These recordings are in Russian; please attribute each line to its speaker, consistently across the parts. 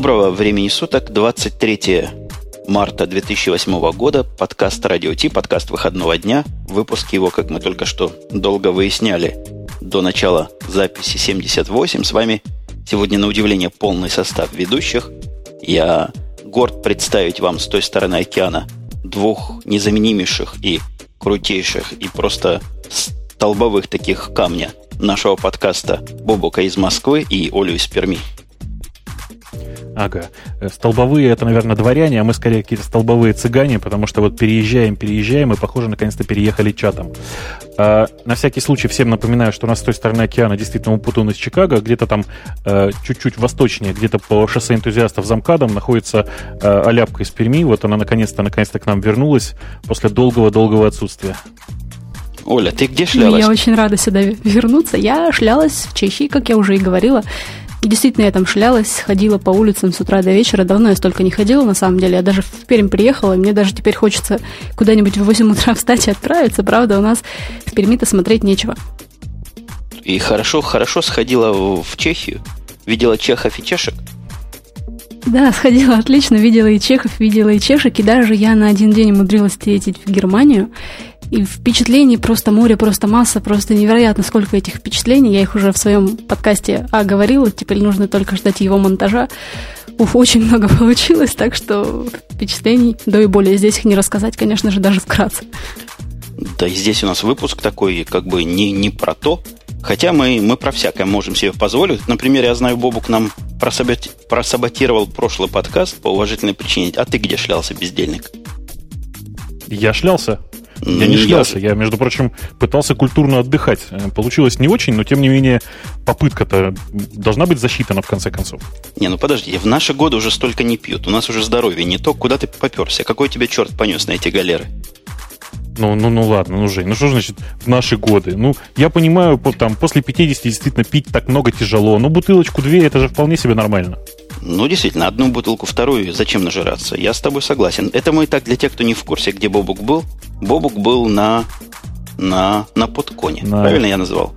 Speaker 1: Доброго времени суток, 23 марта 2008 года, подкаст «Радио Ти», подкаст выходного дня. Выпуск его, как мы только что долго выясняли, до начала записи 78. С вами сегодня, на удивление, полный состав ведущих. Я горд представить вам с той стороны океана двух незаменимейших и крутейших, и просто столбовых таких камня нашего подкаста Бобука из Москвы и Олю из Перми.
Speaker 2: Ага. Э, столбовые это, наверное, дворяне, а мы скорее какие-то столбовые цыгане, потому что вот переезжаем, переезжаем, и, похоже, наконец-то переехали чатом. А, на всякий случай всем напоминаю, что у нас с той стороны океана действительно Умпутун из Чикаго, где-то там э, чуть-чуть восточнее, где-то по шоссе энтузиастов за МКАДом находится э, Аляпка из Перми. Вот она наконец-то, наконец-то к нам вернулась после долгого-долгого отсутствия.
Speaker 1: Оля, ты где шлялась?
Speaker 3: Я очень рада сюда вернуться. Я шлялась в Чехии, как я уже и говорила. И действительно, я там шлялась, ходила по улицам с утра до вечера. Давно я столько не ходила, на самом деле. Я даже в Пермь приехала, и мне даже теперь хочется куда-нибудь в 8 утра встать и отправиться. Правда, у нас в Перми-то смотреть нечего.
Speaker 1: И хорошо, хорошо сходила в Чехию? Видела чехов и чешек?
Speaker 3: Да, сходила отлично, видела и чехов, видела и чешек, и даже я на один день умудрилась встретить в Германию. И впечатлений просто море, просто масса, просто невероятно, сколько этих впечатлений. Я их уже в своем подкасте А говорила, теперь нужно только ждать его монтажа. Уф, очень много получилось, так что впечатлений, да и более здесь их не рассказать, конечно же, даже вкратце.
Speaker 1: Да и здесь у нас выпуск такой, как бы не, не про то, Хотя мы, мы про всякое можем себе позволить. Например, я знаю, Бобук нам просаботи, просаботировал прошлый подкаст по уважительной причине. А ты где шлялся, бездельник?
Speaker 2: Я шлялся? Я не шлялся. Я, между прочим, пытался культурно отдыхать. Э, получилось не очень, но тем не менее попытка-то должна быть засчитана в конце концов.
Speaker 1: Не, ну подожди, в наши годы уже столько не пьют. У нас уже здоровье не то, куда ты поперся. Какой тебе черт понес на эти галеры?
Speaker 2: Ну, ну, ну ладно, ну, Жень, ну что значит в наши годы? Ну, я понимаю, там, после 50 действительно пить так много тяжело, но бутылочку-две, это же вполне себе нормально.
Speaker 1: Ну, действительно, одну бутылку, вторую, зачем нажираться? Я с тобой согласен. Это мы так для тех, кто не в курсе, где Бобук был. Бобук был на, на, на подконе. На... Правильно я назвал?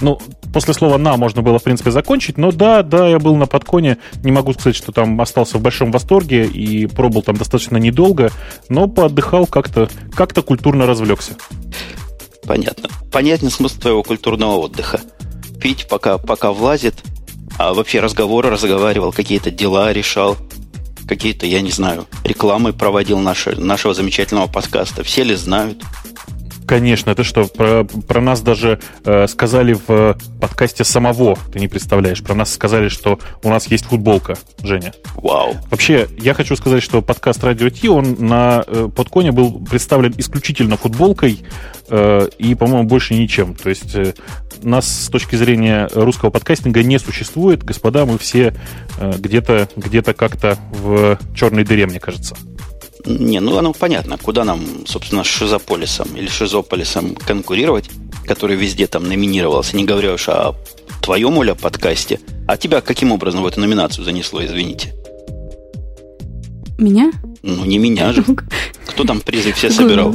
Speaker 2: Ну, после слова «на» можно было, в принципе, закончить, но да, да, я был на подконе, не могу сказать, что там остался в большом восторге и пробовал там достаточно недолго, но поотдыхал как-то, как-то культурно развлекся.
Speaker 1: Понятно. Понятен смысл твоего культурного отдыха. Пить пока, пока влазит, а вообще разговоры разговаривал, какие-то дела решал, какие-то, я не знаю, рекламы проводил наши, нашего замечательного подкаста. Все ли знают?
Speaker 2: Конечно, это что, про, про нас даже э, сказали в подкасте самого, ты не представляешь. Про нас сказали, что у нас есть футболка, Женя.
Speaker 1: Вау.
Speaker 2: Вообще, я хочу сказать, что подкаст Радио Ти, он на э, подконе был представлен исключительно футболкой э, и, по-моему, больше ничем. То есть э, нас с точки зрения русского подкастинга не существует. Господа, мы все э, где-то где как-то в черной дыре, мне кажется.
Speaker 1: Не, ну оно понятно, куда нам, собственно, с Шизополисом или Шизополисом конкурировать, который везде там номинировался, не говоря уж о твоем, Оля, подкасте. А тебя каким образом в эту номинацию занесло, извините?
Speaker 3: Меня?
Speaker 1: Ну, не меня же. Кто там призы все собирал?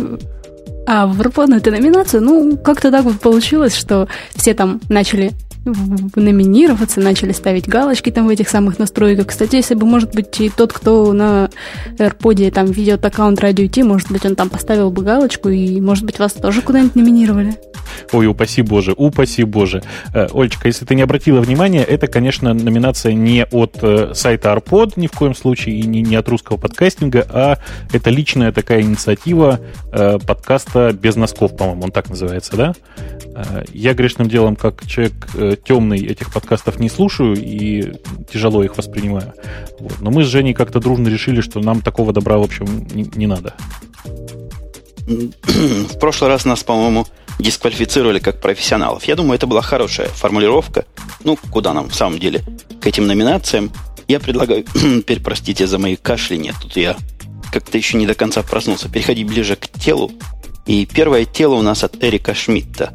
Speaker 3: А в Рупону эту номинацию, ну, как-то так вот получилось, что все там начали номинироваться, начали ставить галочки там в этих самых настройках. Кстати, если бы, может быть, и тот, кто на AirPod там ведет аккаунт Радио Ти, может быть, он там поставил бы галочку, и, может быть, вас тоже куда-нибудь номинировали.
Speaker 2: Ой, упаси боже, упаси боже. Э, Олечка, если ты не обратила внимания, это, конечно, номинация не от э, сайта Arpod ни в коем случае, и не, не от русского подкастинга, а это личная такая инициатива э, подкаста «Без носков», по-моему, он так называется, да? Я грешным делом, как человек темный, этих подкастов не слушаю и тяжело их воспринимаю. Вот. Но мы с Женей как-то дружно решили, что нам такого добра, в общем, не, не надо.
Speaker 1: В прошлый раз нас, по-моему, дисквалифицировали как профессионалов. Я думаю, это была хорошая формулировка. Ну, куда нам, в самом деле, к этим номинациям. Я предлагаю, теперь простите за мои кашли, нет, тут я как-то еще не до конца проснулся. Переходи ближе к телу. И первое тело у нас от Эрика Шмидта.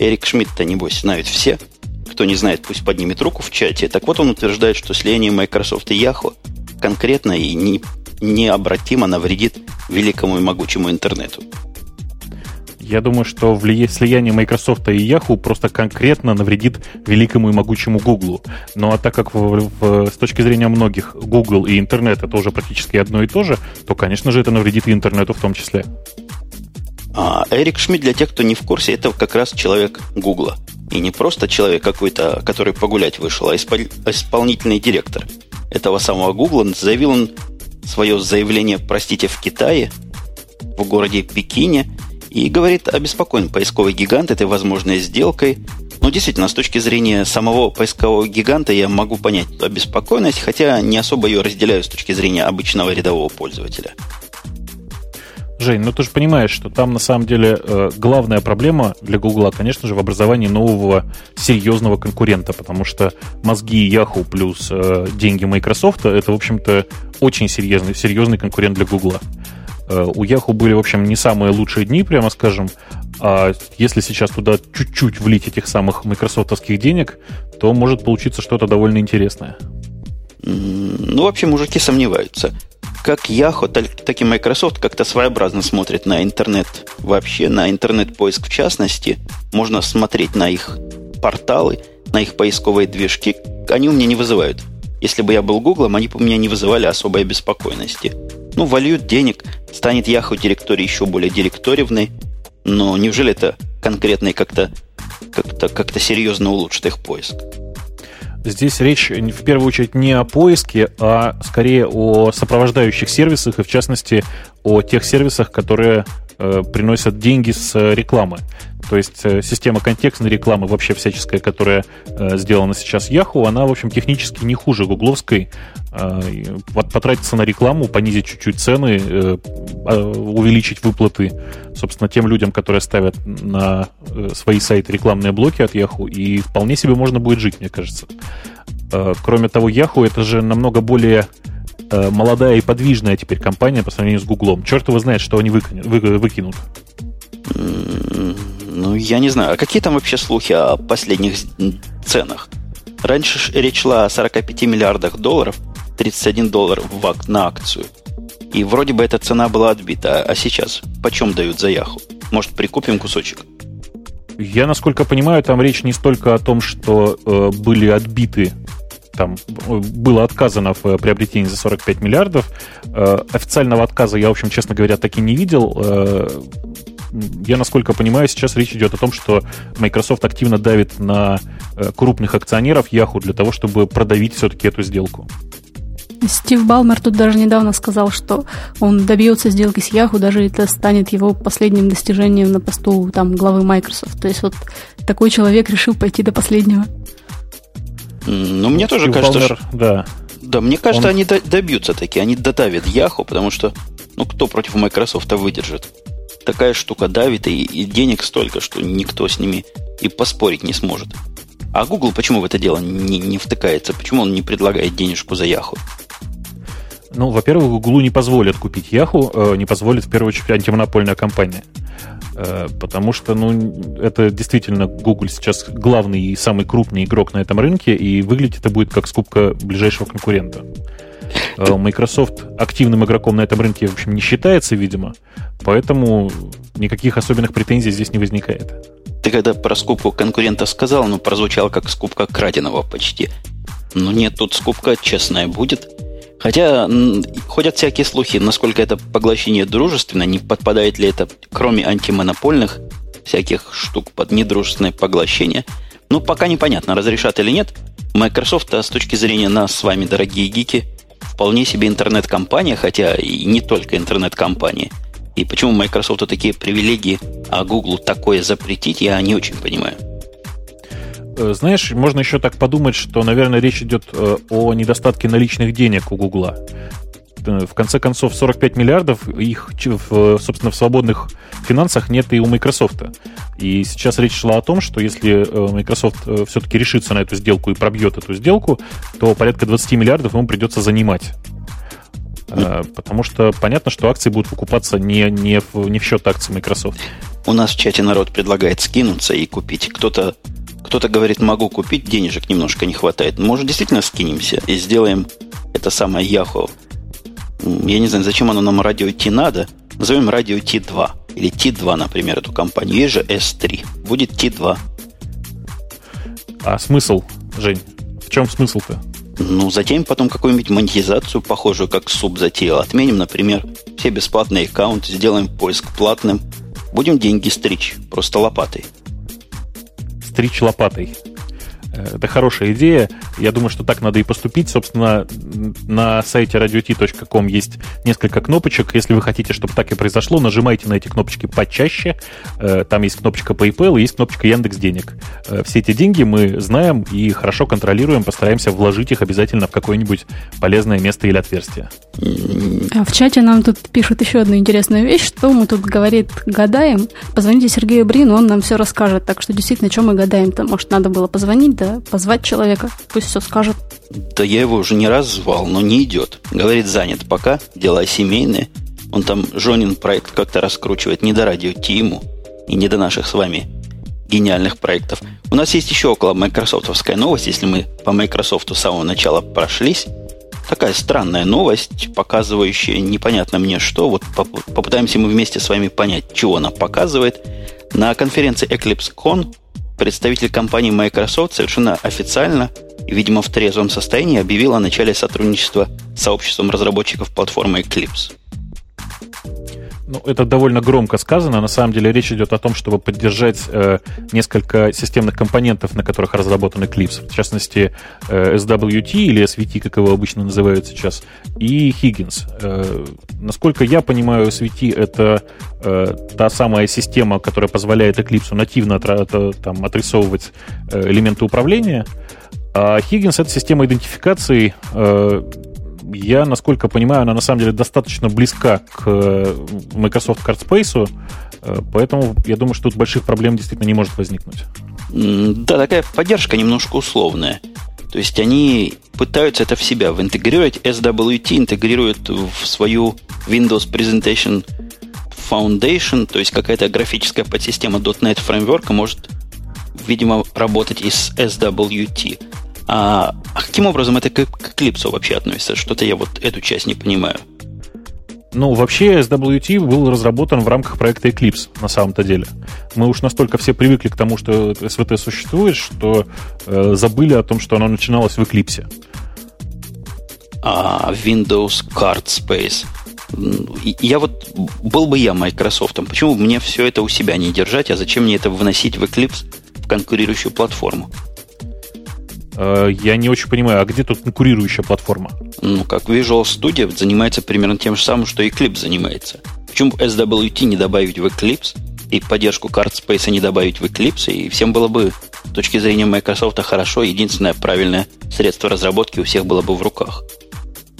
Speaker 1: Эрик Шмидта, небось, знают все. Кто не знает, пусть поднимет руку в чате. Так вот, он утверждает, что слияние Microsoft и Yahoo конкретно и не, необратимо навредит великому и могучему интернету.
Speaker 2: Я думаю, что слияние Microsoft и Yahoo просто конкретно навредит великому и могучему Google. Ну а так как в, в, с точки зрения многих Google и интернет это уже практически одно и то же, то, конечно же, это навредит и интернету в том числе.
Speaker 1: А Эрик Шмидт, для тех, кто не в курсе, это как раз человек Гугла. И не просто человек какой-то, который погулять вышел, а исполнительный директор этого самого Гугла. Заявил он свое заявление, простите, в Китае, в городе Пекине, и говорит, обеспокоен поисковый гигант этой возможной сделкой. Но действительно, с точки зрения самого поискового гиганта я могу понять обеспокоенность, хотя не особо ее разделяю с точки зрения обычного рядового пользователя.
Speaker 2: Жень, ну ты же понимаешь, что там на самом деле э, главная проблема для Гугла, конечно же, в образовании нового серьезного конкурента, потому что мозги Yahoo плюс э, деньги Microsoft это, в общем-то, очень серьезный, серьезный конкурент для Гугла. Э, у Yahoo были, в общем, не самые лучшие дни, прямо скажем, а если сейчас туда чуть-чуть влить этих самых майкрософтовских денег, то может получиться что-то довольно интересное.
Speaker 1: Ну, вообще, мужики сомневаются как Yahoo, так и Microsoft как-то своеобразно смотрят на интернет вообще, на интернет-поиск в частности. Можно смотреть на их порталы, на их поисковые движки. Они у меня не вызывают. Если бы я был Гуглом, они бы у меня не вызывали особой беспокойности. Ну, вольют денег, станет Yahoo директорий еще более директоривной, но неужели это конкретно как-то как-то как серьезно улучшит их поиск?
Speaker 2: Здесь речь в первую очередь не о поиске, а скорее о сопровождающих сервисах и, в частности, о тех сервисах, которые э, приносят деньги с рекламы. То есть э, система контекстной рекламы вообще всяческая, которая э, сделана сейчас Yahoo, она, в общем, технически не хуже гугловской. Э, потратиться на рекламу, понизить чуть-чуть цены, э, а, увеличить выплаты, собственно, тем людям, которые ставят на э, свои сайты рекламные блоки от Yahoo, и вполне себе можно будет жить, мне кажется. Э, кроме того, Yahoo это же намного более э, молодая и подвижная теперь компания по сравнению с Гуглом. Черт его знает, что они выкинут.
Speaker 1: Ну, я не знаю. А какие там вообще слухи о последних ценах? Раньше речь шла о 45 миллиардах долларов, 31 доллар в, на акцию. И вроде бы эта цена была отбита. А сейчас почем дают за Яху? Может, прикупим кусочек?
Speaker 2: Я, насколько понимаю, там речь не столько о том, что э, были отбиты там э, было отказано в приобретении за 45 миллиардов. Э, официального отказа я, в общем, честно говоря, так и не видел. Э, я, насколько понимаю, сейчас речь идет о том, что Microsoft активно давит на э, крупных акционеров Yahoo для того, чтобы продавить все-таки эту сделку.
Speaker 3: Стив Балмер тут даже недавно сказал, что он добьется сделки с Yahoo, даже это станет его последним достижением на посту там, главы Microsoft. То есть вот такой человек решил пойти до последнего.
Speaker 1: Ну, мне тоже Стив кажется, Балмер, что... Да. Да, мне кажется, он... они добьются такие, они додавят Yahoo, потому что, ну, кто против Microsoft выдержит? такая штука давит, и, и денег столько, что никто с ними и поспорить не сможет. А Google почему в это дело не, не втыкается? Почему он не предлагает денежку за Яху?
Speaker 2: Ну, во-первых, Google не позволят купить Яху, э, не позволит, в первую очередь, антимонопольная компания. Э, потому что, ну, это действительно Google сейчас главный и самый крупный игрок на этом рынке, и выглядит это будет как скупка ближайшего конкурента. Э, Microsoft активным игроком на этом рынке, в общем, не считается, видимо, поэтому никаких особенных претензий здесь не возникает.
Speaker 1: Ты когда про скупку конкурента сказал, ну, прозвучало как скупка краденого почти. Ну, нет, тут скупка честная будет. Хотя ходят всякие слухи, насколько это поглощение дружественно, не подпадает ли это, кроме антимонопольных всяких штук, под недружественное поглощение. Ну, пока непонятно, разрешат или нет. Microsoft, а с точки зрения нас с вами, дорогие гики, вполне себе интернет-компания, хотя и не только интернет-компания. И почему Microsoft такие привилегии, а Google такое запретить, я не очень понимаю.
Speaker 2: Э, знаешь, можно еще так подумать, что, наверное, речь идет э, о недостатке наличных денег у Гугла. Э, в конце концов, 45 миллиардов, их, собственно, в свободных финансах нет и у Microsoft. И сейчас речь шла о том, что если Microsoft все-таки решится на эту сделку и пробьет эту сделку, то порядка 20 миллиардов ему придется занимать. Потому что понятно, что акции будут выкупаться не, не, в, не в счет акций Microsoft.
Speaker 1: У нас в чате народ предлагает скинуться и купить. Кто-то кто-то говорит, могу купить, денежек немножко не хватает. Может, действительно скинемся и сделаем это самое Yahoo я не знаю, зачем оно нам радио идти надо. Назовем радио T2. Или T2, например, эту компанию. Есть же S3. Будет T2.
Speaker 2: А смысл, Жень? В чем смысл-то?
Speaker 1: Ну, затем потом какую-нибудь монетизацию, похожую, как суп затеял. Отменим, например, все бесплатные аккаунты, сделаем поиск платным. Будем деньги стричь, просто лопатой.
Speaker 2: Стричь лопатой. Это хорошая идея. Я думаю, что так надо и поступить. Собственно, на сайте radiot.com есть несколько кнопочек. Если вы хотите, чтобы так и произошло, нажимайте на эти кнопочки почаще. Э, там есть кнопочка PayPal и есть кнопочка Яндекс Денег. Э, все эти деньги мы знаем и хорошо контролируем. Постараемся вложить их обязательно в какое-нибудь полезное место или отверстие.
Speaker 3: А в чате нам тут пишут еще одну интересную вещь, что мы тут, говорит, гадаем. Позвоните Сергею Брину, он нам все расскажет. Так что действительно, чем мы гадаем-то? Может, надо было позвонить, да, позвать человека, пусть все скажет.
Speaker 1: Да я его уже не раз звал, но не идет. Говорит, занят пока, дела семейные. Он там Жонин проект как-то раскручивает не до радио Тиму и не до наших с вами гениальных проектов. У нас есть еще около майкрософтовская новость, если мы по Microsoft с самого начала прошлись. Такая странная новость, показывающая непонятно мне что. Вот попытаемся мы вместе с вами понять, чего она показывает. На конференции EclipseCon представитель компании Microsoft совершенно официально видимо, в трезвом состоянии объявил о начале сотрудничества с сообществом разработчиков платформы Eclipse.
Speaker 2: Ну, это довольно громко сказано. На самом деле речь идет о том, чтобы поддержать э, несколько системных компонентов, на которых разработан Eclipse. В частности, э, SWT или SVT, как его обычно называют сейчас, и Higgins. Э, насколько я понимаю, SVT — это э, та самая система, которая позволяет Eclipse нативно отра- там, отрисовывать э, элементы управления. А Higgins — это система идентификации э, я, насколько понимаю, она на самом деле достаточно близка к э, Microsoft CardSpace, э, поэтому я думаю, что тут больших проблем действительно не может возникнуть.
Speaker 1: Да, такая поддержка немножко условная. То есть они пытаются это в себя интегрировать. SWT интегрирует в свою Windows Presentation Foundation, то есть какая-то графическая подсистема .NET фреймворка может, видимо, работать из SWT. А, а каким образом это к, к Eclipse вообще относится? Что-то я вот эту часть не понимаю.
Speaker 2: Ну, вообще SWT был разработан в рамках проекта Eclipse, на самом-то деле. Мы уж настолько все привыкли к тому, что SVT существует, что э, забыли о том, что оно начиналось в Eclipse.
Speaker 1: А Windows Card Space. Я вот был бы я Microsoft, почему мне все это у себя не держать, а зачем мне это вносить в Eclipse в конкурирующую платформу?
Speaker 2: Э, я не очень понимаю, а где тут конкурирующая платформа?
Speaker 1: Ну, как Visual Studio занимается примерно тем же самым, что Eclipse занимается. Почему SWT не добавить в Eclipse и поддержку карт Space не добавить в Eclipse, и всем было бы с точки зрения Microsoft хорошо, единственное правильное средство разработки у всех было бы в руках.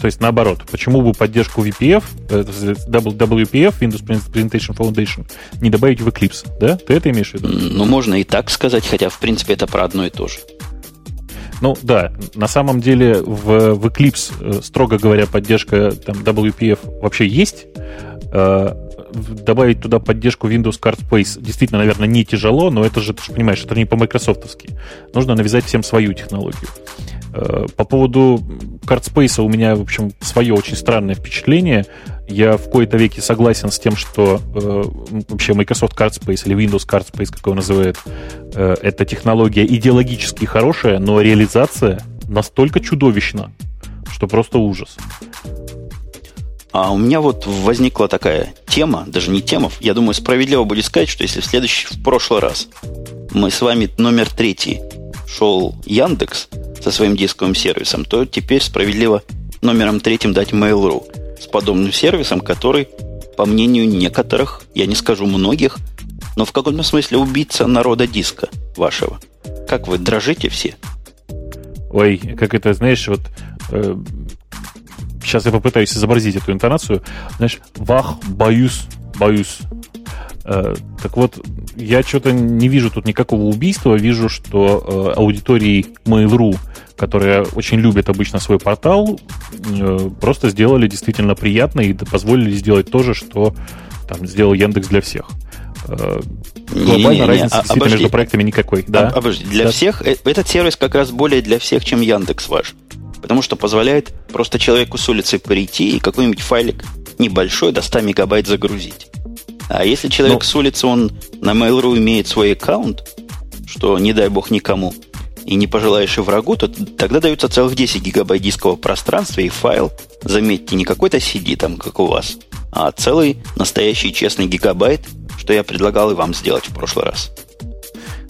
Speaker 2: То есть наоборот, почему бы поддержку VPF, э, WPF, Windows Presentation Foundation, не добавить в Eclipse, да? Ты это имеешь в виду?
Speaker 1: Ну, можно и так сказать, хотя, в принципе, это про одно и то же.
Speaker 2: Ну да, на самом деле в, в Eclipse, э, строго говоря, поддержка там, WPF вообще есть. Э, добавить туда поддержку Windows Card Space действительно, наверное, не тяжело, но это же, ты же понимаешь, это не по-майкрософтовски. Нужно навязать всем свою технологию. Э, по поводу CardSpace у меня, в общем, свое очень странное впечатление. Я в кои-то веке согласен с тем, что э, вообще Microsoft CardSpace или Windows CardSpace, как его называют, э, это технология идеологически хорошая, но реализация настолько чудовищна, что просто ужас.
Speaker 1: А у меня вот возникла такая тема, даже не тема, я думаю, справедливо будет сказать, что если в следующий, в прошлый раз мы с вами номер третий шел Яндекс, со своим дисковым сервисом, то теперь справедливо номером третьим дать Mail.ru с подобным сервисом, который, по мнению некоторых, я не скажу многих, но в каком-то смысле убийца народа диска вашего. Как вы, дрожите все?
Speaker 2: Ой, как это, знаешь, вот э, сейчас я попытаюсь изобразить эту интонацию. Знаешь, вах, боюсь, боюсь. Э, так вот, я что-то не вижу тут никакого убийства. Вижу, что э, аудитории Mail.ru, которые очень любят обычно свой портал, э, просто сделали действительно приятно и позволили сделать то же, что там, сделал Яндекс для всех.
Speaker 1: Э, глобально не, не, разницы
Speaker 2: а, действительно между проектами никакой.
Speaker 1: Да? А, обожди, для да. всех э, этот сервис как раз более для всех, чем Яндекс ваш. Потому что позволяет просто человеку с улицы прийти и какой-нибудь файлик небольшой до 100 мегабайт загрузить. А если человек Но... с улицы, он на Mail.ru имеет свой аккаунт, что не дай бог никому, и не пожелаешь и врагу, то тогда даются целых 10 гигабайт дискового пространства и файл, заметьте, не какой-то CD там, как у вас, а целый настоящий честный гигабайт, что я предлагал и вам сделать в прошлый раз.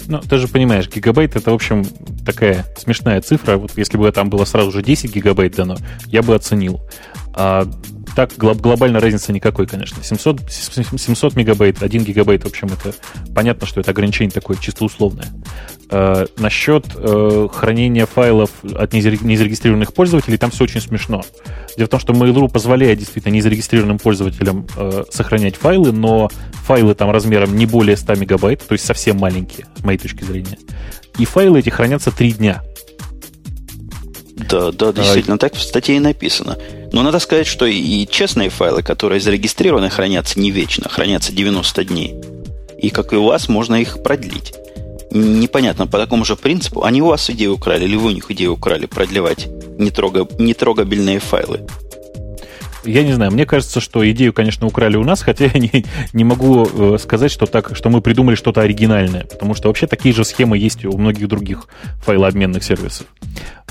Speaker 2: Ну, ты же понимаешь, гигабайт это, в общем, такая смешная цифра. Вот если бы там было сразу же 10 гигабайт дано, я бы оценил. А так глобально разницы никакой, конечно. 700, 700 мегабайт, 1 гигабайт, в общем, это понятно, что это ограничение такое чисто условное. Э, насчет э, хранения файлов от незарегистрированных пользователей, там все очень смешно. Дело в том, что Mail.ru позволяет действительно незарегистрированным пользователям э, сохранять файлы, но файлы там размером не более 100 мегабайт, то есть совсем маленькие, с моей точки зрения. И файлы эти хранятся 3 дня.
Speaker 1: Да, да, действительно, а... так в статье и написано. Но надо сказать, что и честные файлы, которые зарегистрированы, хранятся не вечно, хранятся 90 дней. И, как и у вас, можно их продлить. Непонятно, по такому же принципу, они у вас идею украли, или вы у них идею украли продлевать нетрога, нетрогабельные файлы.
Speaker 2: Я не знаю, мне кажется, что идею, конечно, украли у нас, хотя я не, не могу э, сказать, что, так, что мы придумали что-то оригинальное, потому что вообще такие же схемы есть у многих других файлообменных сервисов.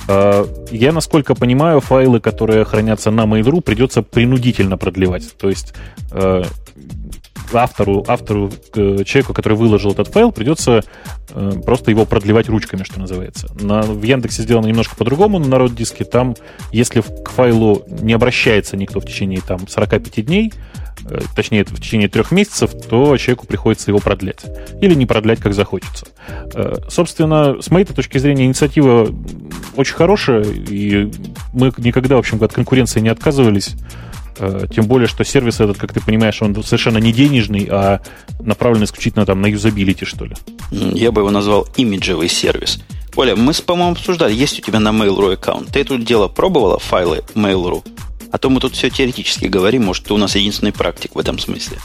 Speaker 2: Э, я, насколько понимаю, файлы, которые хранятся на Mail.ru, придется принудительно продлевать. То есть э, автору, автору человеку, который выложил этот файл, придется э, просто его продлевать ручками, что называется. На, в Яндексе сделано немножко по-другому на народ диске. Там, если к файлу не обращается никто в течение там, 45 дней, э, точнее, в течение трех месяцев, то человеку приходится его продлять. Или не продлять, как захочется. Э, собственно, с моей точки зрения, инициатива очень хорошая, и мы никогда, в общем, от конкуренции не отказывались. Э, тем более, что сервис этот, как ты понимаешь, он совершенно не денежный, а направлен исключительно там на юзабилити, что ли.
Speaker 1: Я бы его назвал имиджевый сервис. Оля, мы, по-моему, обсуждали, есть у тебя на Mail.ru аккаунт. Ты тут дело пробовала, файлы Mail.ru? А то мы тут все теоретически говорим, может, ты у нас единственный практик в этом смысле.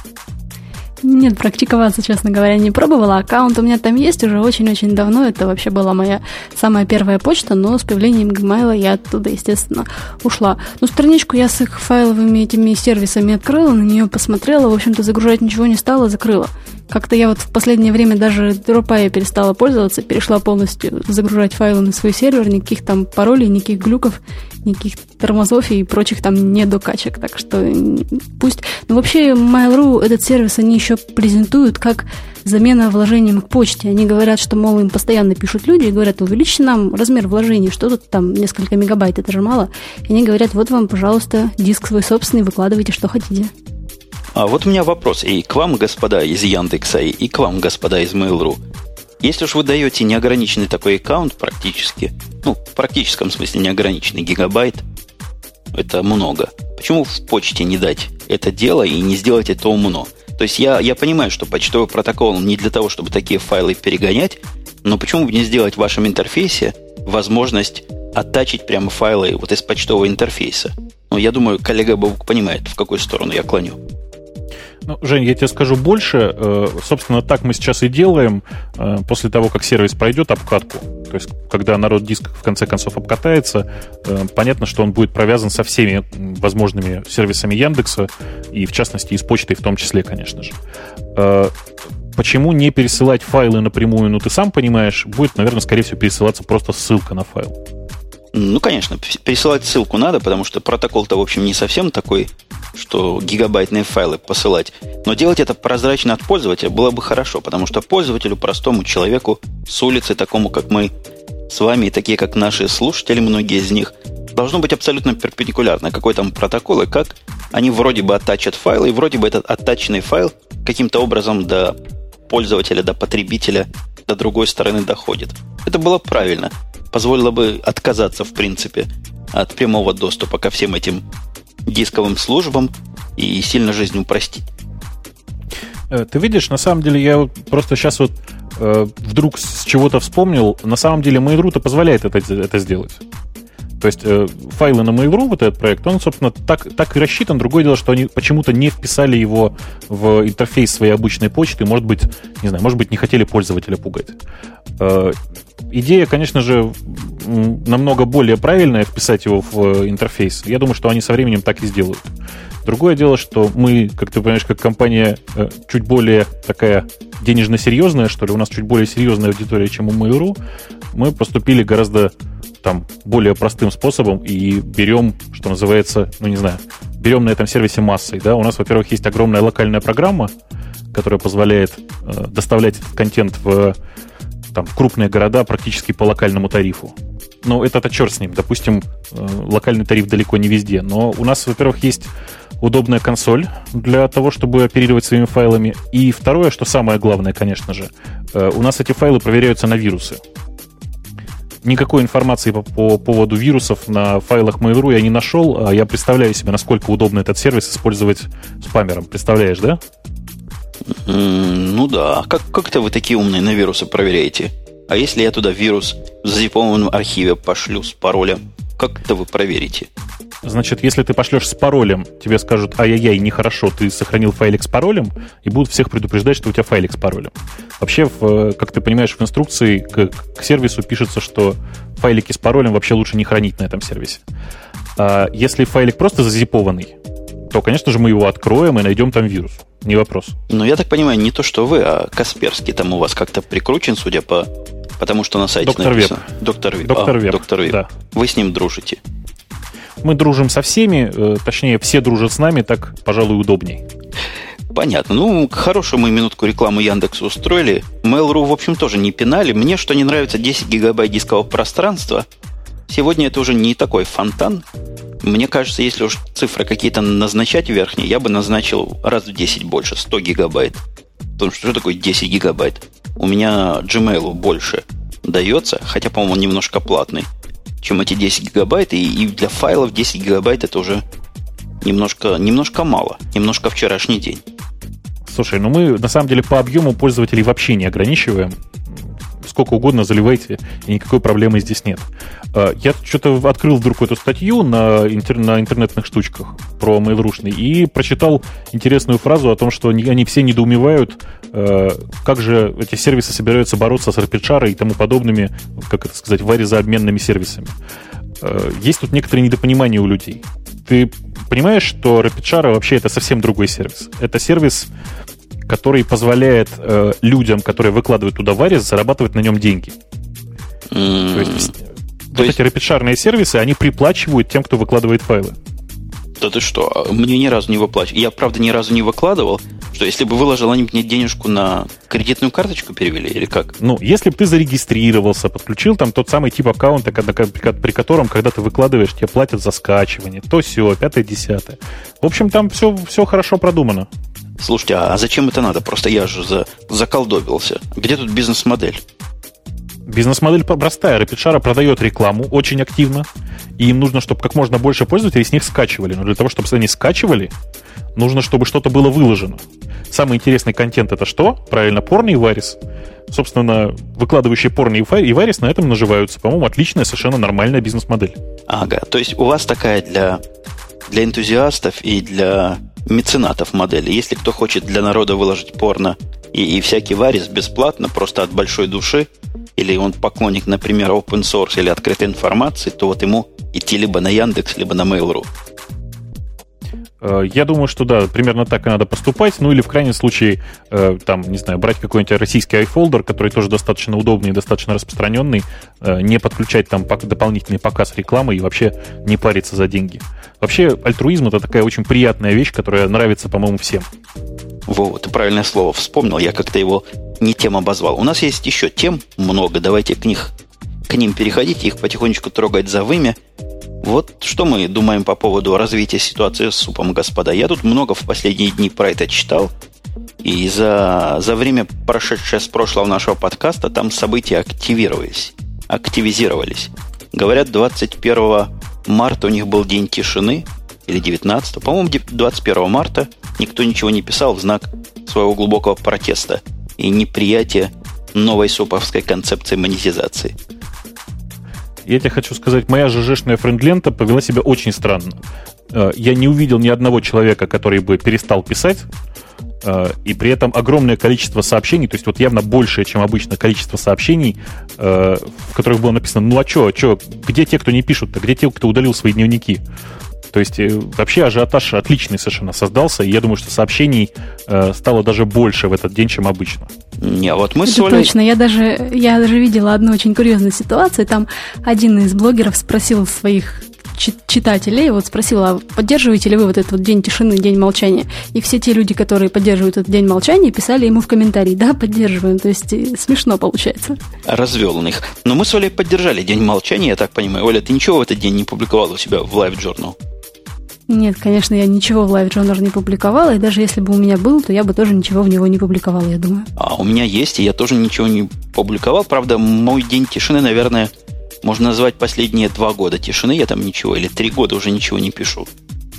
Speaker 3: Нет, практиковаться, честно говоря, не пробовала. Аккаунт у меня там есть уже очень-очень давно. Это вообще была моя самая первая почта, но с появлением Gmail я оттуда, естественно, ушла. Ну, страничку я с их файловыми этими сервисами открыла, на нее посмотрела, в общем-то, загружать ничего не стала, закрыла. Как-то я вот в последнее время даже Dropай перестала пользоваться, перешла полностью загружать файлы на свой сервер, никаких там паролей, никаких глюков, никаких тормозов и прочих там недокачек. Так что пусть... Ну, вообще, Mail.ru, этот сервис, они еще презентуют как замена вложением к почте. Они говорят, что, мол, им постоянно пишут люди и говорят, увеличьте нам размер вложений, что тут там несколько мегабайт, это же мало. И они говорят, вот вам, пожалуйста, диск свой собственный, выкладывайте, что хотите.
Speaker 1: А вот у меня вопрос и к вам, господа из Яндекса, и к вам, господа из Mail.ru. Если уж вы даете неограниченный такой аккаунт практически, ну, в практическом смысле неограниченный гигабайт, это много. Почему в почте не дать это дело и не сделать это умно? То есть я, я понимаю, что почтовый протокол не для того, чтобы такие файлы перегонять, но почему бы не сделать в вашем интерфейсе возможность оттачить прямо файлы вот из почтового интерфейса? Ну, я думаю, коллега Бабук понимает, в какую сторону я клоню.
Speaker 2: Ну, Жень, я тебе скажу больше. Э, собственно, так мы сейчас и делаем э, после того, как сервис пройдет обкатку. То есть, когда народ диск в конце концов обкатается, э, понятно, что он будет провязан со всеми возможными сервисами Яндекса, и в частности и с почтой в том числе, конечно же. Почему не пересылать файлы напрямую, ну ты сам понимаешь, будет, наверное, скорее всего, пересылаться просто ссылка на файл.
Speaker 1: Ну, конечно, пересылать ссылку надо, потому что протокол-то, в общем, не совсем такой, что гигабайтные файлы посылать. Но делать это прозрачно от пользователя было бы хорошо, потому что пользователю, простому человеку, с улицы, такому, как мы с вами, и такие, как наши слушатели, многие из них, должно быть абсолютно перпендикулярно, какой там протокол и как они вроде бы оттачат файл, и вроде бы этот оттаченный файл каким-то образом до пользователя, до потребителя, до другой стороны доходит. Это было правильно позволило бы отказаться, в принципе, от прямого доступа ко всем этим дисковым службам и сильно жизнь упростить.
Speaker 2: Э, ты видишь, на самом деле, я просто сейчас вот э, вдруг с чего-то вспомнил, на самом деле Mail.ru-то позволяет это, это сделать. То есть э, файлы на Mail.ru, вот этот проект, он, собственно, так, так и рассчитан. Другое дело, что они почему-то не вписали его в интерфейс своей обычной почты. Может быть, не знаю, может быть, не хотели пользователя пугать. Э, идея, конечно же, намного более правильная вписать его в интерфейс. Я думаю, что они со временем так и сделают. Другое дело, что мы, как ты понимаешь, как компания э, чуть более такая денежно-серьезная, что ли, у нас чуть более серьезная аудитория, чем у Mail.ru, мы поступили гораздо там более простым способом и берем, что называется, ну не знаю, берем на этом сервисе массой. Да? У нас, во-первых, есть огромная локальная программа, которая позволяет э, доставлять этот контент в там, крупные города практически по локальному тарифу. Но это-то черт с ним. Допустим, э, локальный тариф далеко не везде. Но у нас, во-первых, есть удобная консоль для того, чтобы оперировать своими файлами. И второе, что самое главное, конечно же, э, у нас эти файлы проверяются на вирусы никакой информации по, по поводу вирусов на файлах Mail.ru я не нашел. А я представляю себе, насколько удобно этот сервис использовать спамером. Представляешь, да?
Speaker 1: ну да. Как, как-то вы такие умные на вирусы проверяете? А если я туда вирус в зазипованном архиве пошлю с паролем, как это вы проверите?
Speaker 2: Значит, если ты пошлешь с паролем, тебе скажут, ай-яй-яй, нехорошо, ты сохранил файлик с паролем, и будут всех предупреждать, что у тебя файлик с паролем. Вообще, в, как ты понимаешь, в инструкции к, к сервису пишется, что файлики с паролем вообще лучше не хранить на этом сервисе. А если файлик просто зазипованный, то, конечно же, мы его откроем и найдем там вирус. Не вопрос.
Speaker 1: Но я так понимаю, не то, что вы, а Касперский там у вас как-то прикручен, судя по... Потому что на сайте
Speaker 2: Доктор
Speaker 1: написано.
Speaker 2: Веб.
Speaker 1: Доктор Веб.
Speaker 2: Доктор
Speaker 1: а,
Speaker 2: Веб.
Speaker 1: Доктор Веб.
Speaker 2: Да.
Speaker 1: Вы с ним дружите.
Speaker 2: Мы дружим со всеми, э, точнее, все дружат с нами, так, пожалуй, удобней.
Speaker 1: Понятно. Ну, хорошую мы минутку рекламу Яндексу устроили. Mail.ru, в общем, тоже не пинали. Мне, что не нравится, 10 гигабайт дискового пространства. Сегодня это уже не такой фонтан. Мне кажется, если уж цифры какие-то назначать верхние, я бы назначил раз в 10 больше, 100 гигабайт. Потому что что такое 10 гигабайт? У меня Gmail больше дается, хотя, по-моему, он немножко платный чем эти 10 гигабайт, и, и для файлов 10 гигабайт это уже немножко, немножко мало, немножко вчерашний день.
Speaker 2: Слушай, ну мы на самом деле по объему пользователей вообще не ограничиваем сколько угодно заливайте, и никакой проблемы здесь нет. А, я что-то открыл вдруг эту статью на, интер, на интернетных штучках про Mail.ru и прочитал интересную фразу о том, что они, они все недоумевают, э, как же эти сервисы собираются бороться с RPChar и тому подобными, как это сказать, варизообменными сервисами. Э, есть тут некоторые недопонимания у людей. Ты понимаешь, что RapidShare вообще это совсем другой сервис. Это сервис, который позволяет э, людям, которые выкладывают туда варис, зарабатывать на нем деньги. Mm. То есть, То вот есть... эти рапидшарные сервисы, они приплачивают тем, кто выкладывает файлы.
Speaker 1: Да ты что, мне ни разу не выплачивали. Я, правда, ни разу не выкладывал, что если бы выложил, они мне денежку на кредитную карточку перевели или как?
Speaker 2: Ну, если бы ты зарегистрировался, подключил там тот самый тип аккаунта, при котором, когда ты выкладываешь, тебе платят за скачивание, то все, пятое, десятое. В общем, там все, все хорошо продумано.
Speaker 1: Слушайте, а зачем это надо? Просто я же за, заколдобился. Где тут бизнес-модель?
Speaker 2: Бизнес-модель простая. RapidShare продает рекламу очень активно, и им нужно, чтобы как можно больше пользователей с них скачивали. Но для того, чтобы они скачивали, нужно, чтобы что-то было выложено. Самый интересный контент это что? Правильно, порно и варис. Собственно, выкладывающие порно и варис на этом наживаются. По-моему, отличная, совершенно нормальная бизнес-модель.
Speaker 1: Ага, то есть у вас такая для, для энтузиастов и для меценатов модели. Если кто хочет для народа выложить порно и, и всякий варис бесплатно, просто от большой души, или он поклонник, например, open source или открытой информации, то вот ему идти либо на Яндекс, либо на Mail.ru.
Speaker 2: Э, я думаю, что да, примерно так и надо поступать. Ну или в крайнем случае, э, там, не знаю, брать какой-нибудь российский iFolder, который тоже достаточно удобный и достаточно распространенный, э, не подключать там дополнительный показ рекламы и вообще не париться за деньги. Вообще, альтруизм это такая очень приятная вещь, которая нравится, по-моему, всем.
Speaker 1: Во, ты правильное слово вспомнил, я как-то его не тем обозвал. У нас есть еще тем много, давайте к них к ним переходить, их потихонечку трогать за вымя. Вот что мы думаем по поводу развития ситуации с супом, господа. Я тут много в последние дни про это читал. И за, за время, прошедшее с прошлого нашего подкаста, там события активировались. Активизировались. Говорят, 21 марта у них был день тишины, или 19, по-моему, 21 марта никто ничего не писал в знак своего глубокого протеста и неприятия новой суповской концепции монетизации.
Speaker 2: Я тебе хочу сказать, моя ЖЖшная френд-лента повела себя очень странно. Э, я не увидел ни одного человека, который бы перестал писать, э, и при этом огромное количество сообщений, то есть вот явно большее, чем обычно, количество сообщений, э, в которых было написано, ну а что, что, где те, кто не пишут-то, где те, кто удалил свои дневники? То есть э, вообще ажиотаж отличный совершенно создался, и я думаю, что сообщений э, стало даже больше в этот день, чем обычно.
Speaker 3: Не, а вот мы Это точно. Я даже, я даже видела одну очень курьезную ситуацию. Там один из блогеров спросил своих читателей, вот спросила, поддерживаете ли вы вот этот вот день тишины, день молчания? И все те люди, которые поддерживают этот день молчания, писали ему в комментарии, да, поддерживаем. То есть э, смешно получается.
Speaker 1: Развел он их. Но мы с Олей поддержали день молчания, я так понимаю. Оля, ты ничего в этот день не публиковала у себя в Live Journal?
Speaker 3: Нет, конечно, я ничего в Live Journal не публиковала, и даже если бы у меня был, то я бы тоже ничего в него не публиковала, я думаю.
Speaker 1: А у меня есть, и я тоже ничего не публиковал. Правда, мой день тишины, наверное, можно назвать последние два года тишины. Я там ничего, или три года уже ничего не пишу.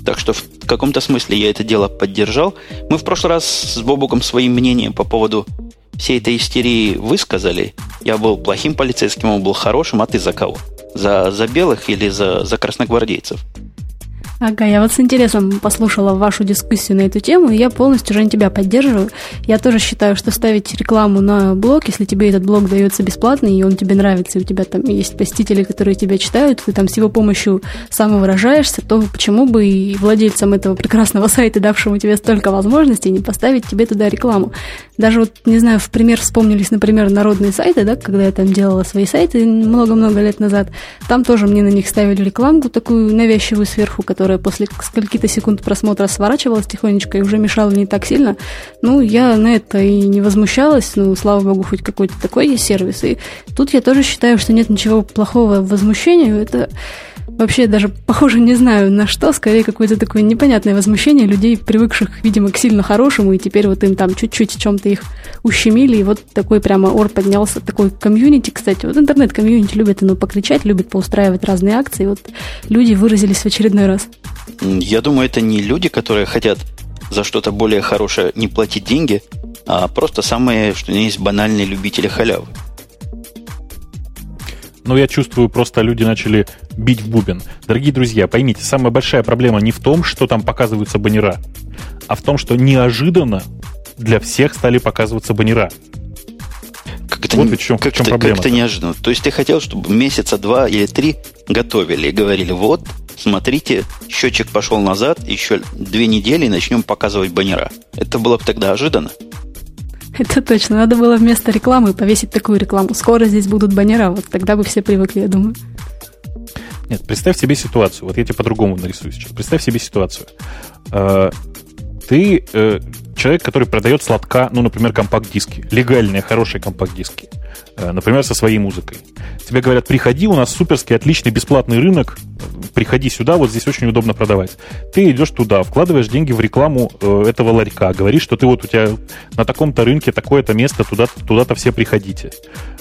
Speaker 1: Так что в каком-то смысле я это дело поддержал. Мы в прошлый раз с Бобуком своим мнением по поводу всей этой истерии высказали. Я был плохим полицейским, он был хорошим, а ты за кого? За, за белых или за, за красногвардейцев?
Speaker 3: Ага, я вот с интересом послушала вашу дискуссию на эту тему, и я полностью, Жень, тебя поддерживаю. Я тоже считаю, что ставить рекламу на блог, если тебе этот блог дается бесплатно, и он тебе нравится, и у тебя там есть посетители, которые тебя читают, ты там с его помощью самовыражаешься, то почему бы и владельцам этого прекрасного сайта, давшему тебе столько возможностей, не поставить тебе туда рекламу? Даже вот, не знаю, в пример вспомнились, например, народные сайты, да, когда я там делала свои сайты много-много лет назад, там тоже мне на них ставили рекламку такую навязчивую сверху, которая после скольки-то секунд просмотра сворачивалась тихонечко и уже мешала не так сильно. Ну, я на это и не возмущалась, ну, слава богу, хоть какой-то такой есть сервис. И тут я тоже считаю, что нет ничего плохого в возмущении. Это вообще даже похоже не знаю на что, скорее какое-то такое непонятное возмущение людей, привыкших, видимо, к сильно хорошему, и теперь вот им там чуть-чуть в чем-то их ущемили, и вот такой прямо ор поднялся, такой комьюнити, кстати, вот интернет-комьюнити любит оно покричать, любит поустраивать разные акции, вот люди выразились в очередной раз.
Speaker 1: Я думаю, это не люди, которые хотят за что-то более хорошее не платить деньги, а просто самые, что есть банальные любители халявы
Speaker 2: но я чувствую, просто люди начали бить в бубен. Дорогие друзья, поймите, самая большая проблема не в том, что там показываются баннера, а в том, что неожиданно для всех стали показываться баннера.
Speaker 1: Как это, вот в чем, как в чем проблема. Как это неожиданно. То есть ты хотел, чтобы месяца два или три готовили и говорили, вот, смотрите, счетчик пошел назад, еще две недели и начнем показывать баннера. Это было бы тогда ожиданно.
Speaker 3: Это точно. Надо было вместо рекламы повесить такую рекламу. Скоро здесь будут баннера, вот тогда бы все привыкли, я думаю.
Speaker 2: Нет, представь себе ситуацию. Вот я тебе по-другому нарисую сейчас. Представь себе ситуацию. Ты э, человек, который продает сладка, ну, например, компакт-диски. Легальные, хорошие компакт-диски. Э, например, со своей музыкой. Тебе говорят, приходи, у нас суперский, отличный, бесплатный рынок, приходи сюда, вот здесь очень удобно продавать. Ты идешь туда, вкладываешь деньги в рекламу э, этого ларька, говоришь, что ты вот у тебя на таком-то рынке такое-то место, туда, туда-то все приходите.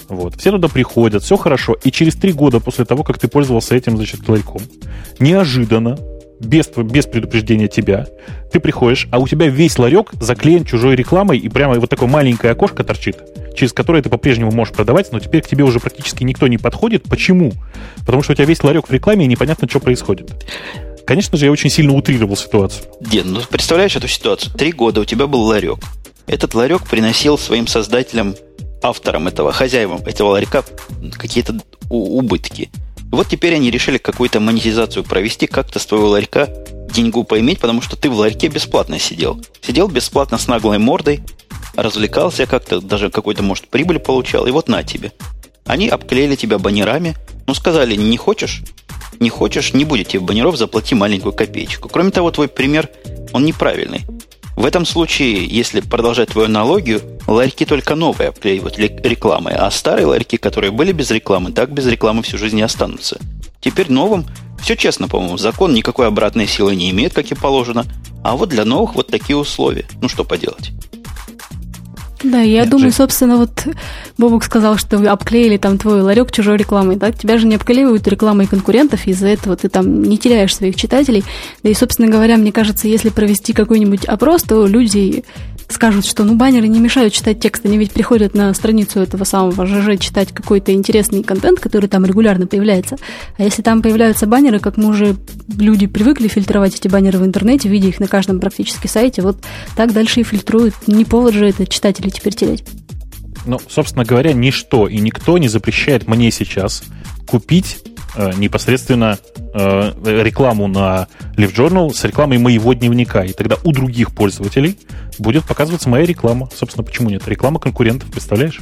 Speaker 2: Вот. Все туда приходят, все хорошо. И через три года после того, как ты пользовался этим, значит, ларьком, неожиданно без, без предупреждения тебя, ты приходишь, а у тебя весь ларек заклеен чужой рекламой, и прямо вот такое маленькое окошко торчит, через которое ты по-прежнему можешь продавать, но теперь к тебе уже практически никто не подходит. Почему? Потому что у тебя весь ларек в рекламе, и непонятно, что происходит. Конечно же, я очень сильно утрировал ситуацию.
Speaker 1: Дед, ну представляешь эту ситуацию? Три года у тебя был ларек. Этот ларек приносил своим создателям, авторам этого, хозяевам этого ларька какие-то убытки. Вот теперь они решили какую-то монетизацию провести, как-то с твоего ларька деньгу поиметь, потому что ты в ларьке бесплатно сидел. Сидел бесплатно с наглой мордой, развлекался как-то, даже какой-то, может, прибыль получал, и вот на тебе. Они обклеили тебя баннерами, ну, сказали, не хочешь? Не хочешь, не будет тебе баннеров, заплати маленькую копеечку. Кроме того, твой пример, он неправильный. В этом случае, если продолжать твою аналогию, ларьки только новые обклеивают рекламой, а старые ларьки, которые были без рекламы, так без рекламы всю жизнь не останутся. Теперь новым все честно, по-моему, закон никакой обратной силы не имеет, как и положено, а вот для новых вот такие условия. Ну что поделать?
Speaker 3: Да, я Нет, думаю, же... собственно, вот Бобук сказал, что вы обклеили там твой ларек чужой рекламой, да? Тебя же не обклеивают рекламой конкурентов, из-за этого ты там не теряешь своих читателей. Да и, собственно говоря, мне кажется, если провести какой-нибудь опрос, то люди скажут, что ну баннеры не мешают читать текст, они ведь приходят на страницу этого самого ЖЖ читать какой-то интересный контент, который там регулярно появляется. А если там появляются баннеры, как мы уже люди привыкли фильтровать эти баннеры в интернете, видя их на каждом практически сайте, вот так дальше и фильтруют. Не повод же это читателей теперь тереть.
Speaker 2: Ну, собственно говоря, ничто и никто не запрещает мне сейчас купить э, непосредственно э, рекламу на Live Journal с рекламой моего дневника. И тогда у других пользователей будет показываться моя реклама. Собственно, почему нет? Реклама конкурентов, представляешь?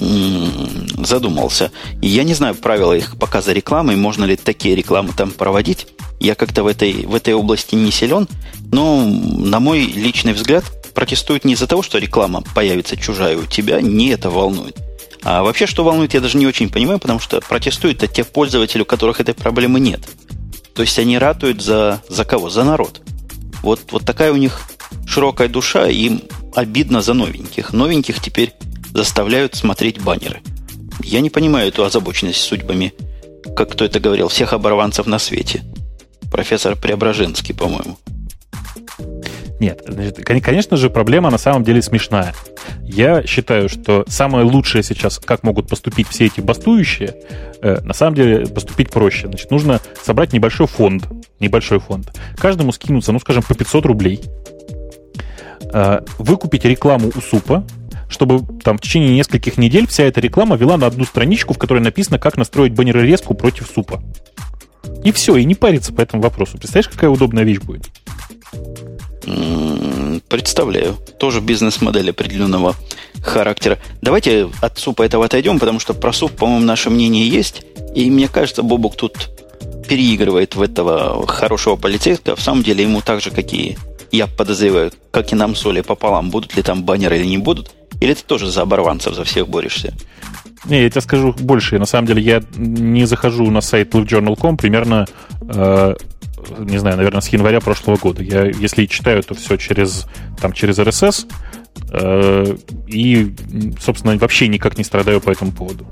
Speaker 1: задумался. Я не знаю правила их показа рекламы, можно ли такие рекламы там проводить. Я как-то в этой, в этой области не силен, но, на мой личный взгляд, протестуют не из-за того, что реклама появится чужая у тебя, не это волнует. А вообще, что волнует, я даже не очень понимаю, потому что протестуют-то те пользователи, у которых этой проблемы нет. То есть они ратуют за, за кого? За народ. Вот, вот такая у них широкая душа, им обидно за новеньких. Новеньких теперь заставляют смотреть баннеры. Я не понимаю эту озабоченность судьбами, как кто это говорил, всех оборванцев на свете. Профессор Преображенский, по-моему.
Speaker 2: Нет, значит, конечно же, проблема на самом деле смешная. Я считаю, что самое лучшее сейчас, как могут поступить все эти бастующие, э, на самом деле поступить проще. Значит, нужно собрать небольшой фонд, небольшой фонд. Каждому скинуться, ну, скажем, по 500 рублей. Э, выкупить рекламу у СУПа, чтобы там в течение нескольких недель вся эта реклама вела на одну страничку, в которой написано, как настроить баннерорезку против СУПа. И все, и не париться по этому вопросу. Представляешь, какая удобная вещь будет?
Speaker 1: Представляю. Тоже бизнес-модель определенного характера. Давайте от супа этого отойдем, потому что про суп, по-моему, наше мнение есть. И мне кажется, Бобук тут переигрывает в этого хорошего полицейского. В самом деле ему так же, как и я подозреваю, как и нам соли пополам, будут ли там баннеры или не будут. Или ты тоже за оборванцев, за всех борешься?
Speaker 2: Не, я тебе скажу больше. На самом деле я не захожу на сайт livejournal.com примерно э, не знаю, наверное, с января прошлого года. Я, если читаю, то все через, там, через RSS, э, и, собственно, вообще никак не страдаю по этому поводу.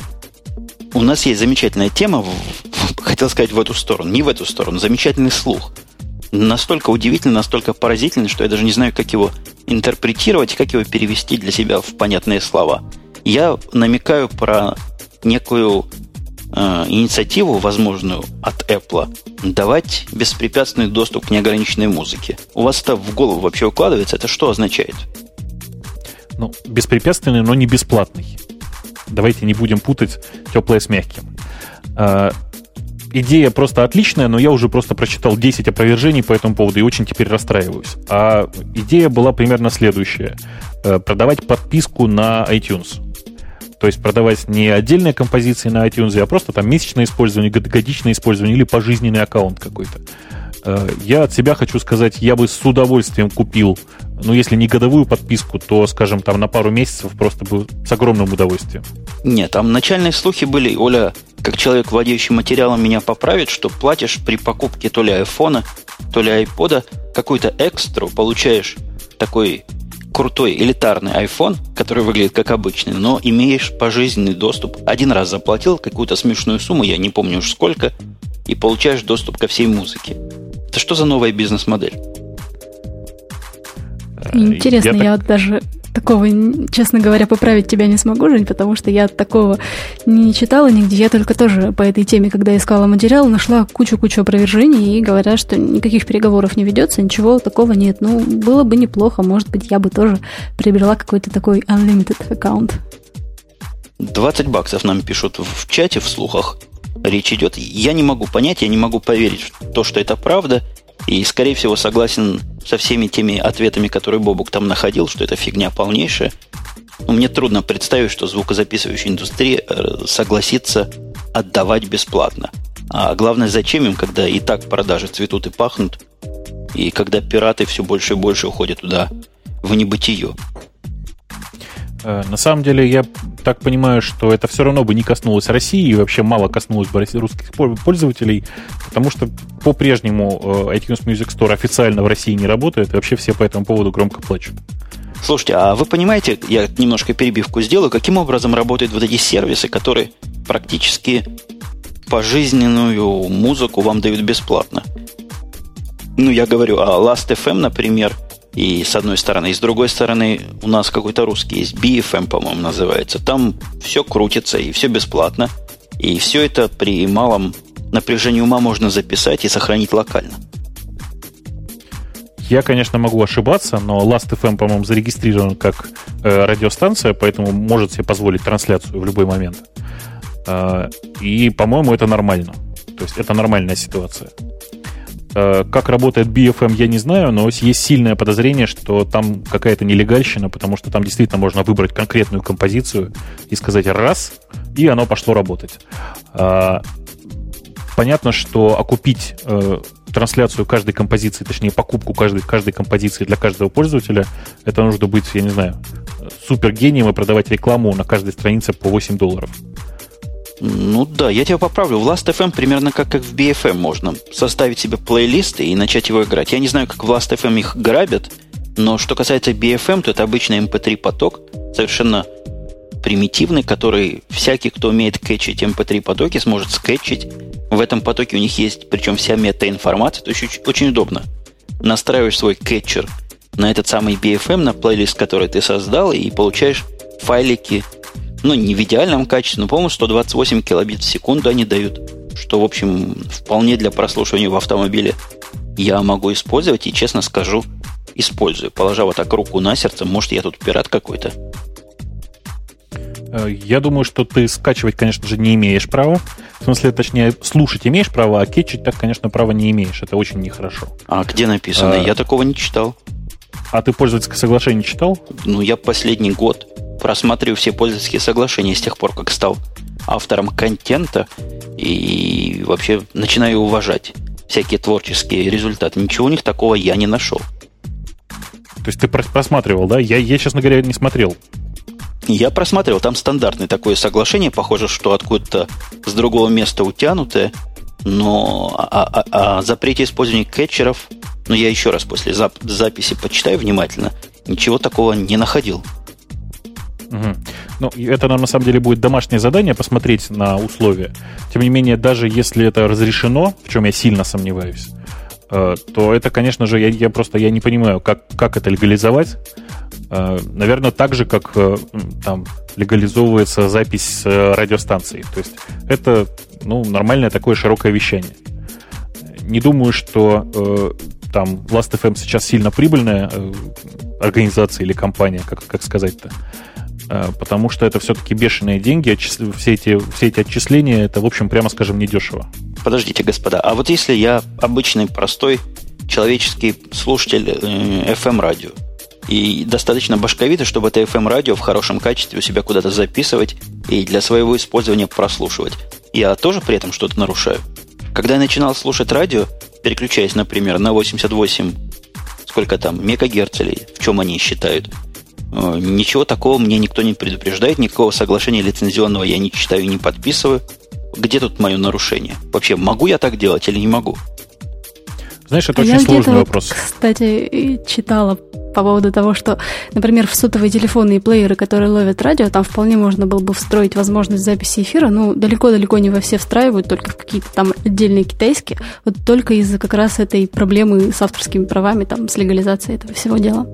Speaker 1: У нас есть замечательная тема, хотел сказать в эту сторону, не в эту сторону, замечательный слух. Настолько удивительный, настолько поразительный, что я даже не знаю, как его интерпретировать, как его перевести для себя в понятные слова. Я намекаю про некую э, инициативу, возможную от Apple, давать беспрепятственный доступ к неограниченной музыке. У вас это в голову вообще укладывается? Это что означает?
Speaker 2: Ну, беспрепятственный, но не бесплатный. Давайте не будем путать теплое с мягким. Э, идея просто отличная, но я уже просто прочитал 10 опровержений по этому поводу и очень теперь расстраиваюсь. А идея была примерно следующая. Э, продавать подписку на iTunes. То есть продавать не отдельные композиции на iTunes, а просто там месячное использование, годичное использование или пожизненный аккаунт какой-то. Э, я от себя хочу сказать, я бы с удовольствием купил, ну, если не годовую подписку, то, скажем, там на пару месяцев просто бы с огромным удовольствием.
Speaker 1: Нет, там начальные слухи были, Оля, как человек, владеющий материалом, меня поправит, что платишь при покупке то ли айфона, то ли айпода какую-то экстру, получаешь такой крутой элитарный iPhone, который выглядит как обычный, но имеешь пожизненный доступ. Один раз заплатил какую-то смешную сумму, я не помню уж сколько, и получаешь доступ ко всей музыке. Это что за новая бизнес-модель?
Speaker 3: Интересно, я, я так... даже такого, честно говоря, поправить тебя не смогу, Жень, потому что я такого не читала нигде. Я только тоже по этой теме, когда искала материал, нашла кучу-кучу опровержений и говорят, что никаких переговоров не ведется, ничего такого нет. Ну, было бы неплохо, может быть, я бы тоже приобрела какой-то такой unlimited аккаунт.
Speaker 1: 20 баксов нам пишут в чате, в слухах. Речь идет. Я не могу понять, я не могу поверить в то, что это правда – и, скорее всего, согласен со всеми теми ответами, которые Бобук там находил, что это фигня полнейшая. Но мне трудно представить, что звукозаписывающая индустрия э, согласится отдавать бесплатно. А главное, зачем им, когда и так продажи цветут и пахнут, и когда пираты все больше и больше уходят туда, в небытие.
Speaker 2: Э, на самом деле, я так понимаю, что это все равно бы не коснулось России и вообще мало коснулось бы русских пользователей, потому что по-прежнему э, iTunes Music Store официально в России не работает, и вообще все по этому поводу громко плачут.
Speaker 1: Слушайте, а вы понимаете, я немножко перебивку сделаю, каким образом работают вот эти сервисы, которые практически пожизненную музыку вам дают бесплатно? Ну, я говорю о Last.fm, например, И с одной стороны. И с другой стороны, у нас какой-то русский есть, BFM, по-моему, называется. Там все крутится и все бесплатно. И все это при малом напряжении ума можно записать и сохранить локально.
Speaker 2: Я, конечно, могу ошибаться, но Last.fm, по-моему, зарегистрирован как э, радиостанция, поэтому может себе позволить трансляцию в любой момент. Э, и, по-моему, это нормально. То есть это нормальная ситуация. Э, как работает BFM, я не знаю, но есть сильное подозрение, что там какая-то нелегальщина, потому что там действительно можно выбрать конкретную композицию и сказать «раз», и оно пошло работать. Э, понятно, что окупить э, трансляцию каждой композиции, точнее, покупку каждой, каждой композиции для каждого пользователя, это нужно быть, я не знаю, супер гением и продавать рекламу на каждой странице по 8 долларов.
Speaker 1: Ну да, я тебя поправлю. В Last.fm примерно как, как в BFM можно составить себе плейлисты и начать его играть. Я не знаю, как в Last.fm их грабят, но что касается BFM, то это обычный MP3 эм поток, совершенно примитивный, который всякий, кто умеет кэчить MP3 эм потоки, сможет скетчить в этом потоке у них есть, причем вся мета-информация, то есть очень, очень удобно. Настраиваешь свой кетчер на этот самый BFM, на плейлист, который ты создал, и получаешь файлики, ну, не в идеальном качестве, но, по-моему, 128 килобит в секунду они дают, что, в общем, вполне для прослушивания в автомобиле я могу использовать, и, честно скажу, использую. Положа вот так руку на сердце, может, я тут пират какой-то.
Speaker 2: Э, я думаю, что ты скачивать, конечно же, не имеешь права. В смысле, точнее, слушать имеешь право, а кетчить так, конечно, права не имеешь. Это очень нехорошо.
Speaker 1: А где написано? А, я такого не читал.
Speaker 2: А ты пользовательское соглашение читал?
Speaker 1: Ну, я последний год просматриваю все пользовательские соглашения с тех пор, как стал автором контента и вообще начинаю уважать всякие творческие результаты. Ничего у них такого я не нашел.
Speaker 2: То есть ты просматривал, да? Я, я, честно говоря, не смотрел.
Speaker 1: Я просматривал, там стандартное такое соглашение, похоже, что откуда-то с другого места утянутое, но о, о, о запрете использования кетчеров, но я еще раз после зап- записи почитаю внимательно, ничего такого не находил.
Speaker 2: Угу. Ну, это нам на самом деле будет домашнее задание посмотреть на условия. Тем не менее, даже если это разрешено, в чем я сильно сомневаюсь, э, то это, конечно же, я, я просто я не понимаю, как, как это легализовать. Э, наверное, так же, как э, там легализовывается запись с радиостанции. То есть это ну, нормальное такое широкое вещание. Не думаю, что э, там Last.fm сейчас сильно прибыльная э, организация или компания, как, как сказать-то. Э, потому что это все-таки бешеные деньги, все эти, все эти отчисления, это, в общем, прямо скажем, недешево.
Speaker 1: Подождите, господа, а вот если я обычный, простой человеческий слушатель э, FM-радио, и достаточно башковито, чтобы это FM-радио в хорошем качестве у себя куда-то записывать и для своего использования прослушивать. Я тоже при этом что-то нарушаю. Когда я начинал слушать радио, переключаясь, например, на 88, сколько там, мегагерц или в чем они считают, ничего такого мне никто не предупреждает, никакого соглашения лицензионного я не читаю и не подписываю. Где тут мое нарушение? Вообще, могу я так делать или не могу?
Speaker 2: Знаешь, это а очень я сложный вопрос.
Speaker 3: Кстати, читала по поводу того, что, например, в сотовые телефоны и плееры, которые ловят радио, там вполне можно было бы встроить возможность записи эфира. Ну, далеко-далеко не во все встраивают, только в какие-то там отдельные китайские. Вот только из-за как раз этой проблемы с авторскими правами, там, с легализацией этого всего дела.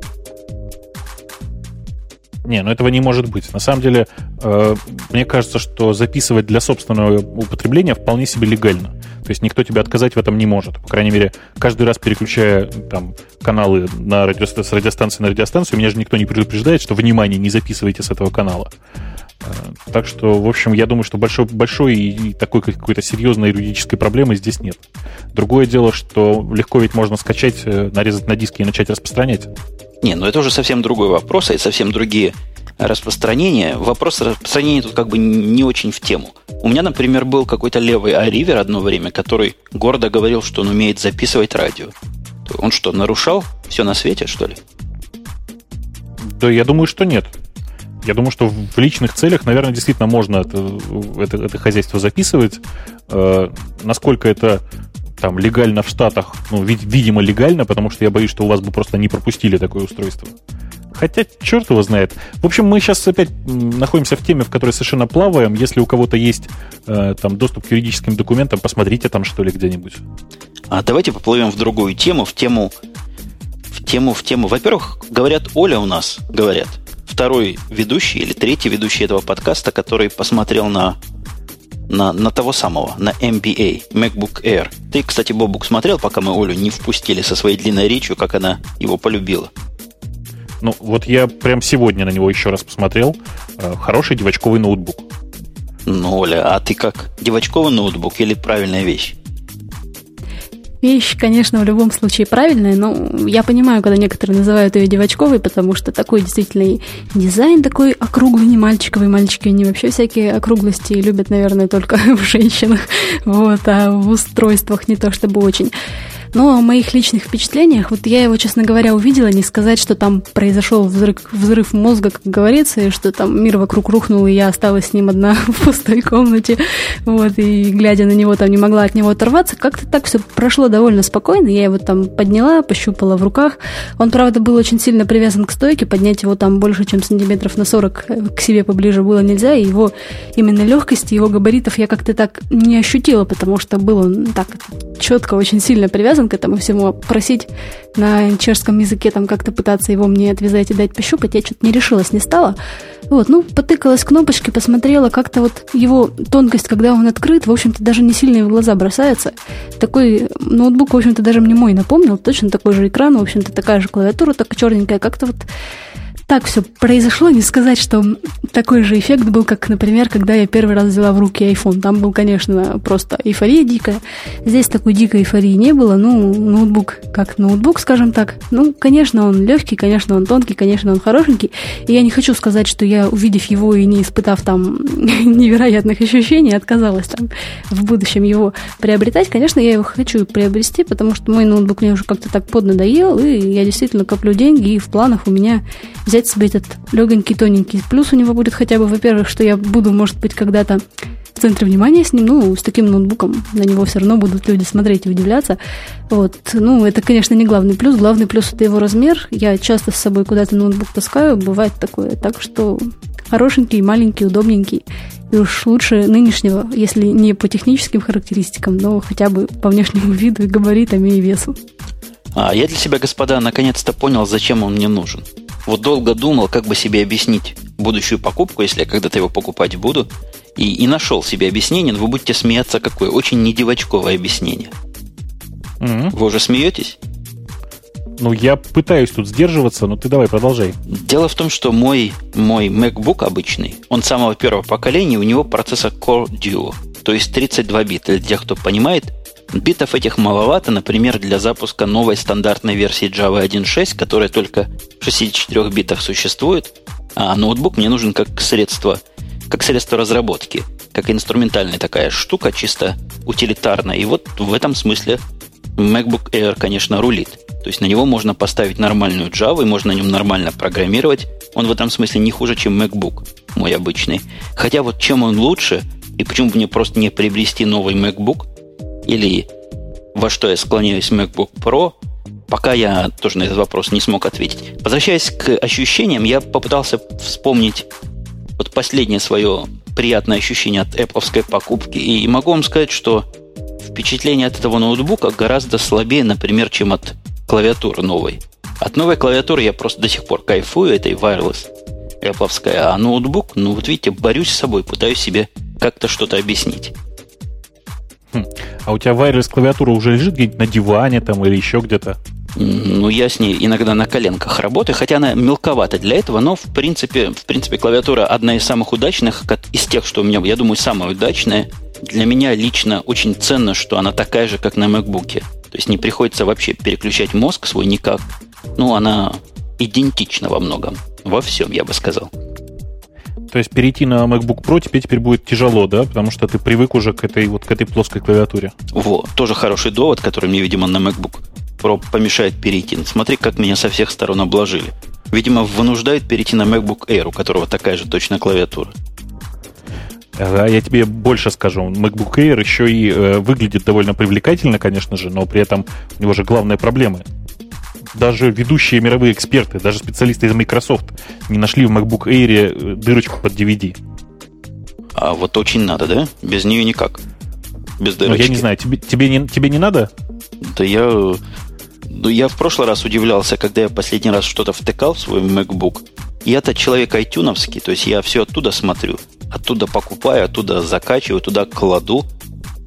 Speaker 2: Не, ну этого не может быть. На самом деле, э, мне кажется, что записывать для собственного употребления вполне себе легально. То есть никто тебе отказать в этом не может. По крайней мере, каждый раз переключая там, каналы на радио, с радиостанции на радиостанцию, меня же никто не предупреждает, что, внимание, не записывайте с этого канала. Э, так что, в общем, я думаю, что большой, большой и такой какой-то серьезной юридической проблемы здесь нет. Другое дело, что легко ведь можно скачать, э, нарезать на диски и начать распространять.
Speaker 1: Не, ну это уже совсем другой вопрос, и совсем другие распространения. Вопрос распространения тут как бы не очень в тему. У меня, например, был какой-то левый аривер одно время, который гордо говорил, что он умеет записывать радио. Он что, нарушал все на свете, что ли?
Speaker 2: Да, я думаю, что нет. Я думаю, что в личных целях, наверное, действительно можно это, это, это хозяйство записывать. Э, насколько это там легально в Штатах, ну, вид, видимо, легально, потому что я боюсь, что у вас бы просто не пропустили такое устройство. Хотя, черт его знает. В общем, мы сейчас опять находимся в теме, в которой совершенно плаваем. Если у кого-то есть э, там доступ к юридическим документам, посмотрите там что ли где-нибудь.
Speaker 1: А давайте поплывем в другую тему, в тему тему в тему. Во-первых, говорят, Оля у нас, говорят, второй ведущий или третий ведущий этого подкаста, который посмотрел на, на, на того самого, на MBA, MacBook Air. Ты, кстати, Бобук смотрел, пока мы Олю не впустили со своей длинной речью, как она его полюбила?
Speaker 2: Ну, вот я прям сегодня на него еще раз посмотрел. Э, хороший девочковый ноутбук.
Speaker 1: Ну, Оля, а ты как? Девочковый ноутбук или правильная вещь?
Speaker 3: Вещь, конечно, в любом случае правильная, но я понимаю, когда некоторые называют ее девочковой, потому что такой действительно дизайн такой округлый, не мальчиковый. Мальчики, они вообще всякие округлости любят, наверное, только в женщинах, вот, а в устройствах не то чтобы очень. Но о моих личных впечатлениях, вот я его, честно говоря, увидела, не сказать, что там произошел взрыв, взрыв мозга, как говорится, и что там мир вокруг рухнул, и я осталась с ним одна в пустой комнате, вот, и глядя на него там не могла от него оторваться. Как-то так все прошло довольно спокойно, я его там подняла, пощупала в руках. Он, правда, был очень сильно привязан к стойке, поднять его там больше, чем сантиметров на 40 э, к себе поближе было нельзя, и его именно легкости, его габаритов я как-то так не ощутила, потому что был он так четко, очень сильно привязан к этому всему, просить на чешском языке там как-то пытаться его мне отвязать и дать пощупать, я что-то не решилась, не стала. Вот, ну, потыкалась кнопочки, посмотрела, как-то вот его тонкость, когда он открыт, в общем-то, даже не сильно в глаза бросается. Такой ноутбук, в общем-то, даже мне мой напомнил, точно такой же экран, в общем-то, такая же клавиатура, только черненькая, как-то вот так все произошло, не сказать, что такой же эффект был, как, например, когда я первый раз взяла в руки iPhone. Там был, конечно, просто эйфория дикая. Здесь такой дикой эйфории не было. Ну, ноутбук как ноутбук, скажем так. Ну, конечно, он легкий, конечно, он тонкий, конечно, он хорошенький. И я не хочу сказать, что я, увидев его и не испытав там невероятных ощущений, отказалась там в будущем его приобретать. Конечно, я его хочу приобрести, потому что мой ноутбук мне уже как-то так поднадоел, и я действительно коплю деньги, и в планах у меня взять себе этот легонький, тоненький. Плюс у него будет хотя бы, во-первых, что я буду, может быть, когда-то в центре внимания с ним, ну, с таким ноутбуком на него все равно будут люди смотреть и удивляться. Вот, ну, это, конечно, не главный плюс. Главный плюс – это его размер. Я часто с собой куда-то ноутбук таскаю, бывает такое. Так что хорошенький, маленький, удобненький. И уж лучше нынешнего, если не по техническим характеристикам, но хотя бы по внешнему виду габаритам и весу.
Speaker 1: А я для себя, господа, наконец-то понял, зачем он мне нужен. Вот долго думал, как бы себе объяснить будущую покупку, если я когда-то его покупать буду, и, и нашел себе объяснение, но вы будете смеяться, какое очень недевочковое объяснение. Mm-hmm. Вы уже смеетесь?
Speaker 2: Ну, я пытаюсь тут сдерживаться, но ты давай продолжай.
Speaker 1: Дело в том, что мой, мой MacBook обычный, он самого первого поколения, у него процессор Core Duo, то есть 32 бита. Для тех, кто понимает, Битов этих маловато, например, для запуска новой стандартной версии Java 1.6, которая только в 64 битах существует, а ноутбук мне нужен как средство, как средство разработки, как инструментальная такая штука, чисто утилитарная. И вот в этом смысле MacBook Air, конечно, рулит. То есть на него можно поставить нормальную Java, и можно на нем нормально программировать. Он в этом смысле не хуже, чем MacBook, мой обычный. Хотя вот чем он лучше, и почему бы мне просто не приобрести новый MacBook, или во что я склоняюсь MacBook Pro, пока я тоже на этот вопрос не смог ответить. Возвращаясь к ощущениям, я попытался вспомнить вот последнее свое приятное ощущение от Apple покупки. И могу вам сказать, что впечатление от этого ноутбука гораздо слабее, например, чем от клавиатуры новой. От новой клавиатуры я просто до сих пор кайфую, этой wireless Apple, а ноутбук, ну вот видите, борюсь с собой, пытаюсь себе как-то что-то объяснить.
Speaker 2: Хм. А у тебя wireless клавиатура уже лежит где-нибудь на диване там или еще где-то?
Speaker 1: Ну, я с ней иногда на коленках работаю, хотя она мелковата для этого, но в принципе, в принципе клавиатура одна из самых удачных из тех, что у меня, я думаю, самая удачная. Для меня лично очень ценно, что она такая же, как на MacBook. То есть не приходится вообще переключать мозг свой никак. Ну, она идентична во многом. Во всем, я бы сказал.
Speaker 2: То есть перейти на MacBook Pro теперь, теперь будет тяжело, да? Потому что ты привык уже к этой, вот, к этой плоской клавиатуре.
Speaker 1: Во, тоже хороший довод, который мне, видимо, на MacBook Pro помешает перейти. Смотри, как меня со всех сторон обложили. Видимо, вынуждает перейти на MacBook Air, у которого такая же точная клавиатура.
Speaker 2: А я тебе больше скажу. MacBook Air еще и э, выглядит довольно привлекательно, конечно же, но при этом у него же главная проблема даже ведущие мировые эксперты, даже специалисты из Microsoft не нашли в MacBook Air э, дырочку под DVD.
Speaker 1: А вот очень надо, да? Без нее никак. Без дырочки.
Speaker 2: Ну, я не знаю, тебе, тебе, не, тебе не надо?
Speaker 1: Да я... Ну, я в прошлый раз удивлялся, когда я последний раз что-то втыкал в свой MacBook. Я-то человек айтюновский, то есть я все оттуда смотрю, оттуда покупаю, оттуда закачиваю, туда кладу.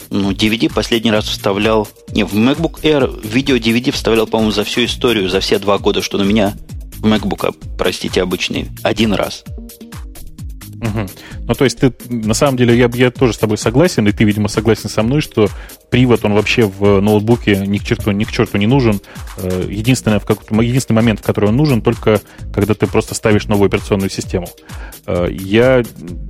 Speaker 1: Ну, DVD последний раз вставлял... Не, в MacBook Air видео DVD вставлял, по-моему, за всю историю, за все два года, что на меня в MacBook, простите, обычный, один раз.
Speaker 2: Угу. Ну, то есть ты, на самом деле, я, я тоже с тобой согласен, и ты, видимо, согласен со мной, что привод, он вообще в ноутбуке ни к черту, ни к черту не нужен. Э, единственное, в какой-то, единственный момент, в который он нужен, только когда ты просто ставишь новую операционную систему. Э, я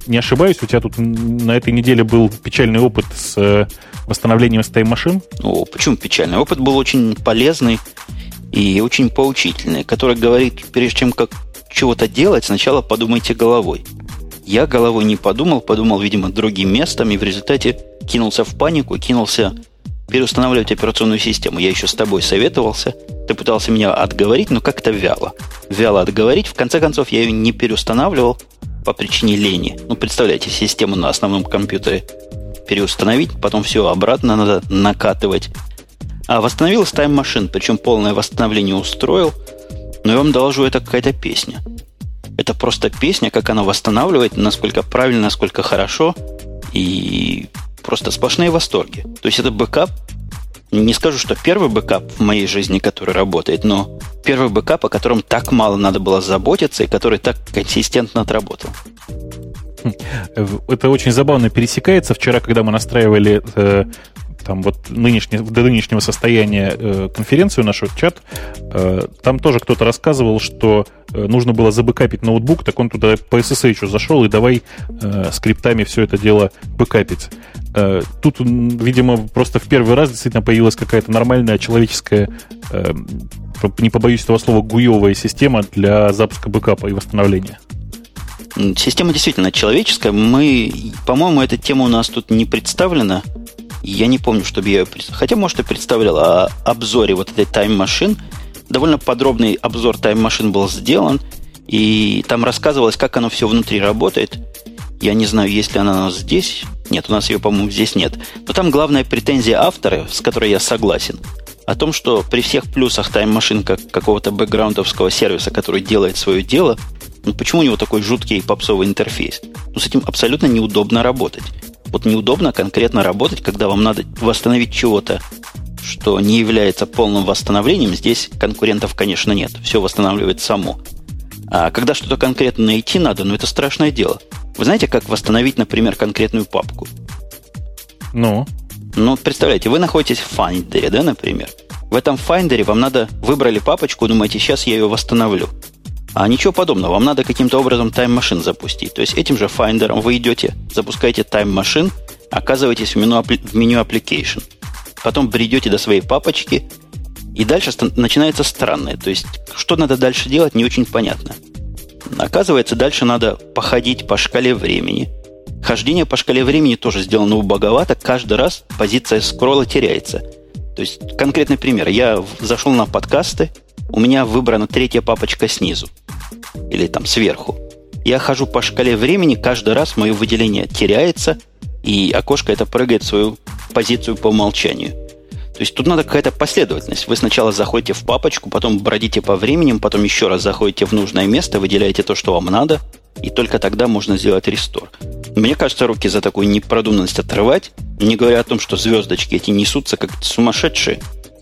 Speaker 2: не ошибаюсь, у тебя тут на этой неделе был печальный опыт с э, восстановлением с тайм-машин?
Speaker 1: О, почему печальный? Опыт был очень полезный и очень поучительный, который говорит, прежде чем как чего-то делать, сначала подумайте головой. Я головой не подумал, подумал, видимо, другим местом, и в результате кинулся в панику, кинулся переустанавливать операционную систему. Я еще с тобой советовался, ты пытался меня отговорить, но как-то вяло. Вяло отговорить. В конце концов, я ее не переустанавливал по причине лени. Ну, представляете, систему на основном компьютере переустановить, потом все обратно надо накатывать. А восстановилась Time Machine, причем полное восстановление устроил. Но я вам доложу, это какая-то песня. Это просто песня, как она восстанавливает, насколько правильно, насколько хорошо. И просто сплошные восторги. То есть это бэкап, не скажу, что первый бэкап в моей жизни, который работает, но первый бэкап, о котором так мало надо было заботиться и который так консистентно отработал.
Speaker 2: Хм. Это очень забавно пересекается. Вчера, когда мы настраивали э, там вот нынешне, до нынешнего состояния э, конференцию, наш чат, э, там тоже кто-то рассказывал, что э, нужно было забэкапить ноутбук, так он туда по SSH зашел и давай э, скриптами все это дело бэкапить. Э, тут, видимо, просто в первый раз действительно появилась какая-то нормальная человеческая, э, не побоюсь этого слова, гуевая система для запуска бэкапа и восстановления.
Speaker 1: Система действительно человеческая. Мы, по-моему, эта тема у нас тут не представлена. Я не помню, чтобы я ее... Хотя, может, и представлял о обзоре вот этой тайм-машин. Довольно подробный обзор тайм-машин был сделан. И там рассказывалось, как оно все внутри работает. Я не знаю, есть ли она у нас здесь. Нет, у нас ее, по-моему, здесь нет. Но там главная претензия автора, с которой я согласен, о том, что при всех плюсах тайм-машин как какого-то бэкграундовского сервиса, который делает свое дело, ну почему у него такой жуткий попсовый интерфейс? Ну с этим абсолютно неудобно работать. Вот неудобно конкретно работать, когда вам надо восстановить чего-то, что не является полным восстановлением. Здесь конкурентов, конечно, нет. Все восстанавливает само. А когда что-то конкретно найти надо, ну это страшное дело. Вы знаете, как восстановить, например, конкретную папку?
Speaker 2: Ну?
Speaker 1: Ну, представляете, вы находитесь в Finder, да, например. В этом Finder вам надо, выбрали папочку, думаете, сейчас я ее восстановлю. А ничего подобного. Вам надо каким-то образом тайм-машин запустить. То есть этим же Finder вы идете, запускаете тайм-машин, оказываетесь в меню, в меню Application. Потом бредете до своей папочки, и дальше начинается странное. То есть, что надо дальше делать, не очень понятно. Оказывается, дальше надо походить по шкале времени. Хождение по шкале времени тоже сделано убоговато. Каждый раз позиция скролла теряется. То есть, конкретный пример. Я зашел на подкасты, у меня выбрана третья папочка снизу или там сверху. Я хожу по шкале времени, каждый раз мое выделение теряется, и окошко это прыгает в свою позицию по умолчанию. То есть тут надо какая-то последовательность. Вы сначала заходите в папочку, потом бродите по времени, потом еще раз заходите в нужное место, выделяете то, что вам надо, и только тогда можно сделать рестор. Мне кажется, руки за такую непродуманность отрывать, не говоря о том, что звездочки эти несутся как сумасшедшие,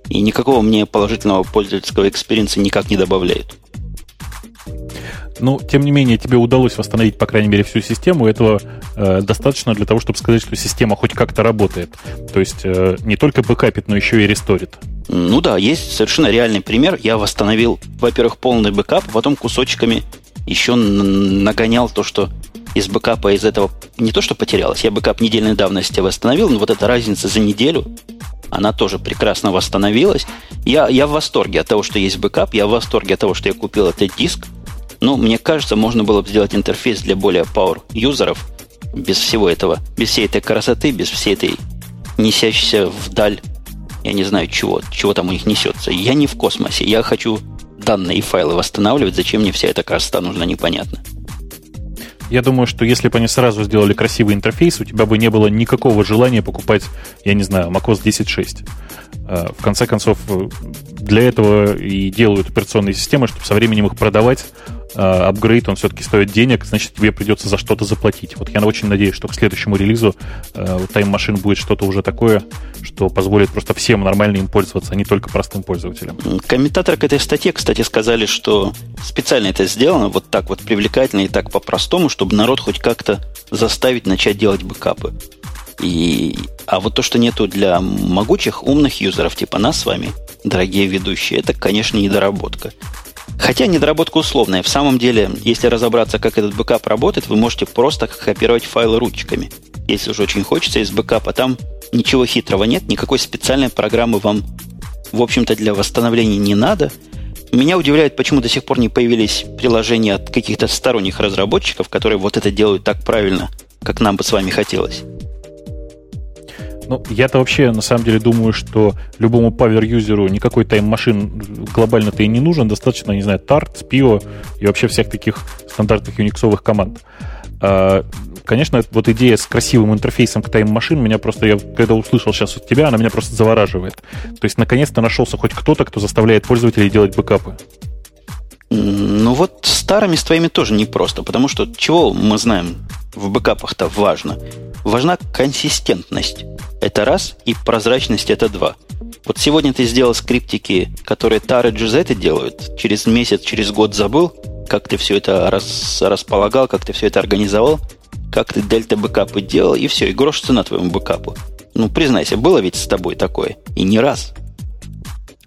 Speaker 1: и никакого мне положительного пользовательского экспириенса никак не добавляют.
Speaker 2: Ну, тем не менее, тебе удалось восстановить, по крайней мере, всю систему. Этого э, достаточно для того, чтобы сказать, что система хоть как-то работает. То есть э, не только бэкапит, но еще и ресторит.
Speaker 1: Ну да, есть совершенно реальный пример. Я восстановил, во-первых, полный бэкап, а потом кусочками еще нагонял то, что из бэкапа из этого не то, что потерялось, я бэкап недельной давности восстановил, но вот эта разница за неделю, она тоже прекрасно восстановилась. Я, я в восторге от того, что есть бэкап, я в восторге от того, что я купил этот диск, ну, мне кажется, можно было бы сделать интерфейс для более power юзеров без всего этого, без всей этой красоты, без всей этой несящейся вдаль, я не знаю чего, чего там у них несется. Я не в космосе, я хочу данные и файлы восстанавливать, зачем мне вся эта красота нужна, непонятно.
Speaker 2: Я думаю, что если бы они сразу сделали красивый интерфейс, у тебя бы не было никакого желания покупать, я не знаю, macOS 10.6. Э, в конце концов, э, для этого и делают операционные системы, чтобы со временем их продавать. Э, апгрейд, он все-таки стоит денег, значит, тебе придется за что-то заплатить. Вот я очень надеюсь, что к следующему релизу Time Machine будет что-то уже такое, что позволит просто всем нормально им пользоваться, а не только простым пользователям.
Speaker 1: Комментаторы к этой статье, кстати, сказали, что специально это сделано вот так вот привлекательно и так по-простому, чтобы народ хоть как-то заставить начать делать бэкапы. И, а вот то, что нету для могучих, умных юзеров, типа нас с вами, дорогие ведущие, это, конечно, недоработка. Хотя недоработка условная. В самом деле, если разобраться, как этот бэкап работает, вы можете просто копировать файлы ручками. Если уж очень хочется из бэкапа, там ничего хитрого нет, никакой специальной программы вам, в общем-то, для восстановления не надо. Меня удивляет, почему до сих пор не появились приложения от каких-то сторонних разработчиков, которые вот это делают так правильно, как нам бы с вами хотелось.
Speaker 2: Ну, я-то вообще, на самом деле, думаю, что любому павер-юзеру никакой тайм-машин глобально-то и не нужен. Достаточно, не знаю, Tart, Spio и вообще всех таких стандартных юниксовых команд. А, конечно, вот идея с красивым интерфейсом к тайм-машин меня просто, я когда услышал сейчас от тебя, она меня просто завораживает. То есть, наконец-то нашелся хоть кто-то, кто заставляет пользователей делать бэкапы.
Speaker 1: Ну вот старыми с твоими тоже непросто, потому что чего мы знаем в бэкапах-то важно? Важна консистентность. Это раз, и прозрачность это два. Вот сегодня ты сделал скриптики, которые tar'ы, gzip'ы делают. Через месяц, через год забыл, как ты все это рас, располагал, как ты все это организовал, как ты дельта бэкапы делал, и все, и грош цена твоему бэкапу. Ну, признайся, было ведь с тобой такое? И не раз.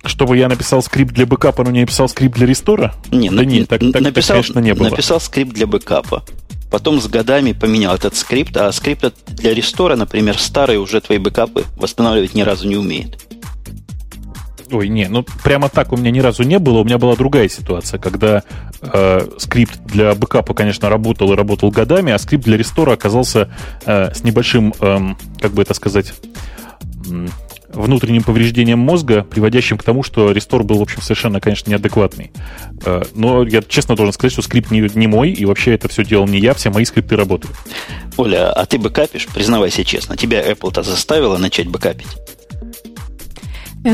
Speaker 2: Чтобы я написал скрипт для бэкапа, но не написал скрипт для рестора?
Speaker 1: Не, да на, нет, так, так, написал, так, конечно, не было. Написал скрипт для бэкапа. Потом с годами поменял этот скрипт, а скрипт для рестора, например, старые уже твои бэкапы восстанавливать ни разу не умеет.
Speaker 2: Ой, не, ну прямо так у меня ни разу не было. У меня была другая ситуация, когда э, скрипт для бэкапа, конечно, работал и работал годами, а скрипт для рестора оказался э, с небольшим, э, как бы это сказать, внутренним повреждением мозга, приводящим к тому, что рестор был, в общем, совершенно, конечно, неадекватный. Э, но я честно должен сказать, что скрипт не, не мой, и вообще это все делал не я, все мои скрипты работают.
Speaker 1: Оля, а ты бэкапишь? Признавайся честно, тебя Apple-то заставила начать бэкапить?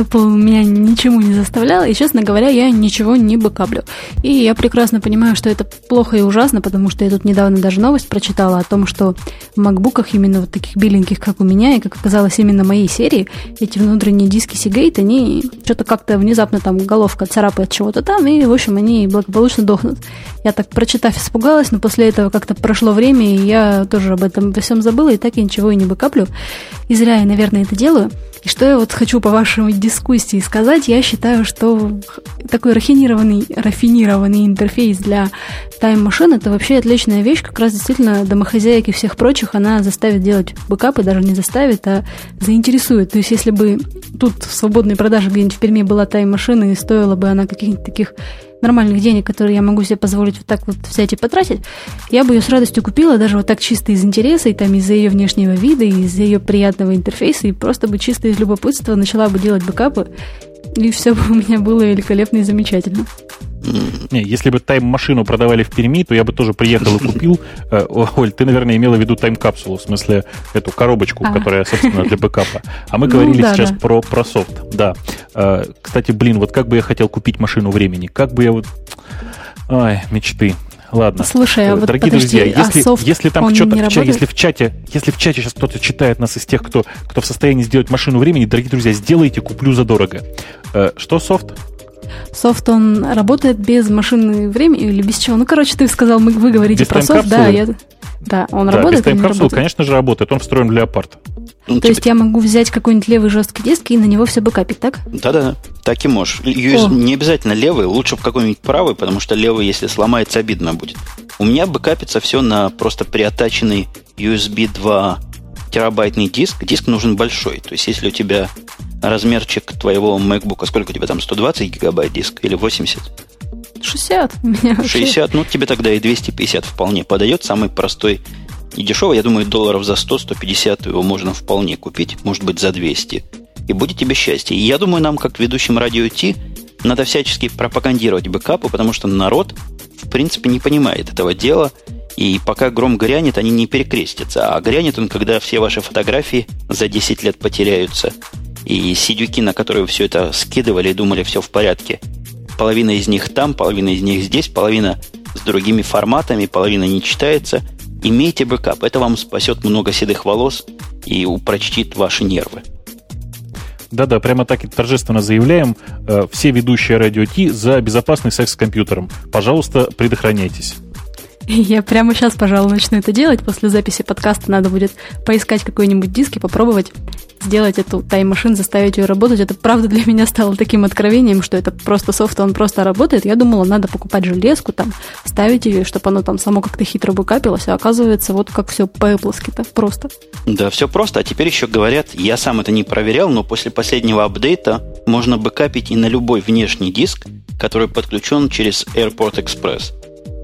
Speaker 3: Apple меня ничему не заставляла, и, честно говоря, я ничего не бэкаплю. И я прекрасно понимаю, что это плохо и ужасно, потому что я тут недавно даже новость прочитала о том, что в макбуках именно вот таких беленьких, как у меня, и, как оказалось, именно моей серии, эти внутренние диски Seagate, они что-то как-то внезапно там головка царапает чего-то там, и, в общем, они благополучно дохнут. Я так, прочитав, испугалась, но после этого как-то прошло время, и я тоже об этом во всем забыла, и так я ничего и не бэкаплю. И зря я, наверное, это делаю. И что я вот хочу по вашей дискуссии сказать, я считаю, что такой рафинированный, рафинированный интерфейс для тайм-машин это вообще отличная вещь, как раз действительно домохозяйки всех прочих она заставит делать бэкапы, даже не заставит, а заинтересует. То есть если бы тут в свободной продаже где-нибудь в Перми была тайм-машина и стоила бы она каких-нибудь таких нормальных денег, которые я могу себе позволить вот так вот взять и потратить, я бы ее с радостью купила, даже вот так чисто из интереса, и там из-за ее внешнего вида, и из-за ее приятного интерфейса, и просто бы чисто из любопытства начала бы делать бэкапы, и все бы у меня было великолепно и замечательно.
Speaker 2: Не, если бы тайм-машину продавали в Перми, то я бы тоже приехал и купил. Э, Оль, ты, наверное, имела в виду тайм-капсулу, в смысле эту коробочку, а. которая, собственно, для бэкапа. А мы ну, говорили да, сейчас да. про, про софт. Да. Э, кстати, блин, вот как бы я хотел купить машину времени. Как бы я вот... Ай, мечты. Ладно.
Speaker 3: Слушай, а вот
Speaker 2: Дорогие
Speaker 3: подожди,
Speaker 2: друзья, если, а софт, если там что-то в чате, если в чате, если в чате сейчас кто-то читает нас из тех, кто, кто в состоянии сделать машину времени, дорогие друзья, сделайте, куплю задорого. Э, что софт?
Speaker 3: Софт, он работает без машины времени или без чего? Ну, короче, ты сказал, мы, вы говорите без про софт, да, я... Да, он да, работает.
Speaker 2: Без тайм-капсулы, конечно же, работает. Он встроен в Леопард.
Speaker 3: Ну, То тебе... есть я могу взять какой-нибудь левый жесткий диск и на него все бэкапить, так?
Speaker 1: Да-да, так и можешь. US... Не обязательно левый, лучше в какой-нибудь правый, потому что левый, если сломается, обидно будет. У меня бэкапится все на просто приотаченный USB 2 терабайтный диск. Диск нужен большой. То есть, если у тебя размерчик твоего MacBook, сколько у тебя там, 120 гигабайт диск или 80?
Speaker 3: 60.
Speaker 1: У меня 60, ну тебе тогда и 250 вполне подойдет. Самый простой и дешевый, я думаю, долларов за 100-150 его можно вполне купить, может быть, за 200. И будет тебе счастье. И я думаю, нам, как ведущим радио Ти, надо всячески пропагандировать бэкапы, потому что народ, в принципе, не понимает этого дела. И пока гром грянет, они не перекрестятся. А грянет он, когда все ваши фотографии за 10 лет потеряются. И сидюки, на которые все это скидывали и думали, все в порядке. Половина из них там, половина из них здесь, половина с другими форматами, половина не читается. Имейте бэкап. Это вам спасет много седых волос и упрочит ваши нервы.
Speaker 2: Да-да, прямо так и торжественно заявляем. Э, все ведущие Радио-Т за безопасный секс с компьютером. Пожалуйста, предохраняйтесь.
Speaker 3: Я прямо сейчас, пожалуй, начну это делать. После записи подкаста надо будет поискать какой-нибудь диск и попробовать сделать эту Time Machine, заставить ее работать. Это правда для меня стало таким откровением, что это просто софт, он просто работает. Я думала, надо покупать железку, там, ставить ее, чтобы оно там само как-то хитро бэкапилось, а оказывается, вот как все по-эпловски-то просто.
Speaker 1: Да, все просто. А теперь еще говорят, я сам это не проверял, но после последнего апдейта можно бэкапить и на любой внешний диск, который подключен через Airport Express.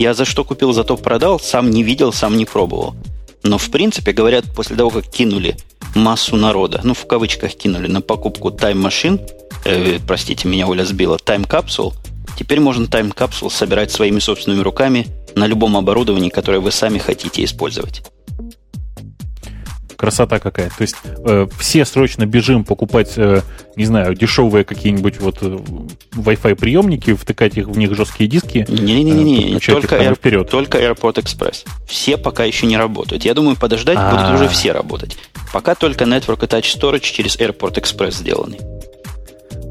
Speaker 1: Я за что купил, зато продал, сам не видел, сам не пробовал. Но, в принципе, говорят, после того, как кинули массу народа, ну, в кавычках кинули на покупку Machine, э, простите, меня Оля сбила, Capsule, теперь можно Capsule собирать своими собственными руками на любом оборудовании, которое вы сами хотите использовать
Speaker 2: красота какая. То есть э, все срочно бежим покупать, э, не знаю, дешевые какие-нибудь вот э, Wi-Fi приемники, втыкать их в них жесткие диски.
Speaker 1: Не-не-не, э, только, Air, вперед. только Airport Express. Все пока еще не работают. Я думаю, подождать А-а-а. будут уже все работать. Пока только Network Attach Storage через Airport Express сделаны.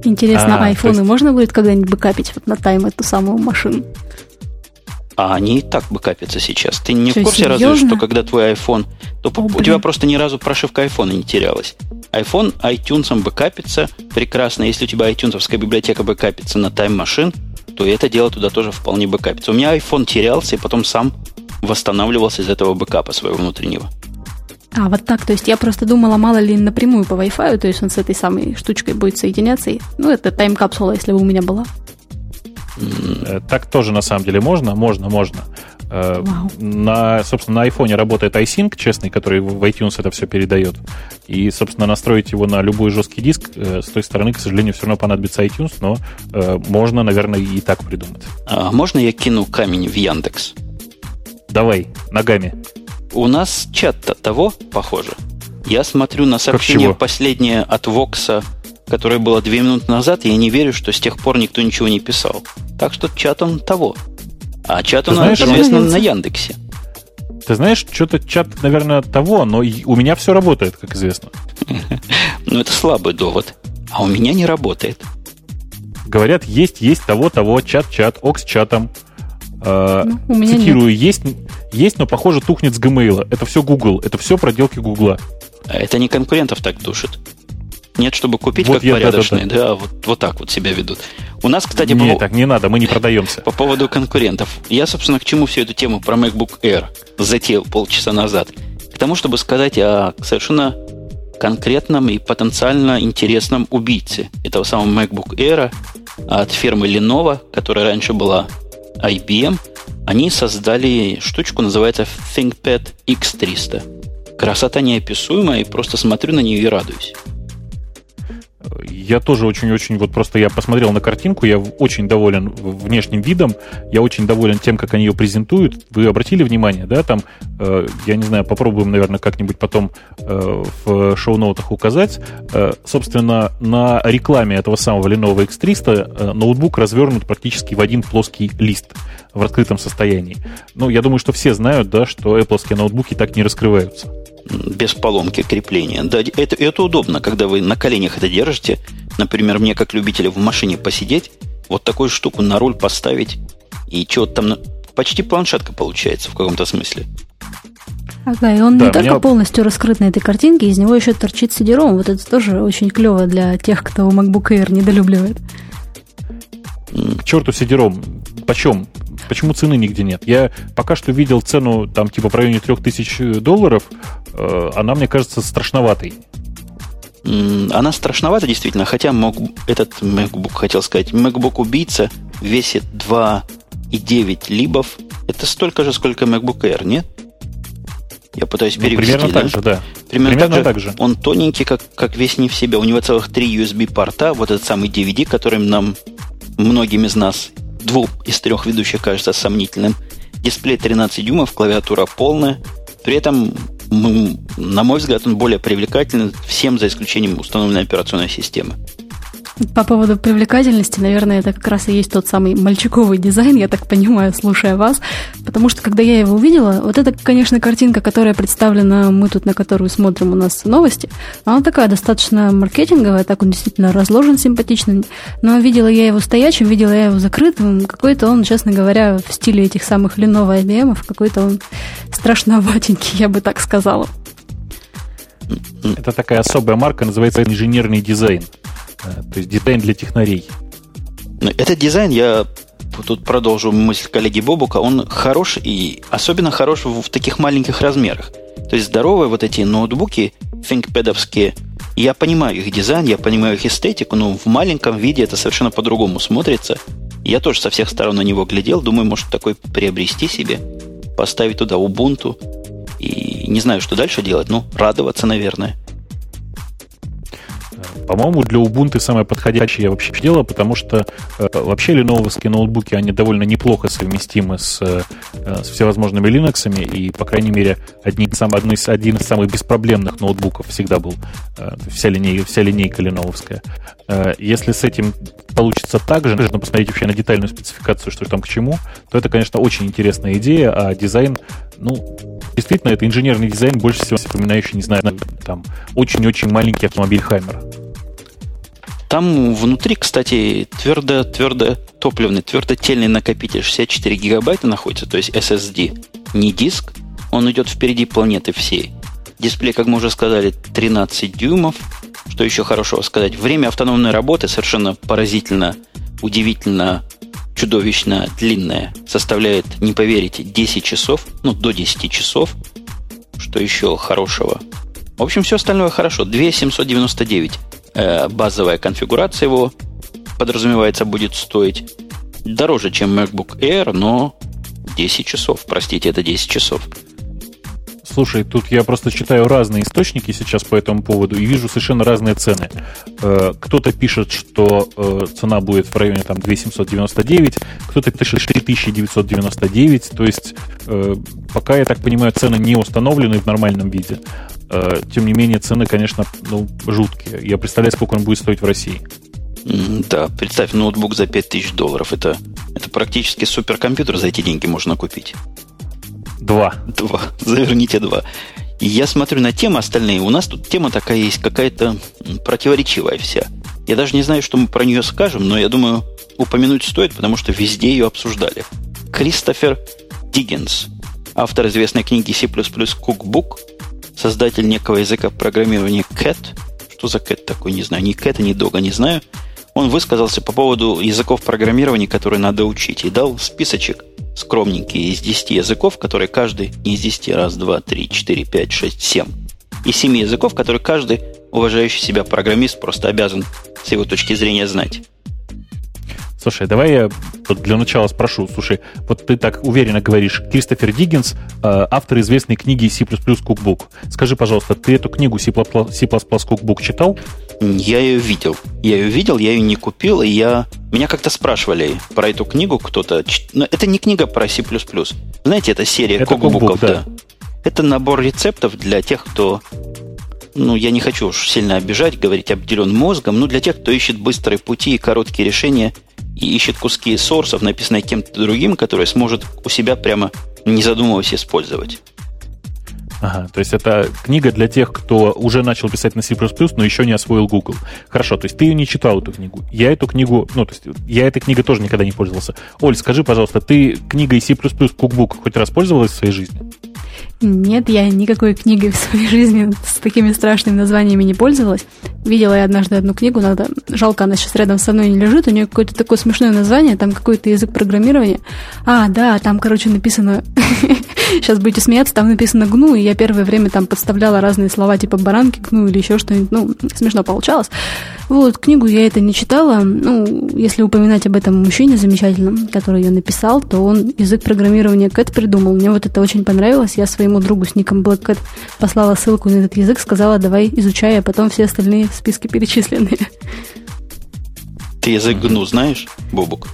Speaker 3: Интересно, а, айфоны есть... можно будет когда-нибудь бэкапить вот на тайм эту самую машину?
Speaker 1: А они и так бэкапятся сейчас. Ты не что, в курсе серьезно? разве, что когда твой iPhone... То О, у блин. тебя просто ни разу прошивка iPhone не терялась. iPhone iTunes бэкапится прекрасно. Если у тебя iTunes библиотека бэкапится на Time Machine, то это дело туда тоже вполне бэкапится. У меня iPhone терялся и потом сам восстанавливался из этого бэкапа своего внутреннего.
Speaker 3: А, вот так. То есть я просто думала, мало ли напрямую по Wi-Fi, то есть он с этой самой штучкой будет соединяться. И, ну, это тайм-капсула, если бы у меня была.
Speaker 2: Э, так тоже на самом деле можно, можно, можно. Э, Вау. На, собственно, на iPhone работает iSync честный, который в iTunes это все передает. И, собственно, настроить его на любой жесткий диск э, с той стороны, к сожалению, все равно понадобится iTunes, но можно, наверное, и так придумать.
Speaker 1: А можно я кину камень в Яндекс?
Speaker 2: Давай, ногами.
Speaker 1: У нас чат-то того, похоже. Я смотрю на сообщение последнее от Вокса которое было две минуты назад, и я не верю, что с тех пор никто ничего не писал. Так что чат он того. А чат он, знаешь, известно, на Яндексе.
Speaker 2: Ты знаешь, что-то чат, наверное, того, но у меня все работает, как известно.
Speaker 1: Ну, это слабый довод. А у меня не работает.
Speaker 2: Говорят, есть, есть того, того, чат-чат, ок с чатом. Э, ну, цитирую, есть, есть, но, похоже, тухнет с Gmail. Это все Google, это все проделки Гугла.
Speaker 1: А это не конкурентов так душит. Нет, чтобы купить вот как я, порядочные. Да, да, да. да вот, вот так вот себя ведут. У нас, кстати,
Speaker 2: не, по... так не надо, мы не продаемся.
Speaker 1: По поводу конкурентов. Я, собственно, к чему всю эту тему про MacBook Air затеял полчаса назад? К тому, чтобы сказать о совершенно конкретном и потенциально интересном убийце этого самого MacBook Air от фирмы Lenovo, которая раньше была IBM. Они создали штучку, называется ThinkPad X300. Красота неописуемая, и просто смотрю на нее и радуюсь
Speaker 2: я тоже очень-очень, вот просто я посмотрел на картинку, я очень доволен внешним видом, я очень доволен тем, как они ее презентуют. Вы обратили внимание, да, там, э, я не знаю, попробуем, наверное, как-нибудь потом э, в шоу-ноутах указать. Э, собственно, на рекламе этого самого Lenovo X300 э, ноутбук развернут практически в один плоский лист в раскрытом состоянии. Ну, я думаю, что все знают, да, что Apple ноутбуки так не раскрываются
Speaker 1: без поломки крепления. Да, это, это удобно, когда вы на коленях это держите. Например, мне как любителю в машине посидеть, вот такую штуку на руль поставить, и что там почти планшетка получается в каком-то смысле.
Speaker 3: Ага, и он да, не только меня... полностью раскрыт на этой картинке, из него еще торчит CD-ROM. Вот это тоже очень клево для тех, кто MacBook Air недолюбливает.
Speaker 2: К черту CD-ROM. Почем? Почему цены нигде нет? Я пока что видел цену там типа в районе 3000 долларов. Э, она, мне кажется, страшноватой.
Speaker 1: Она страшновата, действительно, хотя мог, этот MacBook, хотел сказать, MacBook убийца весит 2,9 либов. Это столько же, сколько MacBook Air, нет? Я пытаюсь ну, перевести.
Speaker 2: Примерно да? так же, да.
Speaker 1: Примерно, примерно так, так же. Он тоненький, как, как весь не в себя. У него целых три USB-порта. Вот этот самый DVD, которым нам многим из нас двум из трех ведущих кажется сомнительным. Дисплей 13 дюймов, клавиатура полная. При этом, на мой взгляд, он более привлекательный всем за исключением установленной операционной системы.
Speaker 3: По поводу привлекательности, наверное, это как раз и есть тот самый мальчиковый дизайн, я так понимаю, слушая вас. Потому что, когда я его увидела, вот это, конечно, картинка, которая представлена, мы тут на которую смотрим у нас новости, она такая достаточно маркетинговая, так он действительно разложен симпатично. Но видела я его стоячим, видела я его закрытым. Какой-то он, честно говоря, в стиле этих самых Lenovo IBM, какой-то он страшноватенький, я бы так сказала.
Speaker 2: Это такая особая марка, называется инженерный дизайн. Э, то есть дизайн для технарей.
Speaker 1: Ну, этот дизайн, я тут продолжу мысль коллеги Бобука, он хорош и особенно хорош в, таких маленьких размерах. То есть здоровые вот эти ноутбуки ThinkPad'овские, я понимаю их дизайн, я понимаю их эстетику, но в маленьком виде это совершенно по-другому смотрится. Я тоже со всех сторон на него глядел, думаю, может такой приобрести себе, поставить туда Ubuntu и не знаю, что дальше делать, ну, радоваться, наверное.
Speaker 2: По-моему, для Ubuntu самое подходящее вообще дело, потому что э, вообще леновские ноутбуки, они довольно неплохо совместимы с, э, с всевозможными Linux, и, по крайней мере, одни, сам, одно один из самых беспроблемных ноутбуков всегда был э, вся, линейка, вся линейка леновская. Э, если с этим получится так же, нужно посмотреть вообще на детальную спецификацию, что там к чему, то это, конечно, очень интересная идея, а дизайн, ну, действительно, это инженерный дизайн, больше всего напоминающий, не знаю, там, очень-очень маленький автомобиль Хаммер.
Speaker 1: Там внутри, кстати, твердо, твердо топливный, твердотельный накопитель 64 гигабайта находится, то есть SSD. Не диск, он идет впереди планеты всей. Дисплей, как мы уже сказали, 13 дюймов. Что еще хорошего сказать? Время автономной работы совершенно поразительно, удивительно, чудовищно длинное. Составляет, не поверите, 10 часов, ну, до 10 часов. Что еще хорошего? В общем, все остальное хорошо. 2799 э, базовая конфигурация его, подразумевается, будет стоить дороже, чем MacBook Air, но 10 часов. Простите, это 10 часов.
Speaker 2: Слушай, тут я просто читаю разные источники сейчас по этому поводу и вижу совершенно разные цены. Э, кто-то пишет, что э, цена будет в районе там 2799, кто-то пишет 3999, то есть э, пока, я так понимаю, цены не установлены в нормальном виде. Тем не менее, цены, конечно, ну, жуткие. Я представляю, сколько он будет стоить в России.
Speaker 1: Да, представь, ноутбук за 5000 долларов. Это, это практически суперкомпьютер за эти деньги можно купить.
Speaker 2: Два.
Speaker 1: Два. Заверните два. И я смотрю на темы остальные. У нас тут тема такая есть, какая-то противоречивая вся. Я даже не знаю, что мы про нее скажем, но я думаю, упомянуть стоит, потому что везде ее обсуждали. Кристофер Диггинс, автор известной книги C++ Cookbook, создатель некого языка программирования CAT. Что за CAT такой, не знаю. Ни CAT, ни Dog, не знаю. Он высказался по поводу языков программирования, которые надо учить, и дал списочек скромненький из 10 языков, которые каждый не из 10, раз, два, три, четыре, пять, шесть, семь. И 7 языков, которые каждый уважающий себя программист просто обязан с его точки зрения знать.
Speaker 2: Слушай, давай я для начала спрошу. Слушай, вот ты так уверенно говоришь, Кристофер Диггинс, э, автор известной книги C++ Cookbook. Скажи, пожалуйста, ты эту книгу C++ Cookbook читал?
Speaker 1: Я ее видел. Я ее видел, я ее не купил, и я... Меня как-то спрашивали про эту книгу кто-то. Но это не книга про C++. Знаете, это серия это кукбуков, да. да. Это набор рецептов для тех, кто ну, я не хочу уж сильно обижать, говорить обделен мозгом, но для тех, кто ищет быстрые пути и короткие решения и ищет куски сорсов, написанные кем-то другим, которые сможет у себя прямо не задумываясь использовать.
Speaker 2: Ага, то есть это книга для тех, кто уже начал писать на C++, но еще не освоил Google. Хорошо, то есть ты ее не читал, эту книгу. Я эту книгу, ну, то есть я этой книгой тоже никогда не пользовался. Оль, скажи, пожалуйста, ты книгой C++ Cookbook хоть раз пользовалась в своей жизни?
Speaker 3: Нет, я никакой книгой в своей жизни с такими страшными названиями не пользовалась. Видела я однажды одну книгу, надо, жалко, она сейчас рядом со мной не лежит, у нее какое-то такое смешное название, там какой-то язык программирования. А, да, там, короче, написано, сейчас будете смеяться, там написано гну, и я первое время там подставляла разные слова, типа баранки, гну или еще что-нибудь, ну, смешно получалось. Вот, книгу я это не читала, ну, если упоминать об этом мужчине замечательном, который ее написал, то он язык программирования Кэт придумал. Мне вот это очень понравилось, я своему другу с ником Black послала ссылку на этот язык, сказала, давай изучай, а потом все остальные списки перечисленные.
Speaker 1: Ты язык GNU знаешь, Бобук?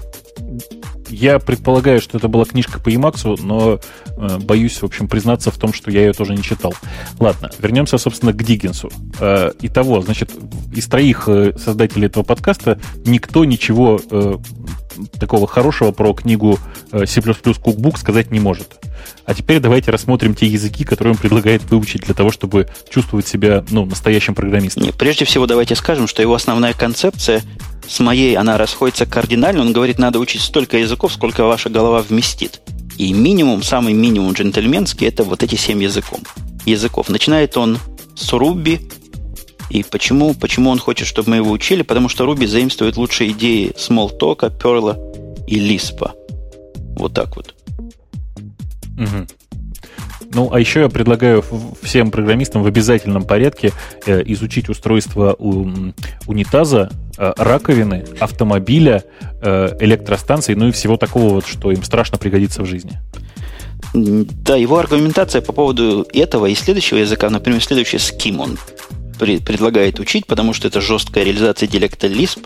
Speaker 2: я предполагаю, что это была книжка по Emacs, но э, боюсь, в общем, признаться в том, что я ее тоже не читал. Ладно, вернемся, собственно, к Диггинсу. Э, итого, значит, из троих э, создателей этого подкаста никто ничего э, такого хорошего про книгу э, C++ Cookbook сказать не может. А теперь давайте рассмотрим те языки, которые он предлагает выучить для того, чтобы чувствовать себя ну, настоящим программистом.
Speaker 1: Не, прежде всего давайте скажем, что его основная концепция с моей, она расходится кардинально. Он говорит, надо учить столько языков, сколько ваша голова вместит. И минимум, самый минимум джентльменский, это вот эти семь языков. языков. Начинает он с Ruby. И почему? Почему он хочет, чтобы мы его учили? Потому что Ruby заимствует лучшие идеи Smalltalk, Perl и Lisp. Вот так вот.
Speaker 2: Угу. Ну, а еще я предлагаю всем программистам в обязательном порядке э, изучить устройство у, унитаза, э, раковины, автомобиля, э, электростанции, ну и всего такого вот, что им страшно пригодится в жизни.
Speaker 1: Да, его аргументация по поводу этого и следующего языка, например, следующий Scheme он предлагает учить, потому что это жесткая реализация диалекта Lisp.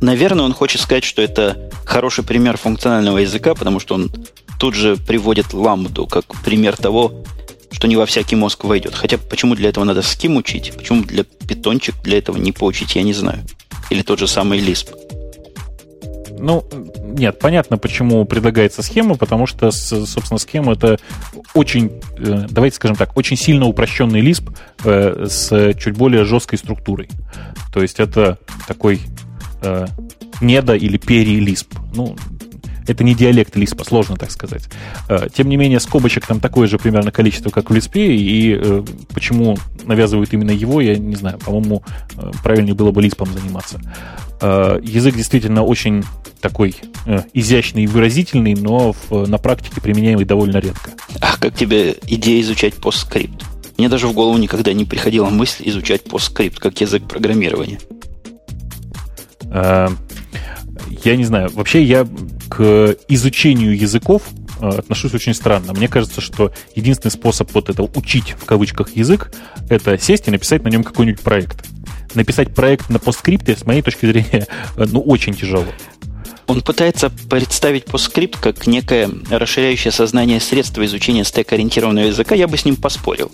Speaker 1: Наверное, он хочет сказать, что это хороший пример функционального языка, потому что он тут же приводит ламбду как пример того, что не во всякий мозг войдет. Хотя почему для этого надо ским учить? Почему для питончик для этого не поучить, я не знаю. Или тот же самый Lisp.
Speaker 2: Ну, нет, понятно, почему предлагается схема, потому что, собственно, схема это очень, э, давайте скажем так, очень сильно упрощенный Lisp э, с чуть более жесткой структурой. То есть это такой э, или пере-Lisp. Ну, это не диалект Лиспа, сложно так сказать. Э, тем не менее, скобочек там такое же примерно количество, как в Лиспе, и э, почему навязывают именно его, я не знаю. По-моему, э, правильнее было бы Лиспом заниматься. Язык действительно очень такой изящный и выразительный, но на практике применяемый довольно редко.
Speaker 1: А как тебе идея изучать постскрипт? Мне даже в голову никогда не приходила мысль изучать постскрипт как язык программирования
Speaker 2: я не знаю, вообще я к изучению языков э, отношусь очень странно. Мне кажется, что единственный способ вот это учить в кавычках язык, это сесть и написать на нем какой-нибудь проект. Написать проект на постскрипте, с моей точки зрения, э, ну, очень тяжело.
Speaker 1: Он пытается представить постскрипт как некое расширяющее сознание средство изучения стек-ориентированного языка. Я бы с ним поспорил.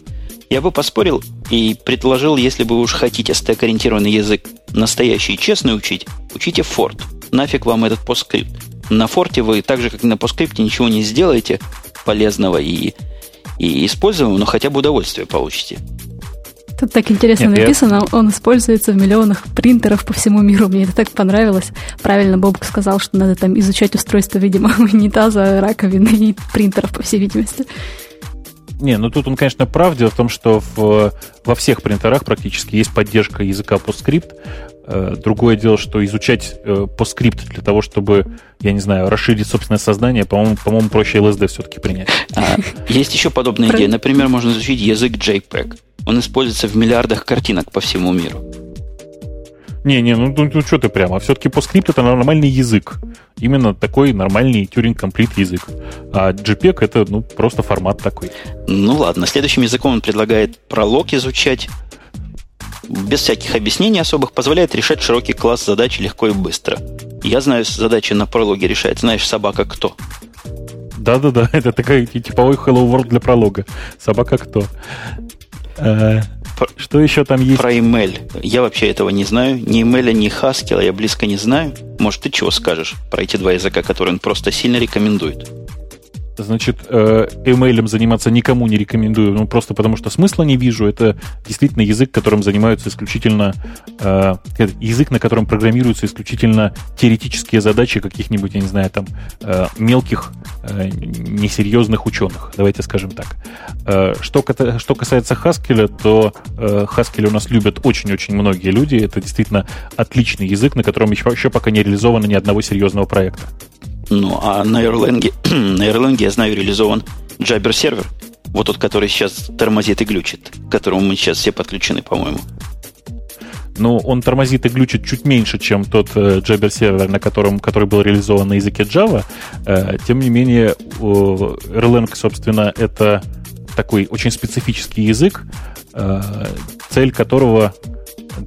Speaker 1: Я бы поспорил и предложил, если вы уж хотите стек-ориентированный язык настоящий и честный учить, учите Ford нафиг вам этот постскрипт. На форте вы так же, как и на постскрипте, ничего не сделаете полезного и, и используемого, но хотя бы удовольствие получите.
Speaker 3: Тут так интересно Нет, написано, я... он используется в миллионах принтеров по всему миру. Мне это так понравилось. Правильно Бобок сказал, что надо там изучать устройство, видимо, унитаза, раковины и принтеров, по всей видимости.
Speaker 2: Не, ну тут он, конечно, прав. Дело в том, что в, во всех принтерах практически есть поддержка языка PostScript. Э, другое дело, что изучать э, постскрипт для того, чтобы, я не знаю, расширить собственное сознание, по-моему, по-моему проще LSD все-таки принять.
Speaker 1: А, есть еще подобная идея. Например, можно изучить язык JPEG. Он используется в миллиардах картинок по всему миру.
Speaker 2: Не-не, ну, ну, ну что ты прямо. Все-таки постскрипт это нормальный язык. Именно такой нормальный Turing Complete язык. А JPEG это ну, просто формат такой.
Speaker 1: Ну ладно, следующим языком он предлагает пролог изучать без всяких объяснений особых позволяет решать широкий класс задач легко и быстро. Я знаю, задачи на прологе решает. Знаешь, собака кто?
Speaker 2: Да-да-да, это такой типовой Hello World для пролога. Собака кто? Что еще там есть?
Speaker 1: Про email. Я вообще этого не знаю. Ни email, ни Haskell я близко не знаю. Может, ты чего скажешь про эти два языка, которые он просто сильно рекомендует?
Speaker 2: Значит, э, email заниматься никому не рекомендую, ну, просто потому что смысла не вижу. Это действительно язык, которым занимаются исключительно... Э, язык, на котором программируются исключительно теоретические задачи каких-нибудь, я не знаю, там, э, мелких, несерьезных ученых, давайте скажем так. Что, что касается Haskell, то Haskell у нас любят очень-очень многие люди. Это действительно отличный язык, на котором еще, еще пока не реализовано ни одного серьезного проекта.
Speaker 1: Ну, а на Erlang, на Erlang, я знаю, реализован Jabber сервер. Вот тот, который сейчас тормозит и глючит, к которому мы сейчас все подключены, по-моему.
Speaker 2: Ну, он тормозит и глючит чуть меньше, чем тот э, Jabber сервер, на котором, который был реализован на языке Java. Э, тем не менее, Erlang, собственно, это такой очень специфический язык, э, цель которого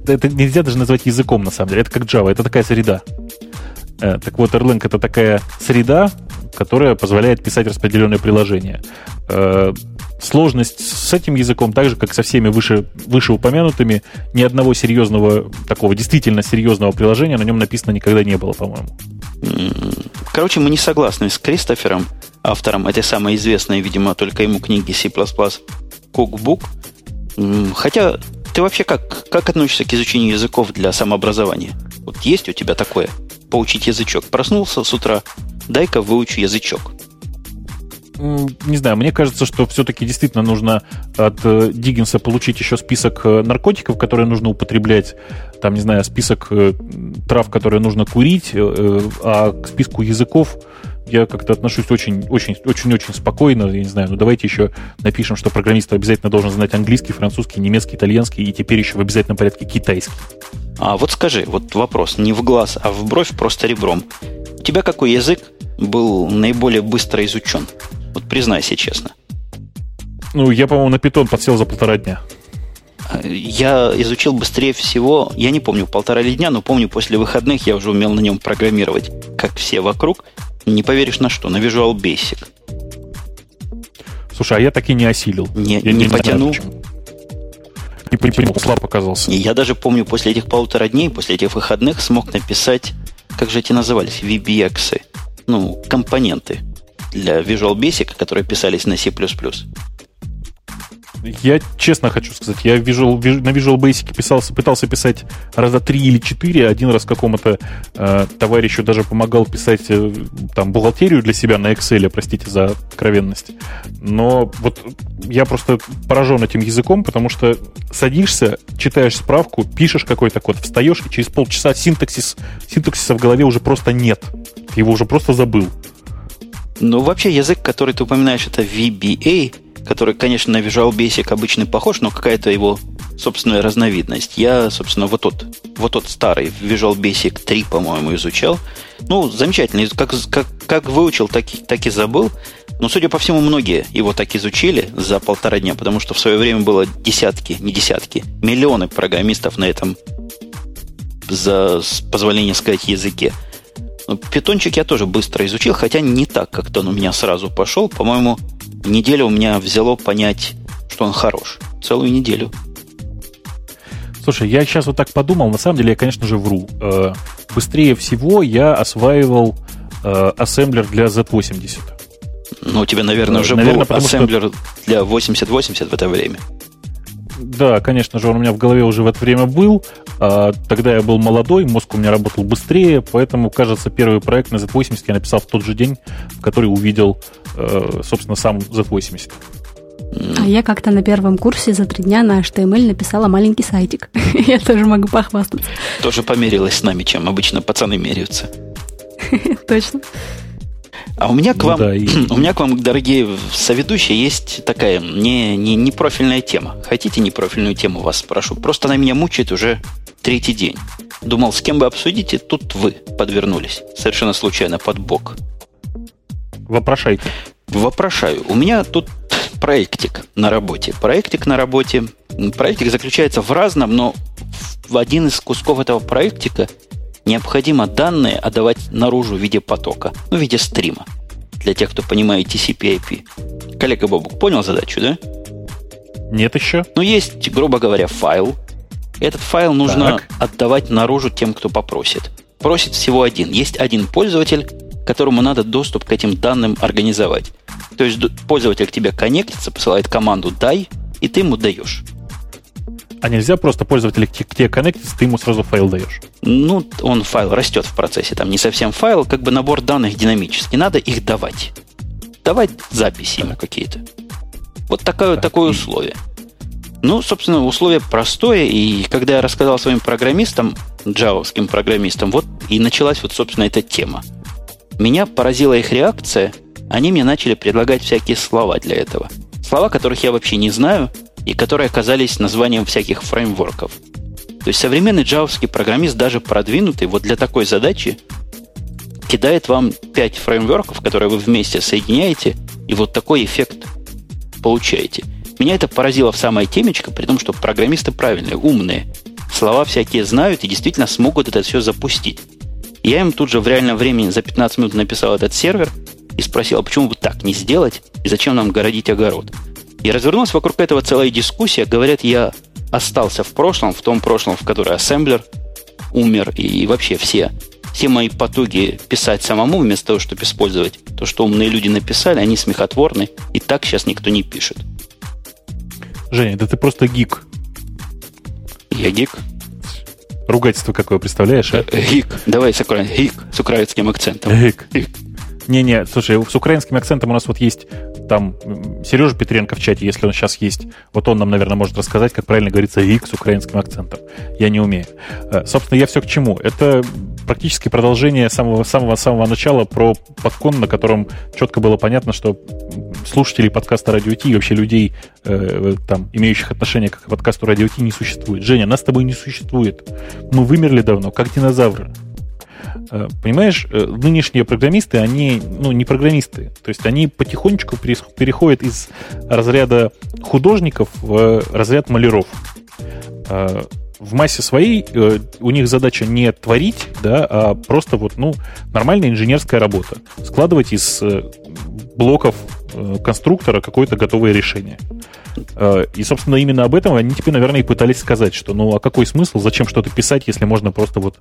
Speaker 2: это нельзя даже назвать языком, на самом деле. Это как Java, это такая среда. Э, так вот, Erlang это такая среда, которая позволяет писать распределенные приложения. Э, сложность с этим языком, так же, как со всеми выше, вышеупомянутыми, ни одного серьезного, такого действительно серьезного приложения на нем написано никогда не было, по-моему.
Speaker 1: Короче, мы не согласны с Кристофером, автором этой самой известной, видимо, только ему книги C++ Cookbook. Хотя ты вообще как, как относишься к изучению языков для самообразования? Вот есть у тебя такое? Поучить язычок. Проснулся с утра, дай-ка выучу язычок
Speaker 2: не знаю, мне кажется, что все-таки действительно нужно от э, Диггинса получить еще список э, наркотиков, которые нужно употреблять, там, не знаю, список э, трав, которые нужно курить, а к списку языков я как-то отношусь очень, очень, очень, очень спокойно. Я не знаю, ну давайте еще напишем, что программист обязательно должен знать английский, французский, немецкий, итальянский и теперь еще в обязательном порядке китайский.
Speaker 1: А вот скажи, вот вопрос не в глаз, а в бровь просто ребром. У тебя какой язык был наиболее быстро изучен? Вот признайся честно.
Speaker 2: Ну, я, по-моему, на питон подсел за полтора дня.
Speaker 1: Я изучил быстрее всего, я не помню, полтора ли дня, но помню, после выходных я уже умел на нем программировать, как все вокруг. Не поверишь на что, на Visual Basic.
Speaker 2: Слушай, а я так и не осилил.
Speaker 1: Не,
Speaker 2: я
Speaker 1: не, не потянул.
Speaker 2: Не понял, слаб оказался.
Speaker 1: Я даже помню, после этих полутора дней, после этих выходных смог написать, как же эти назывались, VBX, ну, компоненты для Visual Basic, которые писались на C++?
Speaker 2: Я честно хочу сказать, я Visual, на Visual Basic писался, пытался писать раза три или четыре. Один раз какому-то э, товарищу даже помогал писать э, там бухгалтерию для себя на Excel, простите за откровенность. Но вот я просто поражен этим языком, потому что садишься, читаешь справку, пишешь какой-то код, встаешь, и через полчаса синтаксис, синтаксиса в голове уже просто нет. Ты его уже просто забыл.
Speaker 1: Ну, вообще, язык, который ты упоминаешь, это VBA, который, конечно, на Visual Basic обычно похож, но какая-то его собственная разновидность. Я, собственно, вот тот, вот тот старый Visual Basic 3, по-моему, изучал. Ну, замечательно. Как, как, как выучил, так и, так и забыл. Но, судя по всему, многие его так изучили за полтора дня, потому что в свое время было десятки, не десятки, миллионы программистов на этом, за позволение сказать, языке. Ну, питончик я тоже быстро изучил, хотя не так, как-то он у меня сразу пошел. По-моему, неделю у меня взяло понять, что он хорош. Целую неделю.
Speaker 2: Слушай, я сейчас вот так подумал, на самом деле я, конечно же, вру. Э, быстрее всего я осваивал э, ассемблер для Z80.
Speaker 1: Ну, у тебя, наверное, уже наверное, был ассемблер что... для 8080 в это время.
Speaker 2: Да, конечно же, он у меня в голове уже в это время был. А, тогда я был молодой, мозг у меня работал быстрее, поэтому, кажется, первый проект на Z80 я написал в тот же день, в который увидел, э, собственно, сам Z80.
Speaker 3: А я как-то на первом курсе за три дня на HTML написала маленький сайтик. я тоже могу похвастаться.
Speaker 1: Тоже померилась с нами, чем обычно пацаны меряются.
Speaker 3: Точно.
Speaker 1: А у меня к ну вам, да, и... у меня к вам, дорогие соведущие, есть такая не, не, не профильная тема. Хотите не профильную тему вас спрошу? Просто она меня мучает уже третий день. Думал, с кем вы обсудите, тут вы подвернулись. Совершенно случайно, под бок.
Speaker 2: Вопрошайте.
Speaker 1: Вопрошаю. У меня тут проектик на работе. Проектик на работе. Проектик заключается в разном, но в один из кусков этого проектика необходимо данные отдавать наружу в виде потока, ну, в виде стрима. Для тех, кто понимает TCP/IP. Коллега Бобук, понял задачу, да?
Speaker 2: Нет еще.
Speaker 1: Ну, есть, грубо говоря, файл. Этот файл нужно так. отдавать наружу тем, кто попросит. Просит всего один. Есть один пользователь, которому надо доступ к этим данным организовать. То есть пользователь к тебе коннектится, посылает команду «дай», и ты ему даешь.
Speaker 2: А нельзя просто пользователь к тебе коннектится, ты ему сразу файл даешь?
Speaker 1: Ну, он файл растет в процессе. Там не совсем файл, как бы набор данных динамический. Надо их давать. Давать записи ему какие-то. Вот такое, так, такое условие. Ну, собственно, условие простое, и когда я рассказал своим программистам, джавовским программистам, вот и началась вот, собственно, эта тема. Меня поразила их реакция, они мне начали предлагать всякие слова для этого. Слова, которых я вообще не знаю – и которые оказались названием всяких фреймворков. То есть современный джавовский программист, даже продвинутый, вот для такой задачи кидает вам 5 фреймворков, которые вы вместе соединяете, и вот такой эффект получаете. Меня это поразило в самое темечко, при том, что программисты правильные, умные, слова всякие знают и действительно смогут это все запустить. Я им тут же в реальном времени за 15 минут написал этот сервер и спросил, а почему бы так не сделать и зачем нам городить огород. И развернулась вокруг этого целая дискуссия. Говорят, я остался в прошлом, в том прошлом, в которое ассемблер умер, и вообще все, все мои потуги писать самому, вместо того, чтобы использовать то, что умные люди написали, они смехотворны, и так сейчас никто не пишет.
Speaker 2: Женя, да ты просто гик.
Speaker 1: Я гик?
Speaker 2: Ругательство какое, представляешь? А?
Speaker 1: Гик. Давай с, укра... гик, с украинским акцентом.
Speaker 2: Гик. гик. Не-не, слушай, с украинским акцентом у нас вот есть там Сережа Петренко в чате, если он сейчас есть, вот он нам, наверное, может рассказать, как правильно говорится «ик» с украинским акцентом. Я не умею. Э, собственно, я все к чему. Это практически продолжение самого-самого-самого начала про подкон, на котором четко было понятно, что слушателей подкаста Радио Ти и вообще людей, э, там, имеющих отношение к подкасту Радио Ти, не существует. Женя, нас с тобой не существует. Мы вымерли давно, как динозавры. Э, понимаешь, э, нынешние программисты, они, ну, не программисты. То есть они потихонечку переходят из разряда художников в разряд маляров. Э, в массе своей у них задача не творить, да, а просто вот, ну, нормальная инженерская работа. Складывать из блоков конструктора какое-то готовое решение. Э, и, собственно, именно об этом они тебе, наверное, и пытались сказать, что ну а какой смысл, зачем что-то писать, если можно просто вот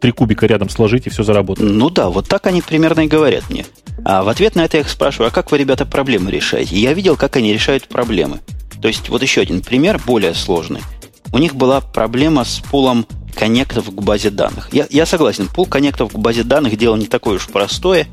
Speaker 2: три кубика рядом сложить и все заработать?
Speaker 1: Ну да, вот так они примерно и говорят мне. А в ответ на это я их спрашиваю, а как вы, ребята, проблемы решаете? И я видел, как они решают проблемы. То есть вот еще один пример, более сложный. У них была проблема с пулом коннектов к базе данных. Я, я согласен, пул коннектов к базе данных дело не такое уж простое,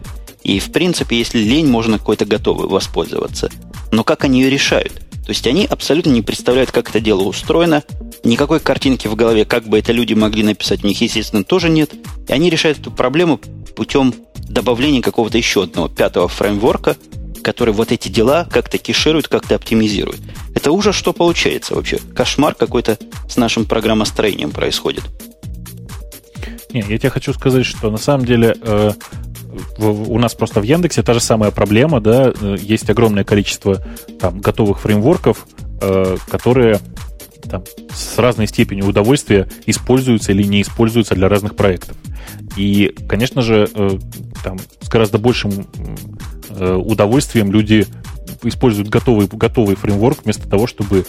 Speaker 1: и, в принципе, если лень, можно какой-то готовый воспользоваться. Но как они ее решают? То есть они абсолютно не представляют, как это дело устроено. Никакой картинки в голове, как бы это люди могли написать, у них, естественно, тоже нет. И они решают эту проблему путем добавления какого-то еще одного пятого фреймворка, который вот эти дела как-то кеширует, как-то оптимизирует. Это ужас, что получается вообще. Кошмар какой-то с нашим программостроением происходит.
Speaker 2: Не, я тебе хочу сказать, что на самом деле э, у нас просто в Яндексе та же самая проблема, да, э, есть огромное количество там готовых фреймворков, э, которые там, с разной степенью удовольствия используются или не используются для разных проектов. И, конечно же, э, там, с гораздо большим удовольствием люди используют готовый, готовый фреймворк вместо того, чтобы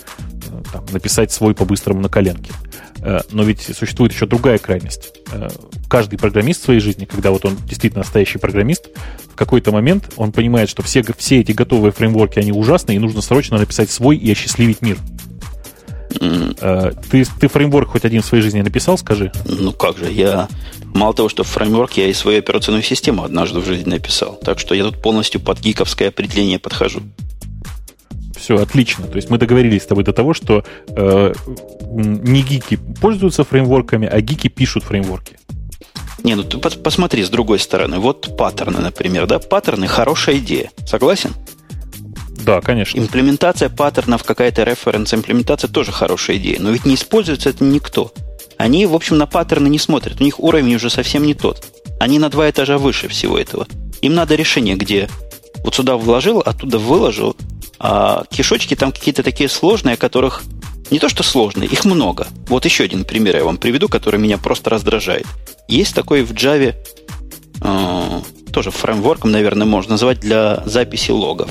Speaker 2: там, написать свой по-быстрому на коленке. Э, но ведь существует еще другая крайность. Э, каждый программист в своей жизни, когда вот он действительно настоящий программист, в какой-то момент он понимает, что все, все эти готовые фреймворки, они ужасны, и нужно срочно написать свой и осчастливить мир. Э, ты, ты фреймворк хоть один в своей жизни написал, скажи?
Speaker 1: Ну как же, я мало того, что фреймворк, я и свою операционную систему однажды в жизни написал. Так что я тут полностью под гиковское определение подхожу
Speaker 2: все отлично. То есть мы договорились с тобой до того, что э, не гики пользуются фреймворками, а гики пишут фреймворки.
Speaker 1: Не, ну ты посмотри с другой стороны. Вот паттерны, например, да? Паттерны – хорошая идея. Согласен?
Speaker 2: Да, конечно.
Speaker 1: Имплементация паттернов, какая-то референс-имплементация тоже хорошая идея. Но ведь не используется это никто. Они, в общем, на паттерны не смотрят. У них уровень уже совсем не тот. Они на два этажа выше всего этого. Им надо решение, где вот сюда вложил, оттуда выложил, а кишочки там какие-то такие сложные, которых не то что сложные, их много. Вот еще один пример я вам приведу, который меня просто раздражает. Есть такой в Java, э, тоже фреймворком, наверное, можно назвать для записи логов.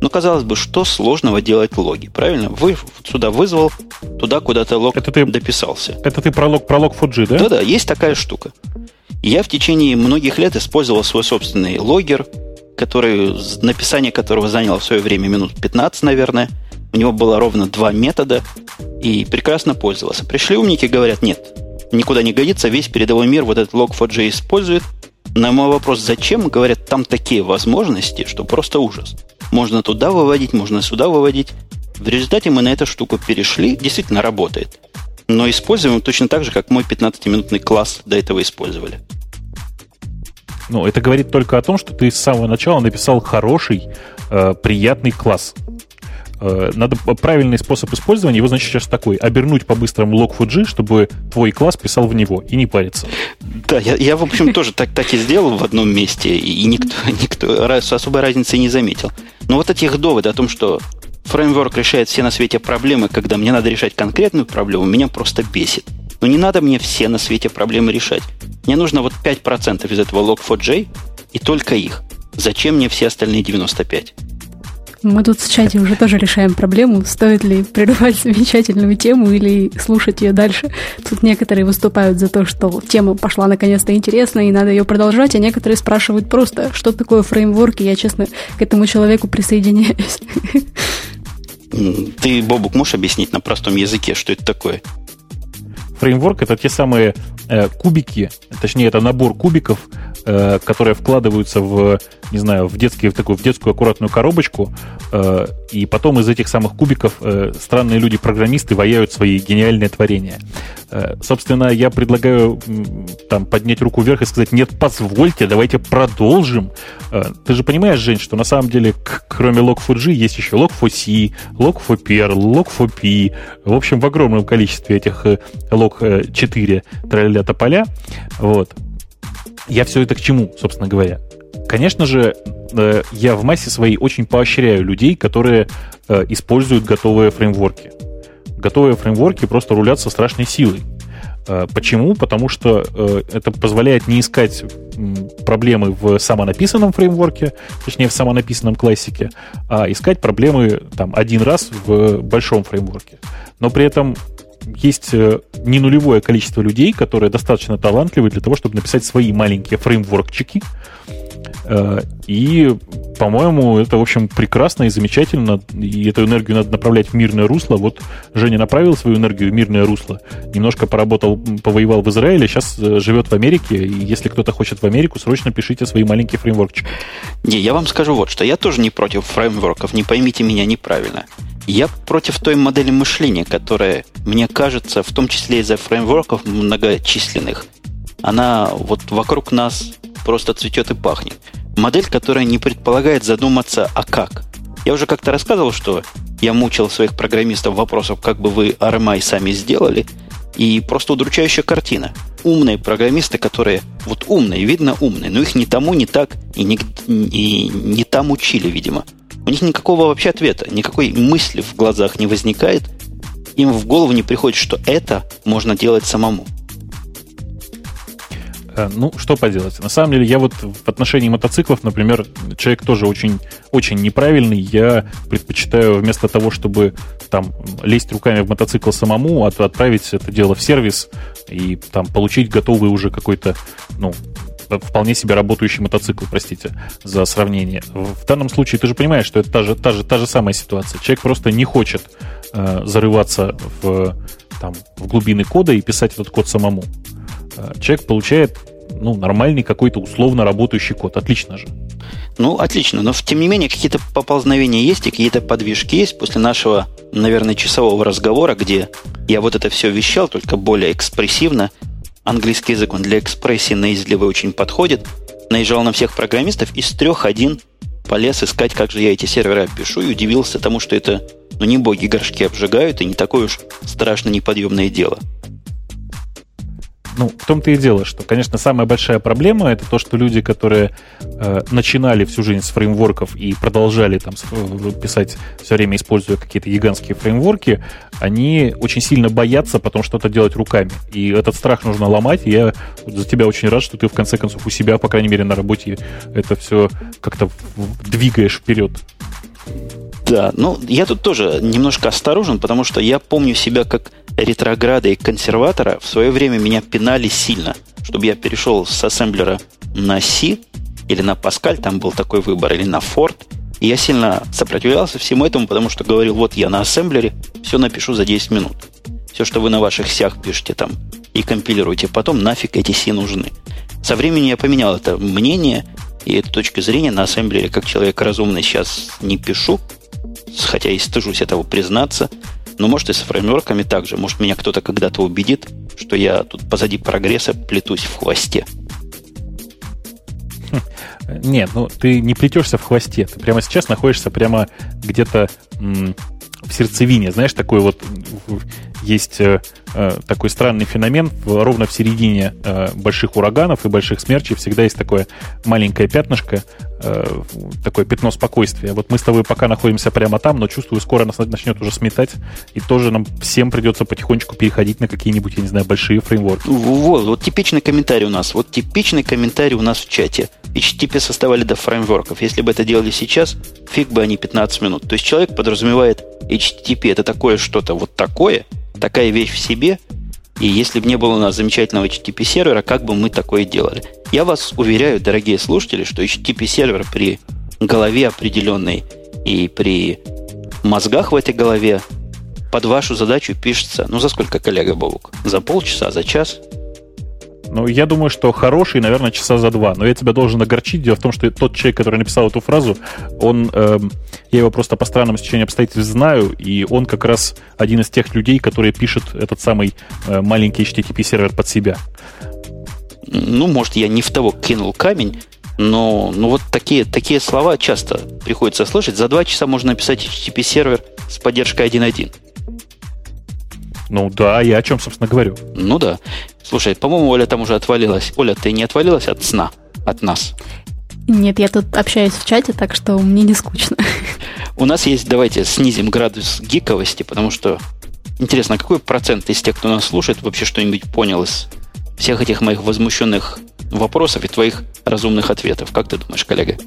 Speaker 1: Но казалось бы, что сложного делать логи, правильно? Вы сюда вызвал, туда куда-то лог это ты, дописался.
Speaker 2: Это ты про лог, про лог Fuji, да?
Speaker 1: Да-да, есть такая штука. Я в течение многих лет использовал свой собственный логер, который, написание которого заняло в свое время минут 15, наверное. У него было ровно два метода, и прекрасно пользовался. Пришли умники, говорят, нет, никуда не годится, весь передовой мир вот этот log4j использует. На мой вопрос, зачем, говорят, там такие возможности, что просто ужас. Можно туда выводить, можно сюда выводить. В результате мы на эту штуку перешли, действительно работает. Но используем точно так же, как мой 15-минутный класс до этого использовали.
Speaker 2: Ну, это говорит только о том, что ты с самого начала написал хороший, э, приятный класс. Э, надо правильный способ использования, его, значит, сейчас такой. Обернуть по-быстрому log4j, чтобы твой класс писал в него и не париться.
Speaker 1: Да, я, я в общем, тоже так, так и сделал в одном месте, и никто, никто особой разницы не заметил. Но вот этих доводов о том, что фреймворк решает все на свете проблемы, когда мне надо решать конкретную проблему, меня просто бесит. Но не надо мне все на свете проблемы решать. Мне нужно вот 5% из этого log4j и только их. Зачем мне все остальные 95?
Speaker 3: Мы тут в чате уже тоже решаем проблему, стоит ли прерывать замечательную тему или слушать ее дальше. Тут некоторые выступают за то, что тема пошла наконец-то интересная и надо ее продолжать, а некоторые спрашивают просто, что такое фреймворк, и я, честно, к этому человеку присоединяюсь.
Speaker 1: Ты, Бобук, можешь объяснить на простом языке, что это такое?
Speaker 2: Фреймворк это те самые э, кубики, точнее, это набор кубиков, э, которые вкладываются в, не знаю, в, детский, в такую в детскую аккуратную коробочку, э, и потом из этих самых кубиков э, странные люди-программисты ваяют свои гениальные творения. Собственно, я предлагаю там поднять руку вверх и сказать, нет, позвольте, давайте продолжим. Ты же понимаешь, Жень, что на самом деле, кроме Log4j, есть еще Log4c, Log4Perl, Log4p. В общем, в огромном количестве этих Log4 тролля тополя. Вот. Я все это к чему, собственно говоря? Конечно же, э, я в массе своей очень поощряю людей, которые используют готовые фреймворки готовые фреймворки просто рулят со страшной силой. Э, почему? Потому что э, это позволяет не искать проблемы в самонаписанном фреймворке, точнее в самонаписанном классике, а искать проблемы там один раз в большом фреймворке. Но при этом есть э, не нулевое количество людей, которые достаточно талантливы для того, чтобы написать свои маленькие фреймворкчики, Э, и, по-моему, это, в общем, прекрасно и замечательно. И эту энергию надо направлять в мирное русло. Вот Женя направил свою энергию в мирное русло. Немножко поработал, повоевал в Израиле, сейчас э, живет в Америке. И если кто-то хочет в Америку, срочно пишите свои маленькие фреймворкчики.
Speaker 1: Не, я вам скажу вот, что я тоже не против фреймворков. Не поймите меня неправильно. Я против той модели мышления, которая, мне кажется, в том числе из-за фреймворков многочисленных, она вот вокруг нас просто цветет и пахнет. Модель, которая не предполагает задуматься, а как. Я уже как-то рассказывал, что я мучил своих программистов вопросов, как бы вы RMI сами сделали, и просто удручающая картина. Умные программисты, которые вот умные, видно умные, но их ни тому, ни так и не, и не там учили, видимо. У них никакого вообще ответа, никакой мысли в глазах не возникает, им в голову не приходит, что это можно делать самому.
Speaker 2: Э, ну, что поделать. На самом деле, я вот в отношении мотоциклов, например, человек тоже очень, очень неправильный. Я предпочитаю вместо того, чтобы там лезть руками в мотоцикл самому, от, отправить это дело в сервис и там получить готовый уже какой-то, ну, вполне себе работающий мотоцикл, простите за сравнение. В данном случае ты же понимаешь, что это та же, та же, та же самая ситуация. Человек просто не хочет э, зарываться в, там, в глубины кода и писать этот код самому. Э, человек получает ну, нормальный какой-то условно работающий код. Отлично же.
Speaker 1: Ну, отлично. Но, тем не менее, какие-то поползновения есть и какие-то подвижки есть после нашего, наверное, часового разговора, где я вот это все вещал, только более экспрессивно. Английский язык, он для экспрессии наизливый очень подходит. Наезжал на всех программистов, из трех один полез искать, как же я эти серверы опишу, и удивился тому, что это, ну, не боги горшки обжигают, и не такое уж страшно неподъемное дело
Speaker 2: ну, в том-то и дело, что, конечно, самая большая проблема это то, что люди, которые э, начинали всю жизнь с фреймворков и продолжали там писать все время, используя какие-то гигантские фреймворки, они очень сильно боятся потом что-то делать руками. И этот страх нужно ломать. Я за тебя очень рад, что ты в конце концов у себя, по крайней мере, на работе это все как-то двигаешь вперед.
Speaker 1: Да, ну я тут тоже немножко осторожен, потому что я помню себя как ретрограда и консерватора. В свое время меня пинали сильно, чтобы я перешел с ассемблера на C или на Pascal, там был такой выбор, или на Ford. И я сильно сопротивлялся всему этому, потому что говорил, вот я на ассемблере все напишу за 10 минут. Все, что вы на ваших сях пишете там и компилируете, потом нафиг эти C нужны. Со временем я поменял это мнение и эту точку зрения на ассемблере, как человек разумный, сейчас не пишу, хотя и стыжусь этого признаться. Но может и с фреймворками также. Может меня кто-то когда-то убедит, что я тут позади прогресса плетусь в хвосте.
Speaker 2: Хм. Нет, ну ты не плетешься в хвосте. Ты прямо сейчас находишься прямо где-то в сердцевине, знаешь, такой вот есть э, э, такой странный феномен. Ровно в середине э, больших ураганов и больших смерчей всегда есть такое маленькое пятнышко, э, такое пятно спокойствия. Вот мы с тобой пока находимся прямо там, но чувствую, скоро нас начнет уже сметать, и тоже нам всем придется потихонечку переходить на какие-нибудь, я не знаю, большие фреймворки.
Speaker 1: Вот, вот типичный комментарий у нас. Вот типичный комментарий у нас в чате. HTTP составали до фреймворков. Если бы это делали сейчас, фиг бы они 15 минут. То есть человек подразумевает HTTP это такое что-то вот такое, такая вещь в себе, и если бы не было у нас замечательного HTTP сервера, как бы мы такое делали? Я вас уверяю, дорогие слушатели, что HTTP сервер при голове определенной и при мозгах в этой голове под вашу задачу пишется, ну, за сколько, коллега Бобук? За полчаса, за час?
Speaker 2: Ну, я думаю, что хороший, наверное, часа за два. Но я тебя должен огорчить. Дело в том, что тот человек, который написал эту фразу, он, э, я его просто по странному стечению обстоятельств знаю, и он как раз один из тех людей, которые пишут этот самый э, маленький HTTP-сервер под себя.
Speaker 1: Ну, может, я не в того кинул камень, но ну, вот такие, такие слова часто приходится слышать. За два часа можно написать HTTP-сервер с поддержкой 1.1.
Speaker 2: Ну да, я о чем, собственно, говорю.
Speaker 1: Ну да. Слушай, по-моему, Оля там уже отвалилась. Оля, ты не отвалилась от сна, от нас?
Speaker 3: Нет, я тут общаюсь в чате, так что мне не скучно.
Speaker 1: У нас есть, давайте снизим градус гиковости, потому что интересно, какой процент из тех, кто нас слушает, вообще что-нибудь понял из всех этих моих возмущенных вопросов и твоих разумных ответов? Как ты думаешь, коллега?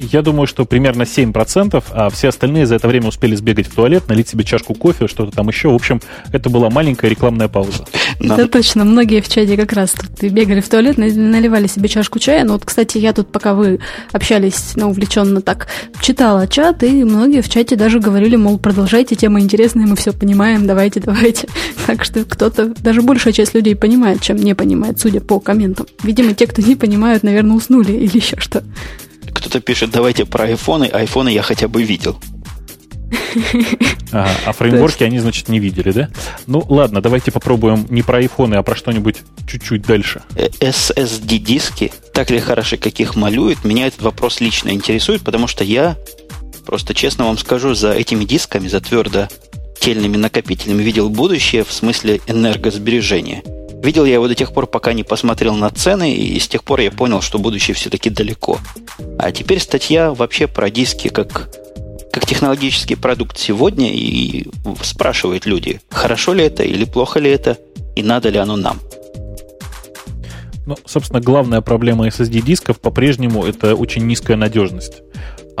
Speaker 2: Я думаю, что примерно 7%, а все остальные за это время успели сбегать в туалет, налить себе чашку кофе, что-то там еще. В общем, это была маленькая рекламная пауза.
Speaker 3: Да, точно. Многие в чате как раз тут бегали в туалет, наливали себе чашку чая. Но вот, кстати, я тут, пока вы общались, ну, увлеченно так, читала чат, и многие в чате даже говорили, мол, продолжайте, тема интересная, мы все понимаем, давайте, давайте. Так что кто-то, даже большая часть людей понимает, чем не понимает, судя по комментам. Видимо, те, кто не понимают, наверное, уснули или еще что.
Speaker 1: Кто-то пишет, давайте про айфоны, айфоны я хотя бы видел.
Speaker 2: Ага, а фреймворки они, значит, не видели, да? Ну, ладно, давайте попробуем не про айфоны, а про что-нибудь чуть-чуть дальше.
Speaker 1: SSD-диски, так ли хороши, каких малюют, меня этот вопрос лично интересует, потому что я, просто честно вам скажу, за этими дисками, за твердо тельными накопителями видел будущее в смысле энергосбережения – Видел я его до тех пор, пока не посмотрел на цены, и с тех пор я понял, что будущее все-таки далеко. А теперь статья вообще про диски как, как технологический продукт сегодня, и спрашивают люди, хорошо ли это или плохо ли это, и надо ли оно нам.
Speaker 2: Ну, собственно, главная проблема SSD-дисков по-прежнему это очень низкая надежность.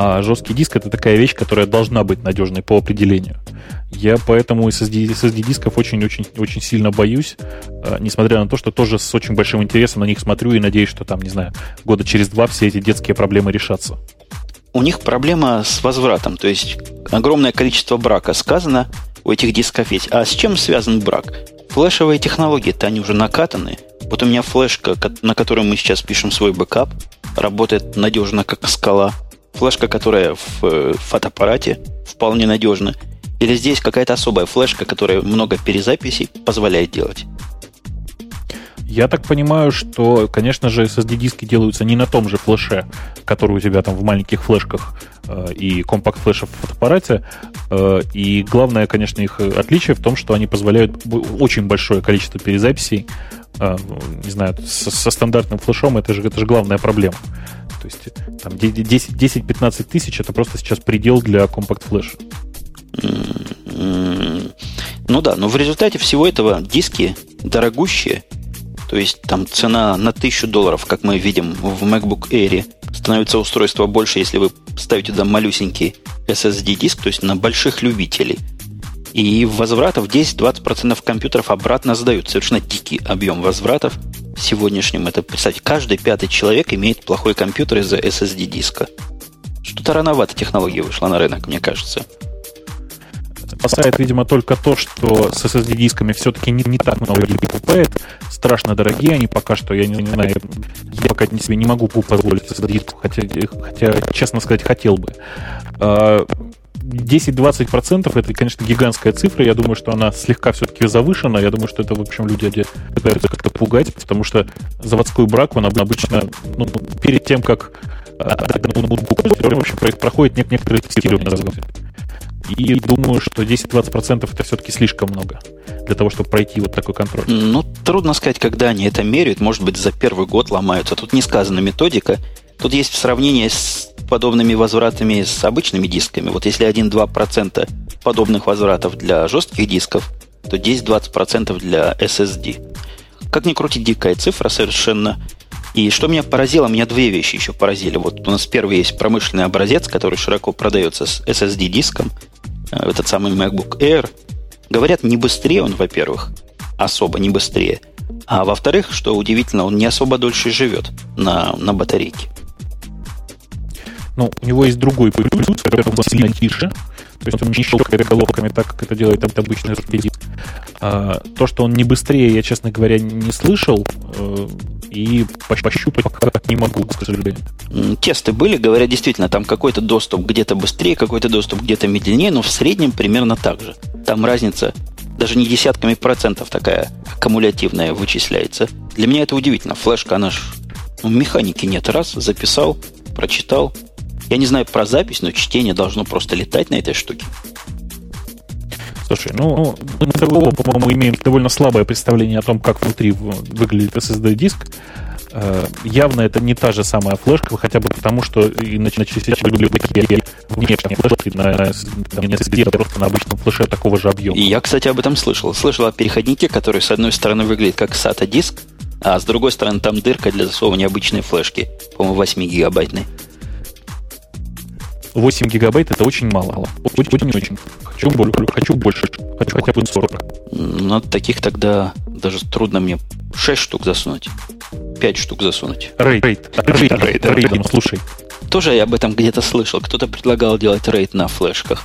Speaker 2: А жесткий диск это такая вещь, которая должна быть надежной по определению. Я поэтому SSD, SSD-дисков очень-очень-очень сильно боюсь, э, несмотря на то, что тоже с очень большим интересом на них смотрю и надеюсь, что там, не знаю, года через два все эти детские проблемы решатся.
Speaker 1: У них проблема с возвратом, то есть огромное количество брака сказано у этих дисков есть. А с чем связан брак? Флешевые технологии-то они уже накатаны. Вот у меня флешка, на которой мы сейчас пишем свой бэкап, работает надежно, как скала – флешка, которая в э, фотоаппарате вполне надежна, или здесь какая-то особая флешка, которая много перезаписей позволяет делать?
Speaker 2: Я так понимаю, что, конечно же, SSD-диски делаются не на том же флеше, который у тебя там в маленьких флешках э, и компакт-флеше в фотоаппарате. Э, и главное, конечно, их отличие в том, что они позволяют очень большое количество перезаписей. Э, не знаю, со, со стандартным флешом это же, это же главная проблема. То есть там 10-15 тысяч это просто сейчас предел для компакт-флеша.
Speaker 1: Ну да, но в результате всего этого диски дорогущие, то есть там цена на 1000 долларов, как мы видим в MacBook Air, становится устройство больше, если вы ставите туда малюсенький SSD-диск, то есть на больших любителей. И возвратов 10-20% компьютеров обратно сдают. Совершенно дикий объем возвратов сегодняшнем. Это, представьте, каждый пятый человек имеет плохой компьютер из-за SSD-диска. Что-то рановато технология вышла на рынок, мне кажется.
Speaker 2: Спасает, видимо, только то, что с SSD-дисками все-таки не, не так много людей покупает. Страшно дорогие они пока что. Я не, знаю, я пока себе не могу позволить SSD-диск, хотя, хотя, честно сказать, хотел бы. А, 10-20% это, конечно, гигантская цифра. Я думаю, что она слегка все-таки завышена. Я думаю, что это, в общем, люди пытаются как-то пугать, потому что заводской брак, он обычно ну, перед тем, как ноутбук в общем, проходит некоторые тестирования И думаю, что 10-20% это все-таки слишком много для того, чтобы пройти вот такой контроль.
Speaker 1: Ну, трудно сказать, когда они это меряют. Может быть, за первый год ломаются. Тут не сказана методика. Тут есть сравнение с подобными возвратами с обычными дисками. Вот если 1-2% подобных возвратов для жестких дисков, то 10-20% для SSD. Как ни крути, дикая цифра совершенно. И что меня поразило, меня две вещи еще поразили. Вот у нас первый есть промышленный образец, который широко продается с SSD-диском. Э, этот самый MacBook Air. Говорят, не быстрее он, во-первых, особо не быстрее. А во-вторых, что удивительно, он не особо дольше живет на, на батарейке.
Speaker 2: Ну, у него есть другой плюс, который он сильно тише. То есть он не щелкает головками так, как это делает там обычный жесткий А, то, что он не быстрее, я, честно говоря, не слышал. Э, и пощупать пока не могу, к сожалению.
Speaker 1: Тесты были, говорят, действительно, там какой-то доступ где-то быстрее, какой-то доступ где-то медленнее, но в среднем примерно так же. Там разница даже не десятками процентов такая аккумулятивная вычисляется. Для меня это удивительно. Флешка, она ж... Ну, механики нет. Раз, записал, прочитал, я не знаю про запись, но чтение должно просто летать на этой штуке.
Speaker 2: Слушай, ну, мы с тобой, по-моему, имеем довольно слабое представление о том, как внутри выглядит SSD-диск. Э, явно это не та же самая флешка, хотя бы потому, что иначе сейчас были такие внешние флешки на, на SSD, а просто на обычном флеше такого же объема.
Speaker 1: И я, кстати, об этом слышал. Слышал о переходнике, который с одной стороны выглядит как SATA-диск, а с другой стороны там дырка для засовывания обычной флешки, по-моему, 8-гигабайтной.
Speaker 2: 8 гигабайт это очень мало. Очень-очень. Хочу, хочу больше. Хочу хотя бы 40.
Speaker 1: Ну, таких тогда даже трудно мне 6 штук засунуть. 5 штук засунуть.
Speaker 2: Рейд. Рейд. Рейд. Рейд. Рейд. Слушай.
Speaker 1: Тоже я об этом где-то слышал. Кто-то предлагал делать рейд на флешках.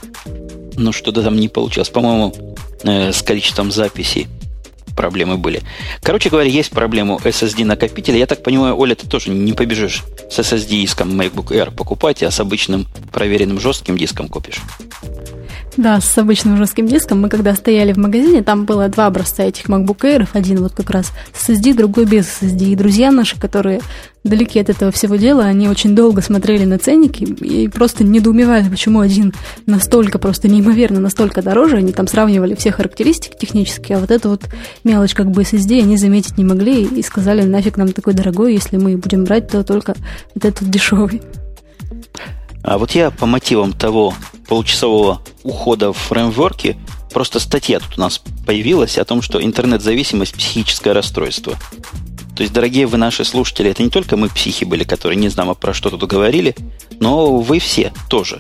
Speaker 1: Но что-то там не получилось. По-моему, э, с количеством записей проблемы были. Короче говоря, есть проблема SSD накопителя. Я так понимаю, Оля, ты тоже не побежишь с SSD диском MacBook Air покупать, а с обычным проверенным жестким диском купишь.
Speaker 3: Да, с обычным жестким диском. Мы когда стояли в магазине, там было два образца этих MacBook Air. Один вот как раз с SSD, другой без SSD. И друзья наши, которые далеки от этого всего дела, они очень долго смотрели на ценники и просто недоумевали, почему один настолько просто неимоверно, настолько дороже. Они там сравнивали все характеристики технические, а вот эту вот мелочь как бы SSD они заметить не могли и сказали, нафиг нам такой дорогой, если мы будем брать, то только вот этот дешевый.
Speaker 1: А вот я по мотивам того получасового ухода в фреймворке, просто статья тут у нас появилась о том, что интернет-зависимость – психическое расстройство. То есть, дорогие вы наши слушатели, это не только мы психи были, которые не знамо про что тут говорили, но вы все тоже.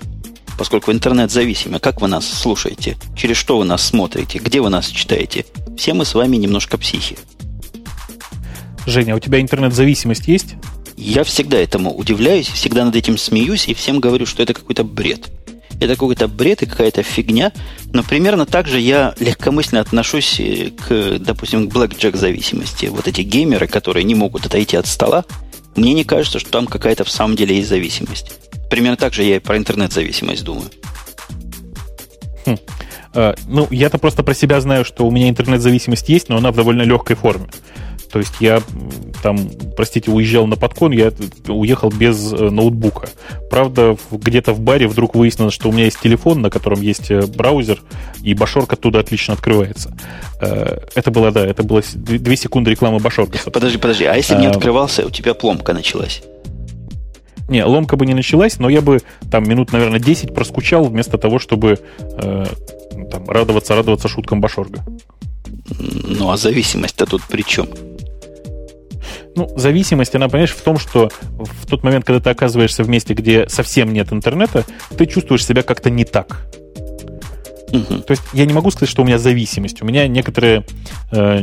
Speaker 1: Поскольку интернет зависимый, как вы нас слушаете, через что вы нас смотрите, где вы нас читаете, все мы с вами немножко психи.
Speaker 2: Женя, у тебя интернет-зависимость есть?
Speaker 1: Я всегда этому удивляюсь, всегда над этим смеюсь и всем говорю, что это какой-то бред. Это какой-то бред и какая-то фигня, но примерно так же я легкомысленно отношусь э, к, допустим, к блэкджек зависимости. Вот эти геймеры, которые не могут отойти от стола, мне не кажется, что там какая-то в самом деле есть зависимость. Примерно так же я и про интернет-зависимость думаю.
Speaker 2: Хм. А, ну, я-то просто про себя знаю, что у меня интернет-зависимость есть, но она в довольно легкой форме. То есть я там, простите, уезжал на подкон, я уехал без э, ноутбука. Правда, где-то в баре вдруг выяснилось, что у меня есть телефон, на котором есть э, браузер, и башорка оттуда отлично открывается. Э, это было, да, это было 2 секунды рекламы башорка.
Speaker 1: Подожди, подожди, а если а, не открывался, у тебя пломка началась?
Speaker 2: Не, ломка бы не началась, но я бы там минут, наверное, 10 проскучал вместо того, чтобы э, там, радоваться, радоваться шуткам Башорга.
Speaker 1: Ну, а зависимость-то тут при чем?
Speaker 2: Ну, зависимость, она, понимаешь, в том, что в тот момент, когда ты оказываешься в месте, где совсем нет интернета, ты чувствуешь себя как-то не так. Угу. То есть я не могу сказать, что у меня зависимость. У меня некоторые э,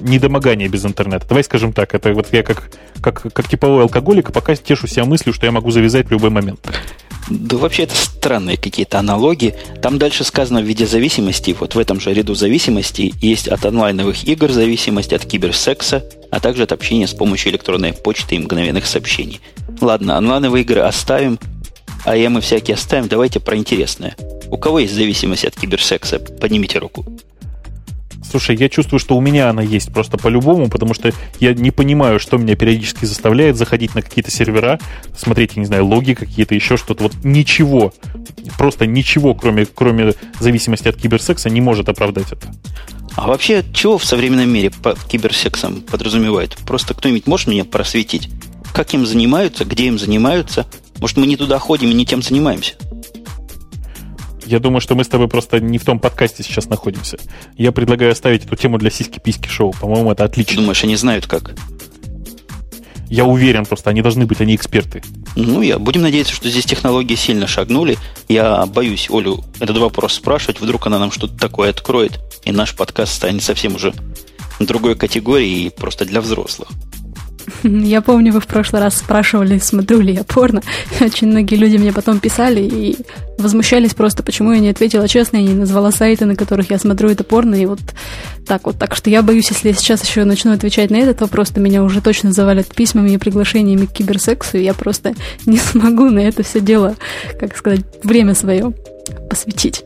Speaker 2: недомогания без интернета. Давай скажем так, это вот я как, как, как типовой алкоголик, пока тешу себя мыслью, что я могу завязать в любой момент.
Speaker 1: Да вообще это странные какие-то аналогии. Там дальше сказано в виде зависимости, вот в этом же ряду зависимостей есть от онлайновых игр зависимость, от киберсекса, а также от общения с помощью электронной почты и мгновенных сообщений. Ладно, онлайновые игры оставим, а я мы всякие оставим. Давайте про интересное. У кого есть зависимость от киберсекса? Поднимите руку.
Speaker 2: Слушай, я чувствую, что у меня она есть просто по-любому, потому что я не понимаю, что меня периодически заставляет заходить на какие-то сервера, смотреть, я не знаю, логи какие-то, еще что-то. Вот ничего, просто ничего, кроме, кроме зависимости от киберсекса, не может оправдать это.
Speaker 1: А вообще, чего в современном мире под киберсексом подразумевают? Просто кто-нибудь может меня просветить? Как им занимаются, где им занимаются? Может, мы не туда ходим и не тем занимаемся?
Speaker 2: Я думаю, что мы с тобой просто не в том подкасте сейчас находимся. Я предлагаю оставить эту тему для сиськи-письки шоу. По-моему, это отлично.
Speaker 1: Думаешь, они знают как?
Speaker 2: Я уверен просто, они должны быть, они эксперты.
Speaker 1: Ну, я будем надеяться, что здесь технологии сильно шагнули. Я боюсь Олю этот вопрос спрашивать. Вдруг она нам что-то такое откроет, и наш подкаст станет совсем уже другой категории и просто для взрослых.
Speaker 3: Я помню, вы в прошлый раз спрашивали, смотрю ли я порно. Очень многие люди мне потом писали и возмущались просто, почему я не ответила честно и не назвала сайты, на которых я смотрю это порно. И вот так вот. Так что я боюсь, если я сейчас еще начну отвечать на этот вопрос, то меня уже точно завалят письмами и приглашениями к киберсексу, и я просто не смогу на это все дело, как сказать, время свое посвятить.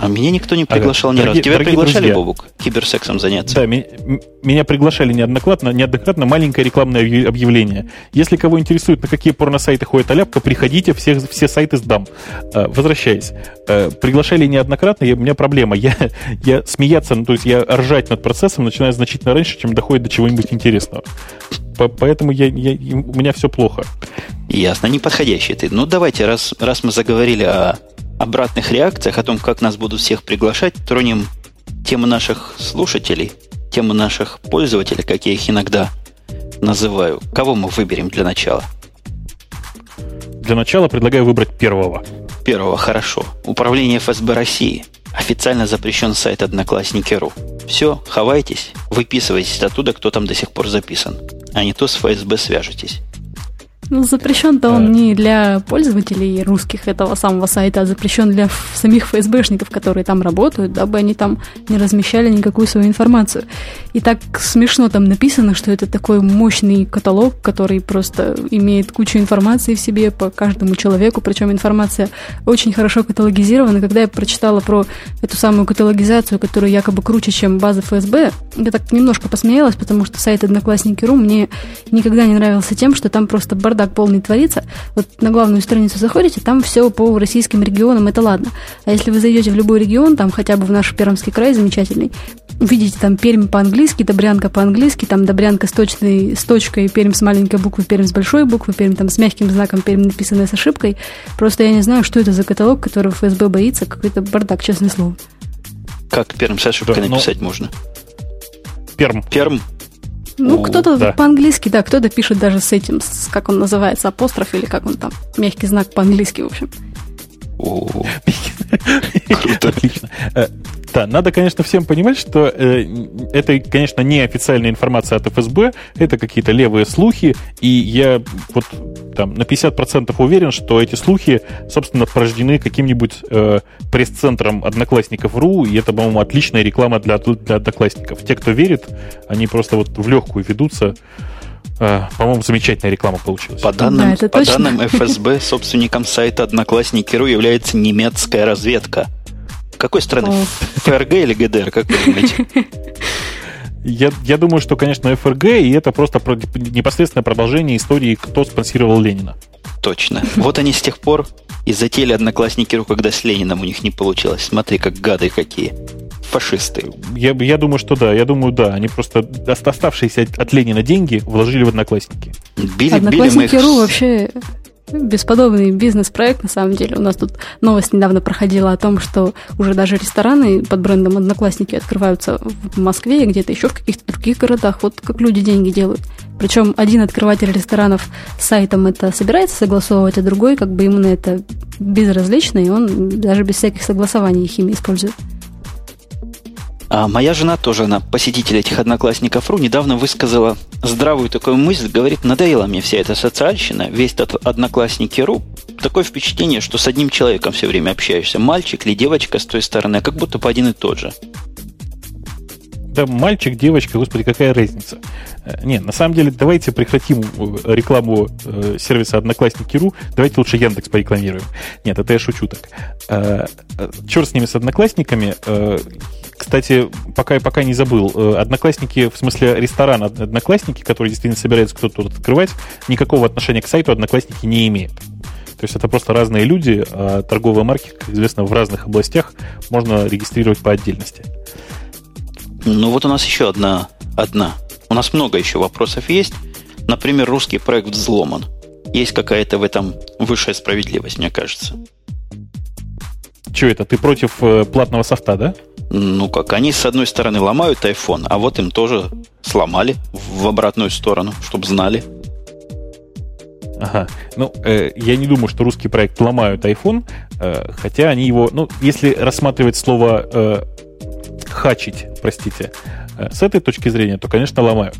Speaker 1: А меня никто не приглашал ага. ни разу. Тебя приглашали, друзья, Бобук, киберсексом заняться?
Speaker 2: Да, меня, меня приглашали неоднократно, неоднократно маленькое рекламное объявление. Если кого интересует, на какие порно-сайты ходит Аляпка, приходите, все, все сайты сдам. А, возвращаясь. А, приглашали неоднократно, и у меня проблема. Я, я смеяться, ну, то есть я ржать над процессом начинаю значительно раньше, чем доходит до чего-нибудь интересного. Поэтому я, я, у меня все плохо.
Speaker 1: Ясно, неподходящий ты. Ну, давайте, раз, раз мы заговорили о обратных реакциях, о том, как нас будут всех приглашать, тронем тему наших слушателей, тему наших пользователей, как я их иногда называю. Кого мы выберем для начала?
Speaker 2: Для начала предлагаю выбрать первого.
Speaker 1: Первого, хорошо. Управление ФСБ России. Официально запрещен сайт Одноклассники.ру. Все, хавайтесь, выписывайтесь оттуда, кто там до сих пор записан. А не то с ФСБ свяжетесь.
Speaker 3: Ну, запрещен-то он не для пользователей русских этого самого сайта, а запрещен для самих ФСБшников, которые там работают, дабы они там не размещали никакую свою информацию. И так смешно там написано, что это такой мощный каталог, который просто имеет кучу информации в себе по каждому человеку, причем информация очень хорошо каталогизирована. Когда я прочитала про эту самую каталогизацию, которая якобы круче, чем база ФСБ, я так немножко посмеялась, потому что сайт Одноклассники.ру мне никогда не нравился тем, что там просто бардак бардак полный творится. Вот на главную страницу заходите, там все по российским регионам, это ладно. А если вы зайдете в любой регион, там хотя бы в наш Пермский край замечательный, увидите там Пермь по-английски, Добрянка по-английски, там Добрянка с, точной, с точкой, Пермь с маленькой буквы, Пермь с большой буквы, Пермь там с мягким знаком, Пермь написанная с ошибкой. Просто я не знаю, что это за каталог, который ФСБ боится, какой-то бардак, честное слово.
Speaker 1: Как Пермь с ошибкой да, написать но... можно?
Speaker 2: Перм.
Speaker 1: Перм.
Speaker 3: Ну, кто-то да. по-английски, да, кто-то пишет даже с этим, с, как он называется, апостроф или как он там, мягкий знак по-английски, в общем.
Speaker 2: Круто. Отлично. Э, да, надо, конечно, всем понимать, что э, это, конечно, не официальная информация от ФСБ, это какие-то левые слухи, и я вот там на 50% уверен, что эти слухи, собственно, порождены каким-нибудь э, пресс-центром Одноклассников.ру, и это, по-моему, отличная реклама для, для Одноклассников. Те, кто верит, они просто вот в легкую ведутся. Э, по-моему, замечательная реклама получилась.
Speaker 1: По данным, да, по данным ФСБ, собственником сайта Одноклассники.ру является немецкая разведка. Какой страны? ФРГ или ГДР, как вы думаете?
Speaker 2: Я, я думаю, что, конечно, ФРГ, и это просто непосредственное продолжение истории, кто спонсировал Ленина.
Speaker 1: Точно. Вот они с тех пор и затеяли одноклассники, когда с Лениным у них не получилось. Смотри, как гады какие. Фашисты.
Speaker 2: Я, я думаю, что да. Я думаю, да. Они просто оставшиеся от Ленина деньги вложили в одноклассники.
Speaker 3: Били, Одноклассники.ру их... вообще бесподобный бизнес-проект, на самом деле. У нас тут новость недавно проходила о том, что уже даже рестораны под брендом «Одноклассники» открываются в Москве и где-то еще в каких-то других городах. Вот как люди деньги делают. Причем один открыватель ресторанов с сайтом это собирается согласовывать, а другой как бы ему на это безразлично, и он даже без всяких согласований их ими использует.
Speaker 1: А моя жена тоже, она посетитель этих одноклассников РУ, недавно высказала здравую такую мысль, говорит, надоела мне вся эта социальщина, весь этот одноклассники РУ. Такое впечатление, что с одним человеком все время общаешься, мальчик или девочка с той стороны, как будто по один и тот же.
Speaker 2: Да мальчик, девочка, господи, какая разница. Э, не, на самом деле, давайте прекратим э, рекламу э, сервиса Одноклассники.ру, давайте лучше Яндекс порекламируем. Нет, это я шучу так. Черт с ними, с Одноклассниками. Кстати, пока, пока не забыл, одноклассники, в смысле ресторан одноклассники, который действительно собирается кто-то тут открывать, никакого отношения к сайту одноклассники не имеют. То есть это просто разные люди, а торговые марки, как известно, в разных областях можно регистрировать по отдельности.
Speaker 1: Ну вот у нас еще одна, одна. У нас много еще вопросов есть. Например, русский проект взломан. Есть какая-то в этом высшая справедливость, мне кажется.
Speaker 2: Что это? Ты против э, платного софта, да?
Speaker 1: Ну как, они с одной стороны ломают iPhone, а вот им тоже сломали в обратную сторону, чтобы знали.
Speaker 2: Ага. Ну, э, я не думаю, что русский проект ломают iPhone, э, хотя они его, ну, если рассматривать слово э, хачить, простите, э, с этой точки зрения, то, конечно, ломают.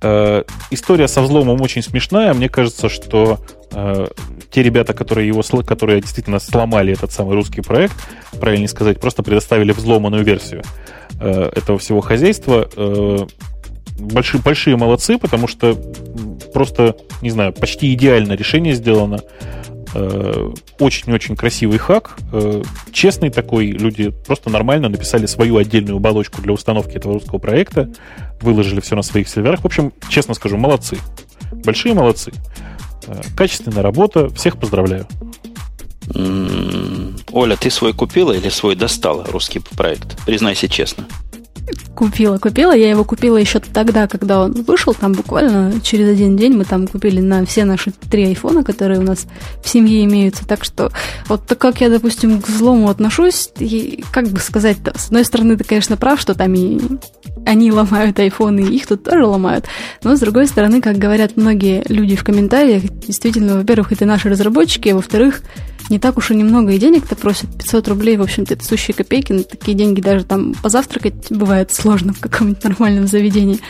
Speaker 2: Э, история со взломом очень смешная. Мне кажется, что э, те ребята, которые его, которые действительно сломали этот самый русский проект, правильнее сказать, просто предоставили взломанную версию этого всего хозяйства. Большие, большие молодцы, потому что просто, не знаю, почти идеальное решение сделано. Э, очень-очень красивый хак. Э, честный такой. Люди просто нормально написали свою отдельную оболочку для установки этого русского проекта. Выложили все на своих серверах. В общем, честно скажу, молодцы. Большие молодцы. Э, качественная работа. Всех поздравляю.
Speaker 1: Оля, ты свой купила или свой достала русский проект? Признайся честно.
Speaker 3: Купила, купила. Я его купила еще тогда, когда он вышел. Там буквально через один день мы там купили на все наши три айфона, которые у нас в семье имеются. Так что вот так как я, допустим, к взлому отношусь, и, как бы сказать-то, с одной стороны, ты, конечно, прав, что там и они ломают айфоны, и их тут тоже ломают. Но, с другой стороны, как говорят многие люди в комментариях, действительно, во-первых, это наши разработчики, а во-вторых, не так уж и немного и денег-то просят. 500 рублей, в общем-то, это сущие копейки. На такие деньги даже там позавтракать бывает сложно в каком-нибудь нормальном заведении.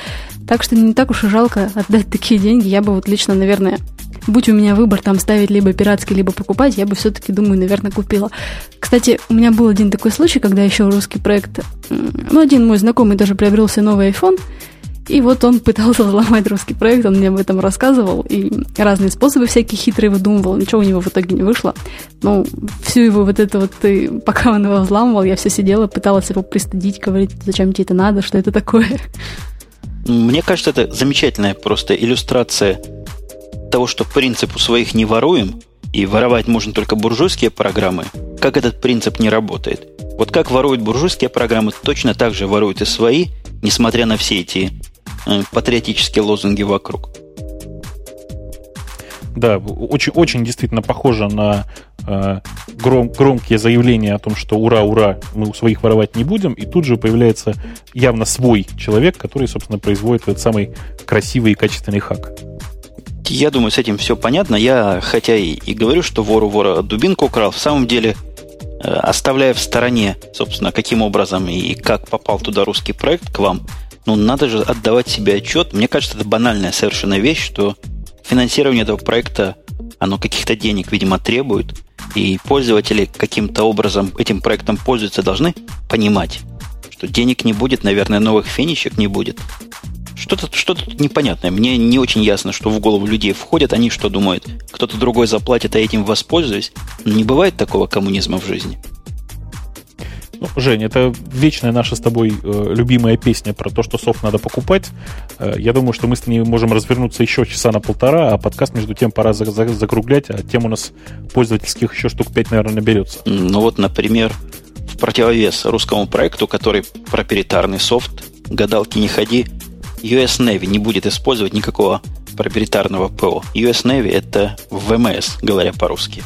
Speaker 3: Так что не так уж и жалко отдать такие деньги. Я бы вот лично, наверное, будь у меня выбор там ставить либо пиратский, либо покупать, я бы все-таки, думаю, наверное, купила. Кстати, у меня был один такой случай, когда еще русский проект... Ну, один мой знакомый даже приобрел себе новый iPhone, и вот он пытался взломать русский проект, он мне об этом рассказывал, и разные способы всякие хитрые выдумывал, ничего у него в итоге не вышло. Ну, всю его вот это вот, пока он его взламывал, я все сидела, пыталась его пристыдить, говорить, зачем тебе это надо, что это такое.
Speaker 1: Мне кажется, это замечательная просто иллюстрация того, что принципу своих не воруем, и воровать можно только буржуйские программы, как этот принцип не работает. Вот как воруют буржуйские программы, точно так же воруют и свои, несмотря на все эти патриотические лозунги вокруг.
Speaker 2: Да, очень, очень действительно похоже на э, гром, громкие заявления о том, что ура, ура, мы у своих воровать не будем, и тут же появляется явно свой человек, который, собственно, производит этот самый красивый и качественный хак.
Speaker 1: Я думаю, с этим все понятно. Я, хотя и, и говорю, что вору вора дубинку украл, в самом деле, э, оставляя в стороне, собственно, каким образом и как попал туда русский проект к вам – ну, надо же отдавать себе отчет. Мне кажется, это банальная совершенно вещь, что финансирование этого проекта, оно каких-то денег, видимо, требует, и пользователи каким-то образом этим проектом пользуются, должны понимать, что денег не будет, наверное, новых финичек не будет. Что-то что тут непонятное. Мне не очень ясно, что в голову людей входят. Они что думают? Кто-то другой заплатит, а этим воспользуюсь? Не бывает такого коммунизма в жизни.
Speaker 2: Ну, Жень, это вечная наша с тобой э, любимая песня про то, что софт надо покупать. Э, я думаю, что мы с ней можем развернуться еще часа на полтора, а подкаст между тем пора за- за- закруглять, а тем у нас пользовательских еще штук пять, наверное, наберется.
Speaker 1: Ну вот, например, в противовес русскому проекту, который проприетарный софт, гадалки не ходи, US Navy не будет использовать никакого проприетарного ПО. US Navy это ВМС, говоря по-русски.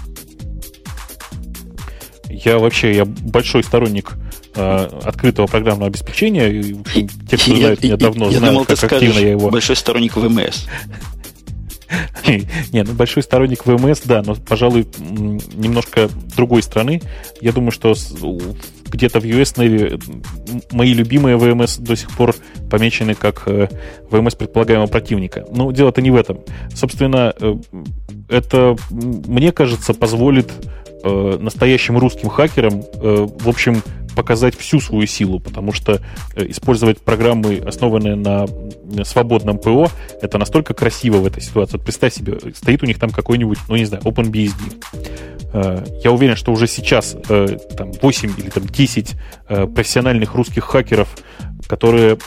Speaker 2: Я вообще я большой сторонник э, открытого программного обеспечения. И, в общем, те, кто знает меня давно,
Speaker 1: я
Speaker 2: знают,
Speaker 1: думал,
Speaker 2: как
Speaker 1: ты
Speaker 2: активно
Speaker 1: скажешь,
Speaker 2: я его...
Speaker 1: большой сторонник ВМС.
Speaker 2: Не, ну большой сторонник ВМС, да, но, пожалуй, немножко другой страны. Я думаю, что где-то в US Navy мои любимые ВМС до сих пор помечены как э, ВМС предполагаемого противника. Но дело-то не в этом. Собственно, э, это, мне кажется, позволит э, настоящим русским хакерам, э, в общем, показать всю свою силу, потому что э, использовать программы, основанные на свободном ПО, это настолько красиво в этой ситуации. Вот представь себе, стоит у них там какой-нибудь, ну не знаю, OpenBSD. Э, я уверен, что уже сейчас э, там 8 или там 10 профессиональных русских хакеров, которые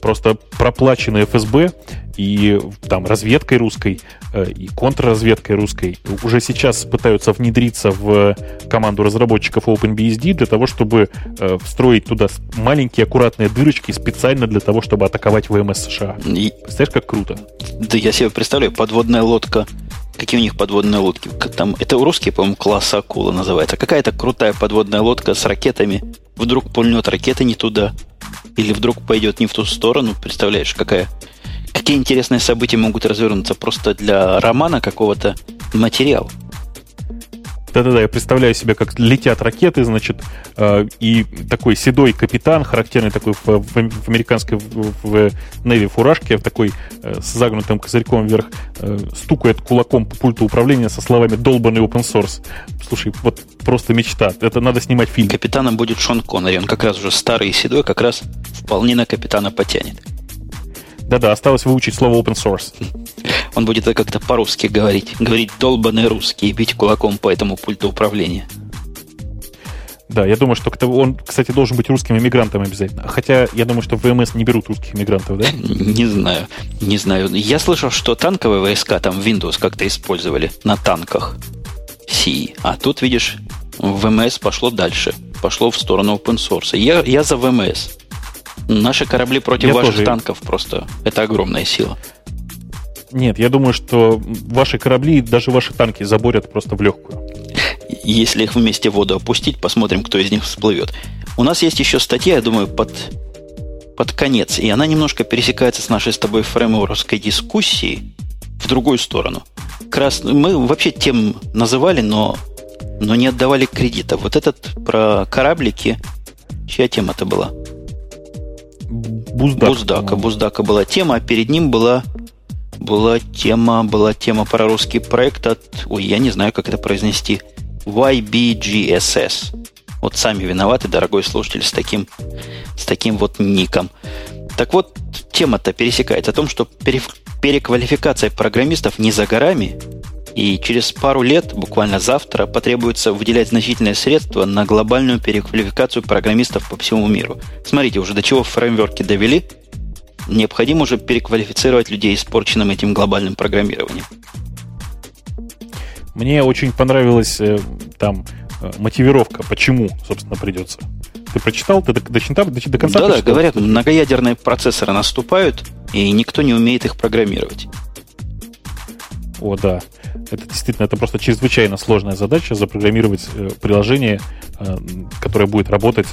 Speaker 2: просто проплачены ФСБ и там разведкой русской, и контрразведкой русской уже сейчас пытаются внедриться в команду разработчиков OpenBSD для того, чтобы э, встроить туда маленькие аккуратные дырочки специально для того, чтобы атаковать ВМС США. И... Представляешь, как круто?
Speaker 1: Да я себе представляю, подводная лодка Какие у них подводные лодки? Там, это русские, по-моему, класс акула называется. Какая-то крутая подводная лодка с ракетами. Вдруг пульнет ракеты не туда. Или вдруг пойдет не в ту сторону. Представляешь, какая какие интересные события могут развернуться просто для романа какого-то материал.
Speaker 2: Да-да-да, я представляю себе, как летят ракеты, значит, э, и такой седой капитан, характерный такой в, в, в американской в, в Navy фуражке, такой э, с загнутым козырьком вверх, э, стукает кулаком по пульту управления со словами «долбанный open source». Слушай, вот просто мечта. Это надо снимать фильм.
Speaker 1: Капитаном будет Шон Коннери. Он как раз уже старый и седой, как раз вполне на капитана потянет.
Speaker 2: Да-да, осталось выучить слово open source.
Speaker 1: Он будет как-то по-русски говорить. Говорить долбанный русский и бить кулаком по этому пульту управления.
Speaker 2: Да, я думаю, что он, кстати, должен быть русским иммигрантом обязательно. Хотя я думаю, что в ВМС не берут русских иммигрантов, да?
Speaker 1: Не знаю, не знаю. Я слышал, что танковые войска там Windows как-то использовали на танках C. А тут, видишь, ВМС пошло дальше. Пошло в сторону open source. Я, я за ВМС. Наши корабли против я ваших тоже... танков просто. Это огромная сила.
Speaker 2: Нет, я думаю, что ваши корабли, даже ваши танки заборят просто в легкую.
Speaker 1: Если их вместе в воду опустить, посмотрим, кто из них всплывет. У нас есть еще статья, я думаю, под, под конец, и она немножко пересекается с нашей с тобой фреймворской дискуссией в другую сторону. Как раз мы вообще тем называли, но, но не отдавали кредита. Вот этот про кораблики, чья тема это была? Буздак. Буздака. Буздака была тема, а перед ним была, была тема, была тема про русский проект от, ой, я не знаю, как это произнести, YBGSS. Вот сами виноваты, дорогой слушатель, с таким, с таким вот ником. Так вот, тема-то пересекается о том, что переквалификация программистов не за горами, и через пару лет, буквально завтра, потребуется выделять значительные средства на глобальную переквалификацию программистов по всему миру. Смотрите, уже до чего фреймворки довели. Необходимо уже переквалифицировать людей, испорченным этим глобальным программированием.
Speaker 2: Мне очень понравилась э, там э, мотивировка, почему, собственно, придется. Ты прочитал? Ты до, до, до, до конца
Speaker 1: Да, да, говорят, многоядерные процессоры наступают, и никто не умеет их программировать.
Speaker 2: О, да. Это действительно, это просто чрезвычайно сложная задача запрограммировать э, приложение, э, которое будет работать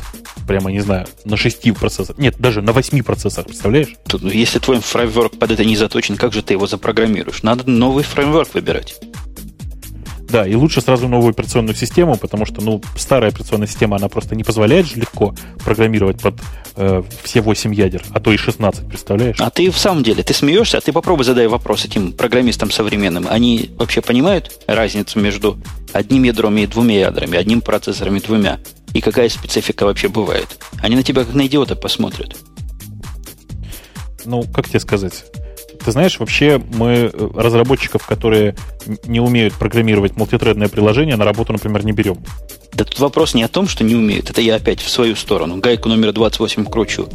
Speaker 2: прямо, не знаю, на шести процессорах. Нет, даже на восьми процессорах, представляешь?
Speaker 1: Если твой фреймворк под это не заточен, как же ты его запрограммируешь? Надо новый фреймворк выбирать.
Speaker 2: Да, и лучше сразу новую операционную систему, потому что, ну, старая операционная система, она просто не позволяет же легко программировать под э, все 8 ядер, а то и 16, представляешь?
Speaker 1: А ты в самом деле, ты смеешься, а ты попробуй задай вопрос этим программистам современным. Они вообще понимают разницу между одним ядром и двумя ядрами, одним процессором и двумя? И какая специфика вообще бывает? Они на тебя как на идиота посмотрят.
Speaker 2: Ну, как тебе сказать? Ты знаешь, вообще мы э, разработчиков, которые не умеют программировать мультитредное приложение, на работу, например, не берем.
Speaker 1: Да тут вопрос не о том, что не умеют. Это я опять в свою сторону. Гайку номер 28 кручу.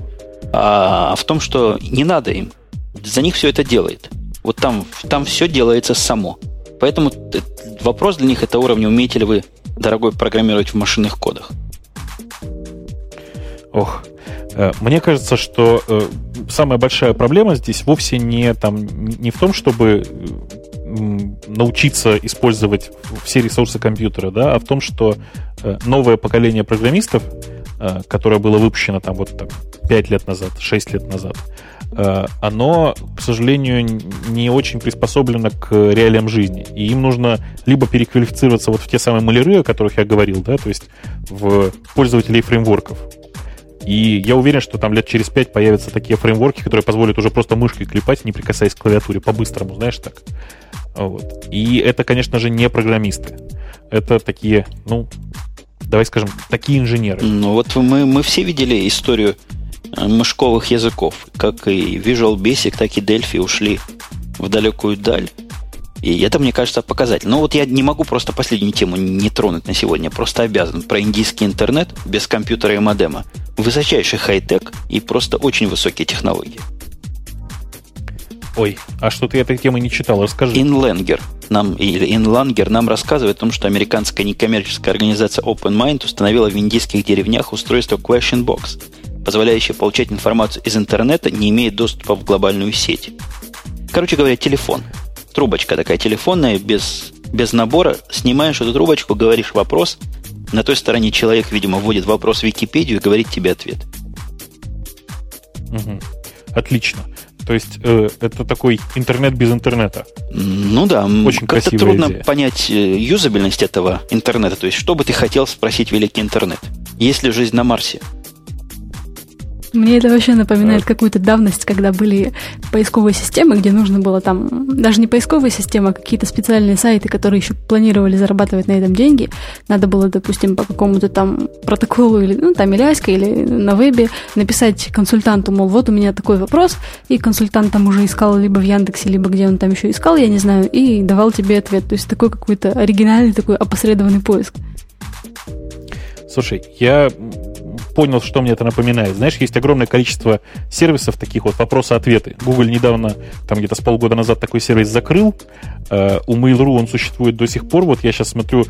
Speaker 1: А в том, что не надо им. За них все это делает. Вот там, там все делается само. Поэтому вопрос для них это уровня, умеете ли вы, дорогой, программировать в машинных кодах.
Speaker 2: Ох, мне кажется, что э, самая большая проблема здесь вовсе не, там, не в том, чтобы научиться использовать все ресурсы компьютера, да, а в том, что э, новое поколение программистов, которое было выпущено там вот так, 5 лет назад, 6 лет назад, оно, к сожалению, не очень приспособлено к реалиям жизни. И им нужно либо переквалифицироваться вот в те самые маляры, о которых я говорил, да, то есть в пользователей фреймворков. И я уверен, что там лет через пять появятся такие фреймворки, которые позволят уже просто мышкой клепать, не прикасаясь к клавиатуре, по-быстрому, знаешь, так. Вот. И это, конечно же, не программисты. Это такие, ну, давай скажем, такие инженеры.
Speaker 1: Ну вот мы, мы все видели историю э, мышковых языков. Как и Visual Basic, так и Delphi ушли в далекую даль. И это, мне кажется, показатель. Но вот я не могу просто последнюю тему не тронуть на сегодня. Просто обязан. Про индийский интернет без компьютера и модема. Высочайший хай-тек и просто очень высокие технологии.
Speaker 2: Ой, а что ты этой темы не читал? Расскажи.
Speaker 1: Inlanger нам, или Inlanger нам рассказывает о том, что американская некоммерческая организация OpenMind установила в индийских деревнях устройство Question Box, позволяющее получать информацию из интернета, не имея доступа в глобальную сеть. Короче говоря, телефон. Трубочка такая телефонная, без, без набора. Снимаешь эту трубочку, говоришь вопрос. На той стороне человек, видимо, вводит вопрос в Википедию и говорит тебе ответ.
Speaker 2: Угу. Отлично. То есть э, это такой интернет без интернета.
Speaker 1: Ну да, очень как-то трудно идея. понять э, юзабельность этого интернета. То есть, что бы ты хотел спросить великий интернет? Есть ли жизнь на Марсе?
Speaker 3: Мне это вообще напоминает а. какую-то давность, когда были поисковые системы, где нужно было там, даже не поисковые системы, а какие-то специальные сайты, которые еще планировали зарабатывать на этом деньги. Надо было, допустим, по какому-то там протоколу или, ну, там, или Аська, или на вебе написать консультанту, мол, вот у меня такой вопрос, и консультант там уже искал либо в Яндексе, либо где он там еще искал, я не знаю, и давал тебе ответ. То есть такой какой-то оригинальный, такой опосредованный поиск.
Speaker 2: Слушай, я понял, что мне это напоминает. Знаешь, есть огромное количество сервисов таких вот вопросы-ответы. Google недавно, там где-то с полгода назад такой сервис закрыл. Uh, у Mail.ru он существует до сих пор. Вот я сейчас смотрю,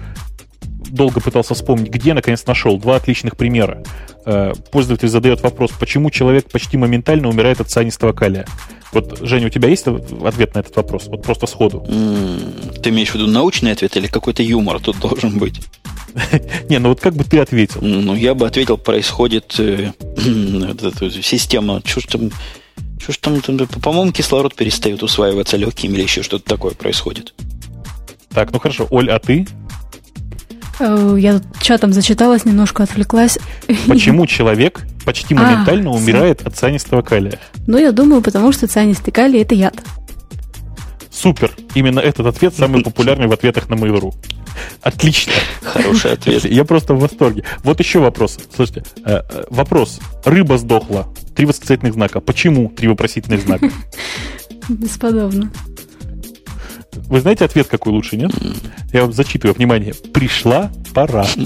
Speaker 2: долго пытался вспомнить, где наконец нашел. Два отличных примера. Uh, пользователь задает вопрос, почему человек почти моментально умирает от цианистого калия. Вот, Женя, у тебя есть ответ на этот вопрос? Вот просто сходу.
Speaker 1: Ты имеешь в виду научный ответ или какой-то юмор тут должен быть?
Speaker 2: Не, ну вот как бы ты ответил?
Speaker 1: Ну, я бы ответил, происходит э, система, что ж там, там, по-моему, кислород перестает усваиваться легким или еще что-то такое происходит.
Speaker 2: Так, ну хорошо. Оль, а ты?
Speaker 3: Э, я тут чатом зачиталась, немножко отвлеклась.
Speaker 2: Почему человек почти а, моментально а, умирает от цианистого калия?
Speaker 3: Ну, я думаю, потому что цианистый калий – это яд.
Speaker 2: Супер. Именно этот ответ самый популярный в ответах на Mail.ru. Отлично.
Speaker 1: Хороший ответ.
Speaker 2: Я просто в восторге. Вот еще вопрос. Слушайте, э, э, вопрос. Рыба сдохла. Три восклицательных знака. Почему три вопросительных знака?
Speaker 3: Бесподобно.
Speaker 2: Вы знаете ответ какой лучше, нет? Я вам зачитываю, внимание. Пришла пора.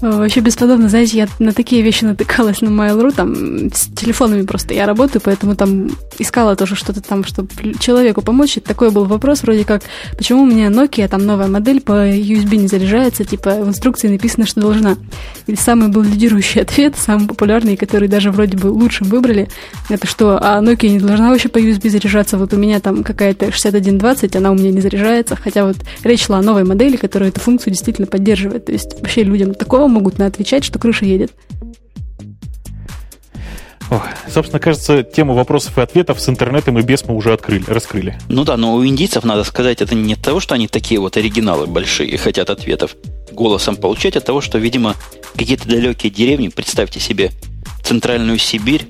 Speaker 3: Вообще бесподобно, знаете, я на такие вещи натыкалась на Mail.ru, там, с телефонами просто я работаю, поэтому там искала тоже что-то там, чтобы человеку помочь. И такой был вопрос вроде как, почему у меня Nokia, там новая модель по USB не заряжается, типа в инструкции написано, что должна. И самый был лидирующий ответ, самый популярный, который даже вроде бы лучшим выбрали, это что, а Nokia не должна вообще по USB заряжаться, вот у меня там какая-то 6120, она у меня не заряжается, хотя вот речь шла о новой модели, которая эту функцию действительно поддерживает. То есть вообще людям такого могут на отвечать, что крыша едет.
Speaker 2: Ох, собственно, кажется, тему вопросов и ответов с интернетом и без мы уже открыли, раскрыли.
Speaker 1: Ну да, но у индийцев, надо сказать, это не от того, что они такие вот оригиналы большие и хотят ответов голосом получать, а от того, что, видимо, какие-то далекие деревни, представьте себе, центральную Сибирь,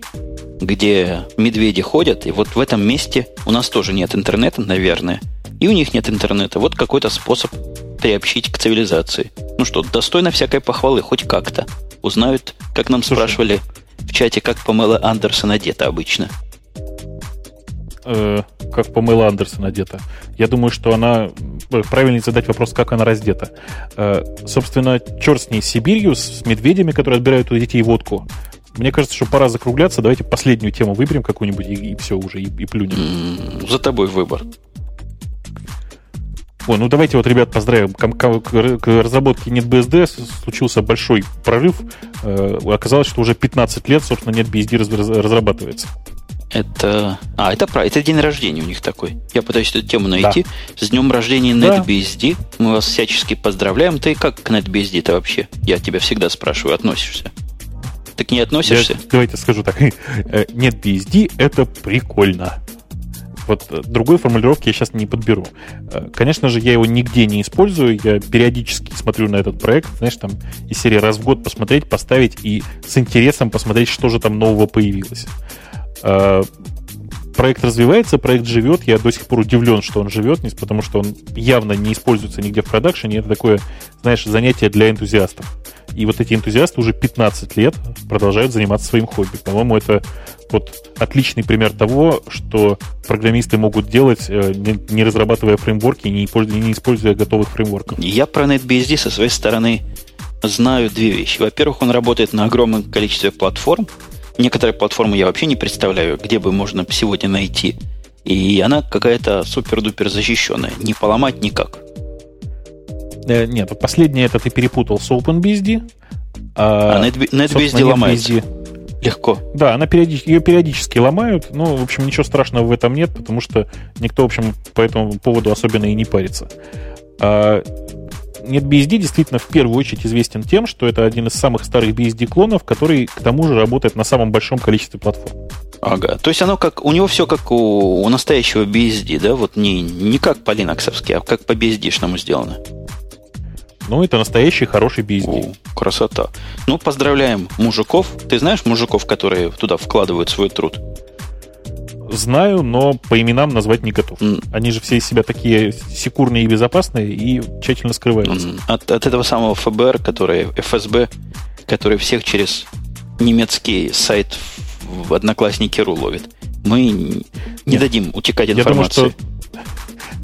Speaker 1: где медведи ходят, и вот в этом месте у нас тоже нет интернета, наверное, и у них нет интернета. Вот какой-то способ приобщить к цивилизации. Ну что, достойно всякой похвалы, хоть как-то. Узнают, как нам Слушай, спрашивали в чате, как Памела Андерсон одета обычно.
Speaker 2: Э, как Памела Андерсон одета. Я думаю, что она... Э, правильнее задать вопрос, как она раздета. Э, собственно, черт с ней, с Сибирью, с медведями, которые отбирают у детей водку. Мне кажется, что пора закругляться. Давайте последнюю тему выберем какую-нибудь и, и все уже, и, и плюнем.
Speaker 1: За тобой выбор.
Speaker 2: Ой, ну давайте вот, ребят, поздравим. К, к, к разработке NetBSD случился большой прорыв. Э, оказалось, что уже 15 лет, собственно, NetBSD раз, раз, разрабатывается.
Speaker 1: Это... А, это про... Это день рождения у них такой. Я пытаюсь эту тему найти. Да. С днем рождения NetBSD. Да. Мы вас всячески поздравляем. Ты как к NetBSD-то вообще? Я тебя всегда спрашиваю, относишься? Так не относишься? Я,
Speaker 2: давайте скажу так. Э, NetBSD — это прикольно. Вот э, другой формулировки я сейчас не подберу. Э, конечно же, я его нигде не использую. Я периодически смотрю на этот проект, знаешь, там из серии раз в год посмотреть, поставить и с интересом посмотреть, что же там нового появилось. Проект развивается, проект живет. Я до сих пор удивлен, что он живет, потому что он явно не используется нигде в продакшене. Это такое, знаешь, занятие для энтузиастов. И вот эти энтузиасты уже 15 лет продолжают заниматься своим хобби. По-моему, это вот отличный пример того, что программисты могут делать, э, не разрабатывая фреймворки, не используя готовых фреймворков.
Speaker 1: Я про NetBSD со своей стороны знаю две вещи. Во-первых, он работает на огромном количестве платформ. Некоторые платформы я вообще не представляю, где бы можно сегодня найти. И она какая-то супер-дупер защищенная. Не поломать никак.
Speaker 2: Э, нет, последнее это ты перепутал с OpenBSD.
Speaker 1: А, а NetBSD ломается. Легко.
Speaker 2: Да, она периодически, ее периодически ломают, но, в общем, ничего страшного в этом нет, потому что никто, в общем, по этому поводу особенно и не парится. А, NetBSD действительно в первую очередь известен тем, что это один из самых старых BSD-клонов, который, к тому же, работает на самом большом количестве платформ.
Speaker 1: Ага, то есть оно как, у него все как у, у настоящего BSD, да, вот не, не как по линоксовски, а как по BSD-шному сделано.
Speaker 2: Ну, это настоящий хороший BSD.
Speaker 1: О, красота. Ну, поздравляем мужиков. Ты знаешь мужиков, которые туда вкладывают свой труд?
Speaker 2: Знаю, но по именам назвать не готов. Mm. Они же все из себя такие секурные и безопасные и тщательно скрываются. Mm.
Speaker 1: От, от этого самого ФБР, который ФСБ, который всех через немецкий сайт в Одноклассники.ру ловит. Мы не Нет. дадим утекать информации.
Speaker 2: Я думаю, что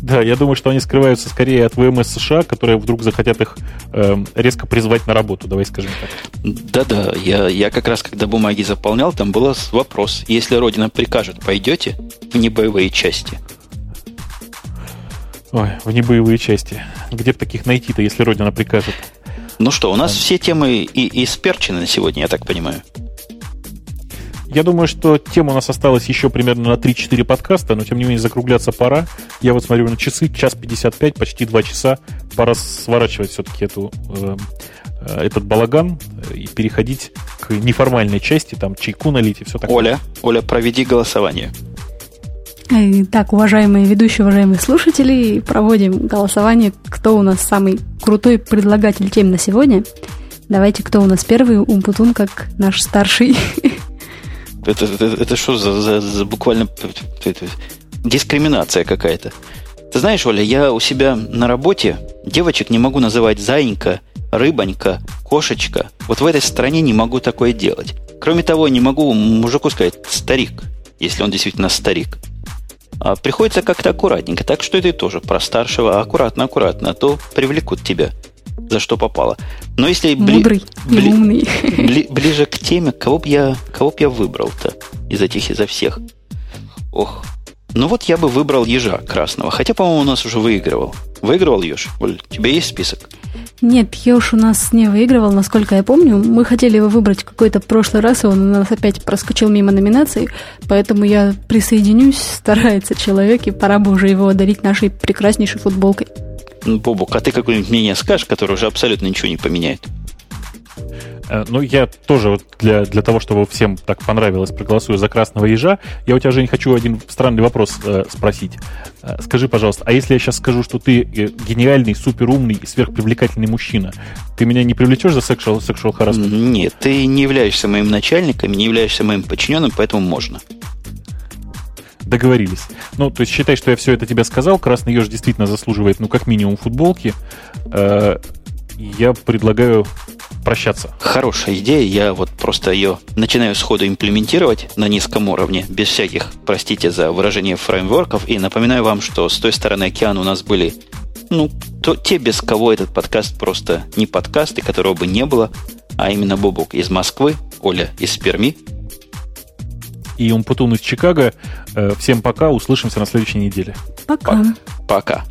Speaker 2: да, я думаю, что они скрываются скорее от ВМС США, которые вдруг захотят их э, резко призвать на работу, давай скажем так.
Speaker 1: Да-да, я, я как раз, когда бумаги заполнял, там был вопрос. Если Родина прикажет, пойдете в небоевые части?
Speaker 2: Ой, в небоевые части. Где бы таких найти-то, если Родина прикажет?
Speaker 1: Ну что, у нас а... все темы и исперчены на сегодня, я так понимаю.
Speaker 2: Я думаю, что тем у нас осталось еще примерно на 3-4 подкаста, но тем не менее закругляться пора. Я вот смотрю на часы, час 55, почти 2 часа. Пора сворачивать все-таки эту, э, э, этот балаган и переходить к неформальной части, там чайку налить и все такое.
Speaker 1: Оля, Оля, проведи голосование.
Speaker 3: Так, уважаемые ведущие, уважаемые слушатели, проводим голосование, кто у нас самый крутой предлагатель тем на сегодня. Давайте, кто у нас первый, Умпутун, как наш старший
Speaker 1: Это, это, это что за, за, за буквально это, дискриминация какая-то? Ты знаешь, Оля, я у себя на работе девочек не могу называть зайенька, рыбонька, кошечка. Вот в этой стране не могу такое делать. Кроме того, не могу мужику сказать старик, если он действительно старик. А приходится как-то аккуратненько. Так что это тоже про старшего. Аккуратно, аккуратно, а то привлекут тебя за что попало. Но если
Speaker 3: Мудрый бли, умный.
Speaker 1: Бли, ближе к теме, кого бы я, кого б я выбрал-то из этих, изо всех? Ох. Ну вот я бы выбрал ежа красного. Хотя, по-моему, у нас уже выигрывал. Выигрывал еж? Оль, у тебя есть список?
Speaker 3: Нет, еж у нас не выигрывал, насколько я помню. Мы хотели его выбрать какой-то прошлый раз, и он у нас опять проскочил мимо номинаций. Поэтому я присоединюсь, старается человек, и пора бы уже его одарить нашей прекраснейшей футболкой.
Speaker 1: Ну, Бобук, а ты какое-нибудь мнение скажешь, которое уже абсолютно ничего не поменяет?
Speaker 2: Э, ну, я тоже вот для, для того, чтобы всем так понравилось, проголосую за красного ежа. Я у тебя, Жень, хочу один странный вопрос э, спросить. Э, скажи, пожалуйста, а если я сейчас скажу, что ты э, гениальный, суперумный и сверхпривлекательный мужчина, ты меня не привлечешь за sexual, sexual harassment?
Speaker 1: Нет, ты не являешься моим начальником, не являешься моим подчиненным, поэтому можно.
Speaker 2: Договорились. Ну, то есть считай, что я все это тебе сказал. Красный еж действительно заслуживает, ну, как минимум, футболки. Я предлагаю прощаться.
Speaker 1: Хорошая идея. Я вот просто ее начинаю сходу имплементировать на низком уровне, без всяких, простите за выражение, фреймворков. И напоминаю вам, что с той стороны океана у нас были ну, то, те, без кого этот подкаст просто не подкаст, и которого бы не было, а именно Бобок из Москвы, Оля из Перми,
Speaker 2: и Умпутун из Чикаго. Э, всем пока, услышимся на следующей неделе.
Speaker 3: Пока.
Speaker 1: Пока.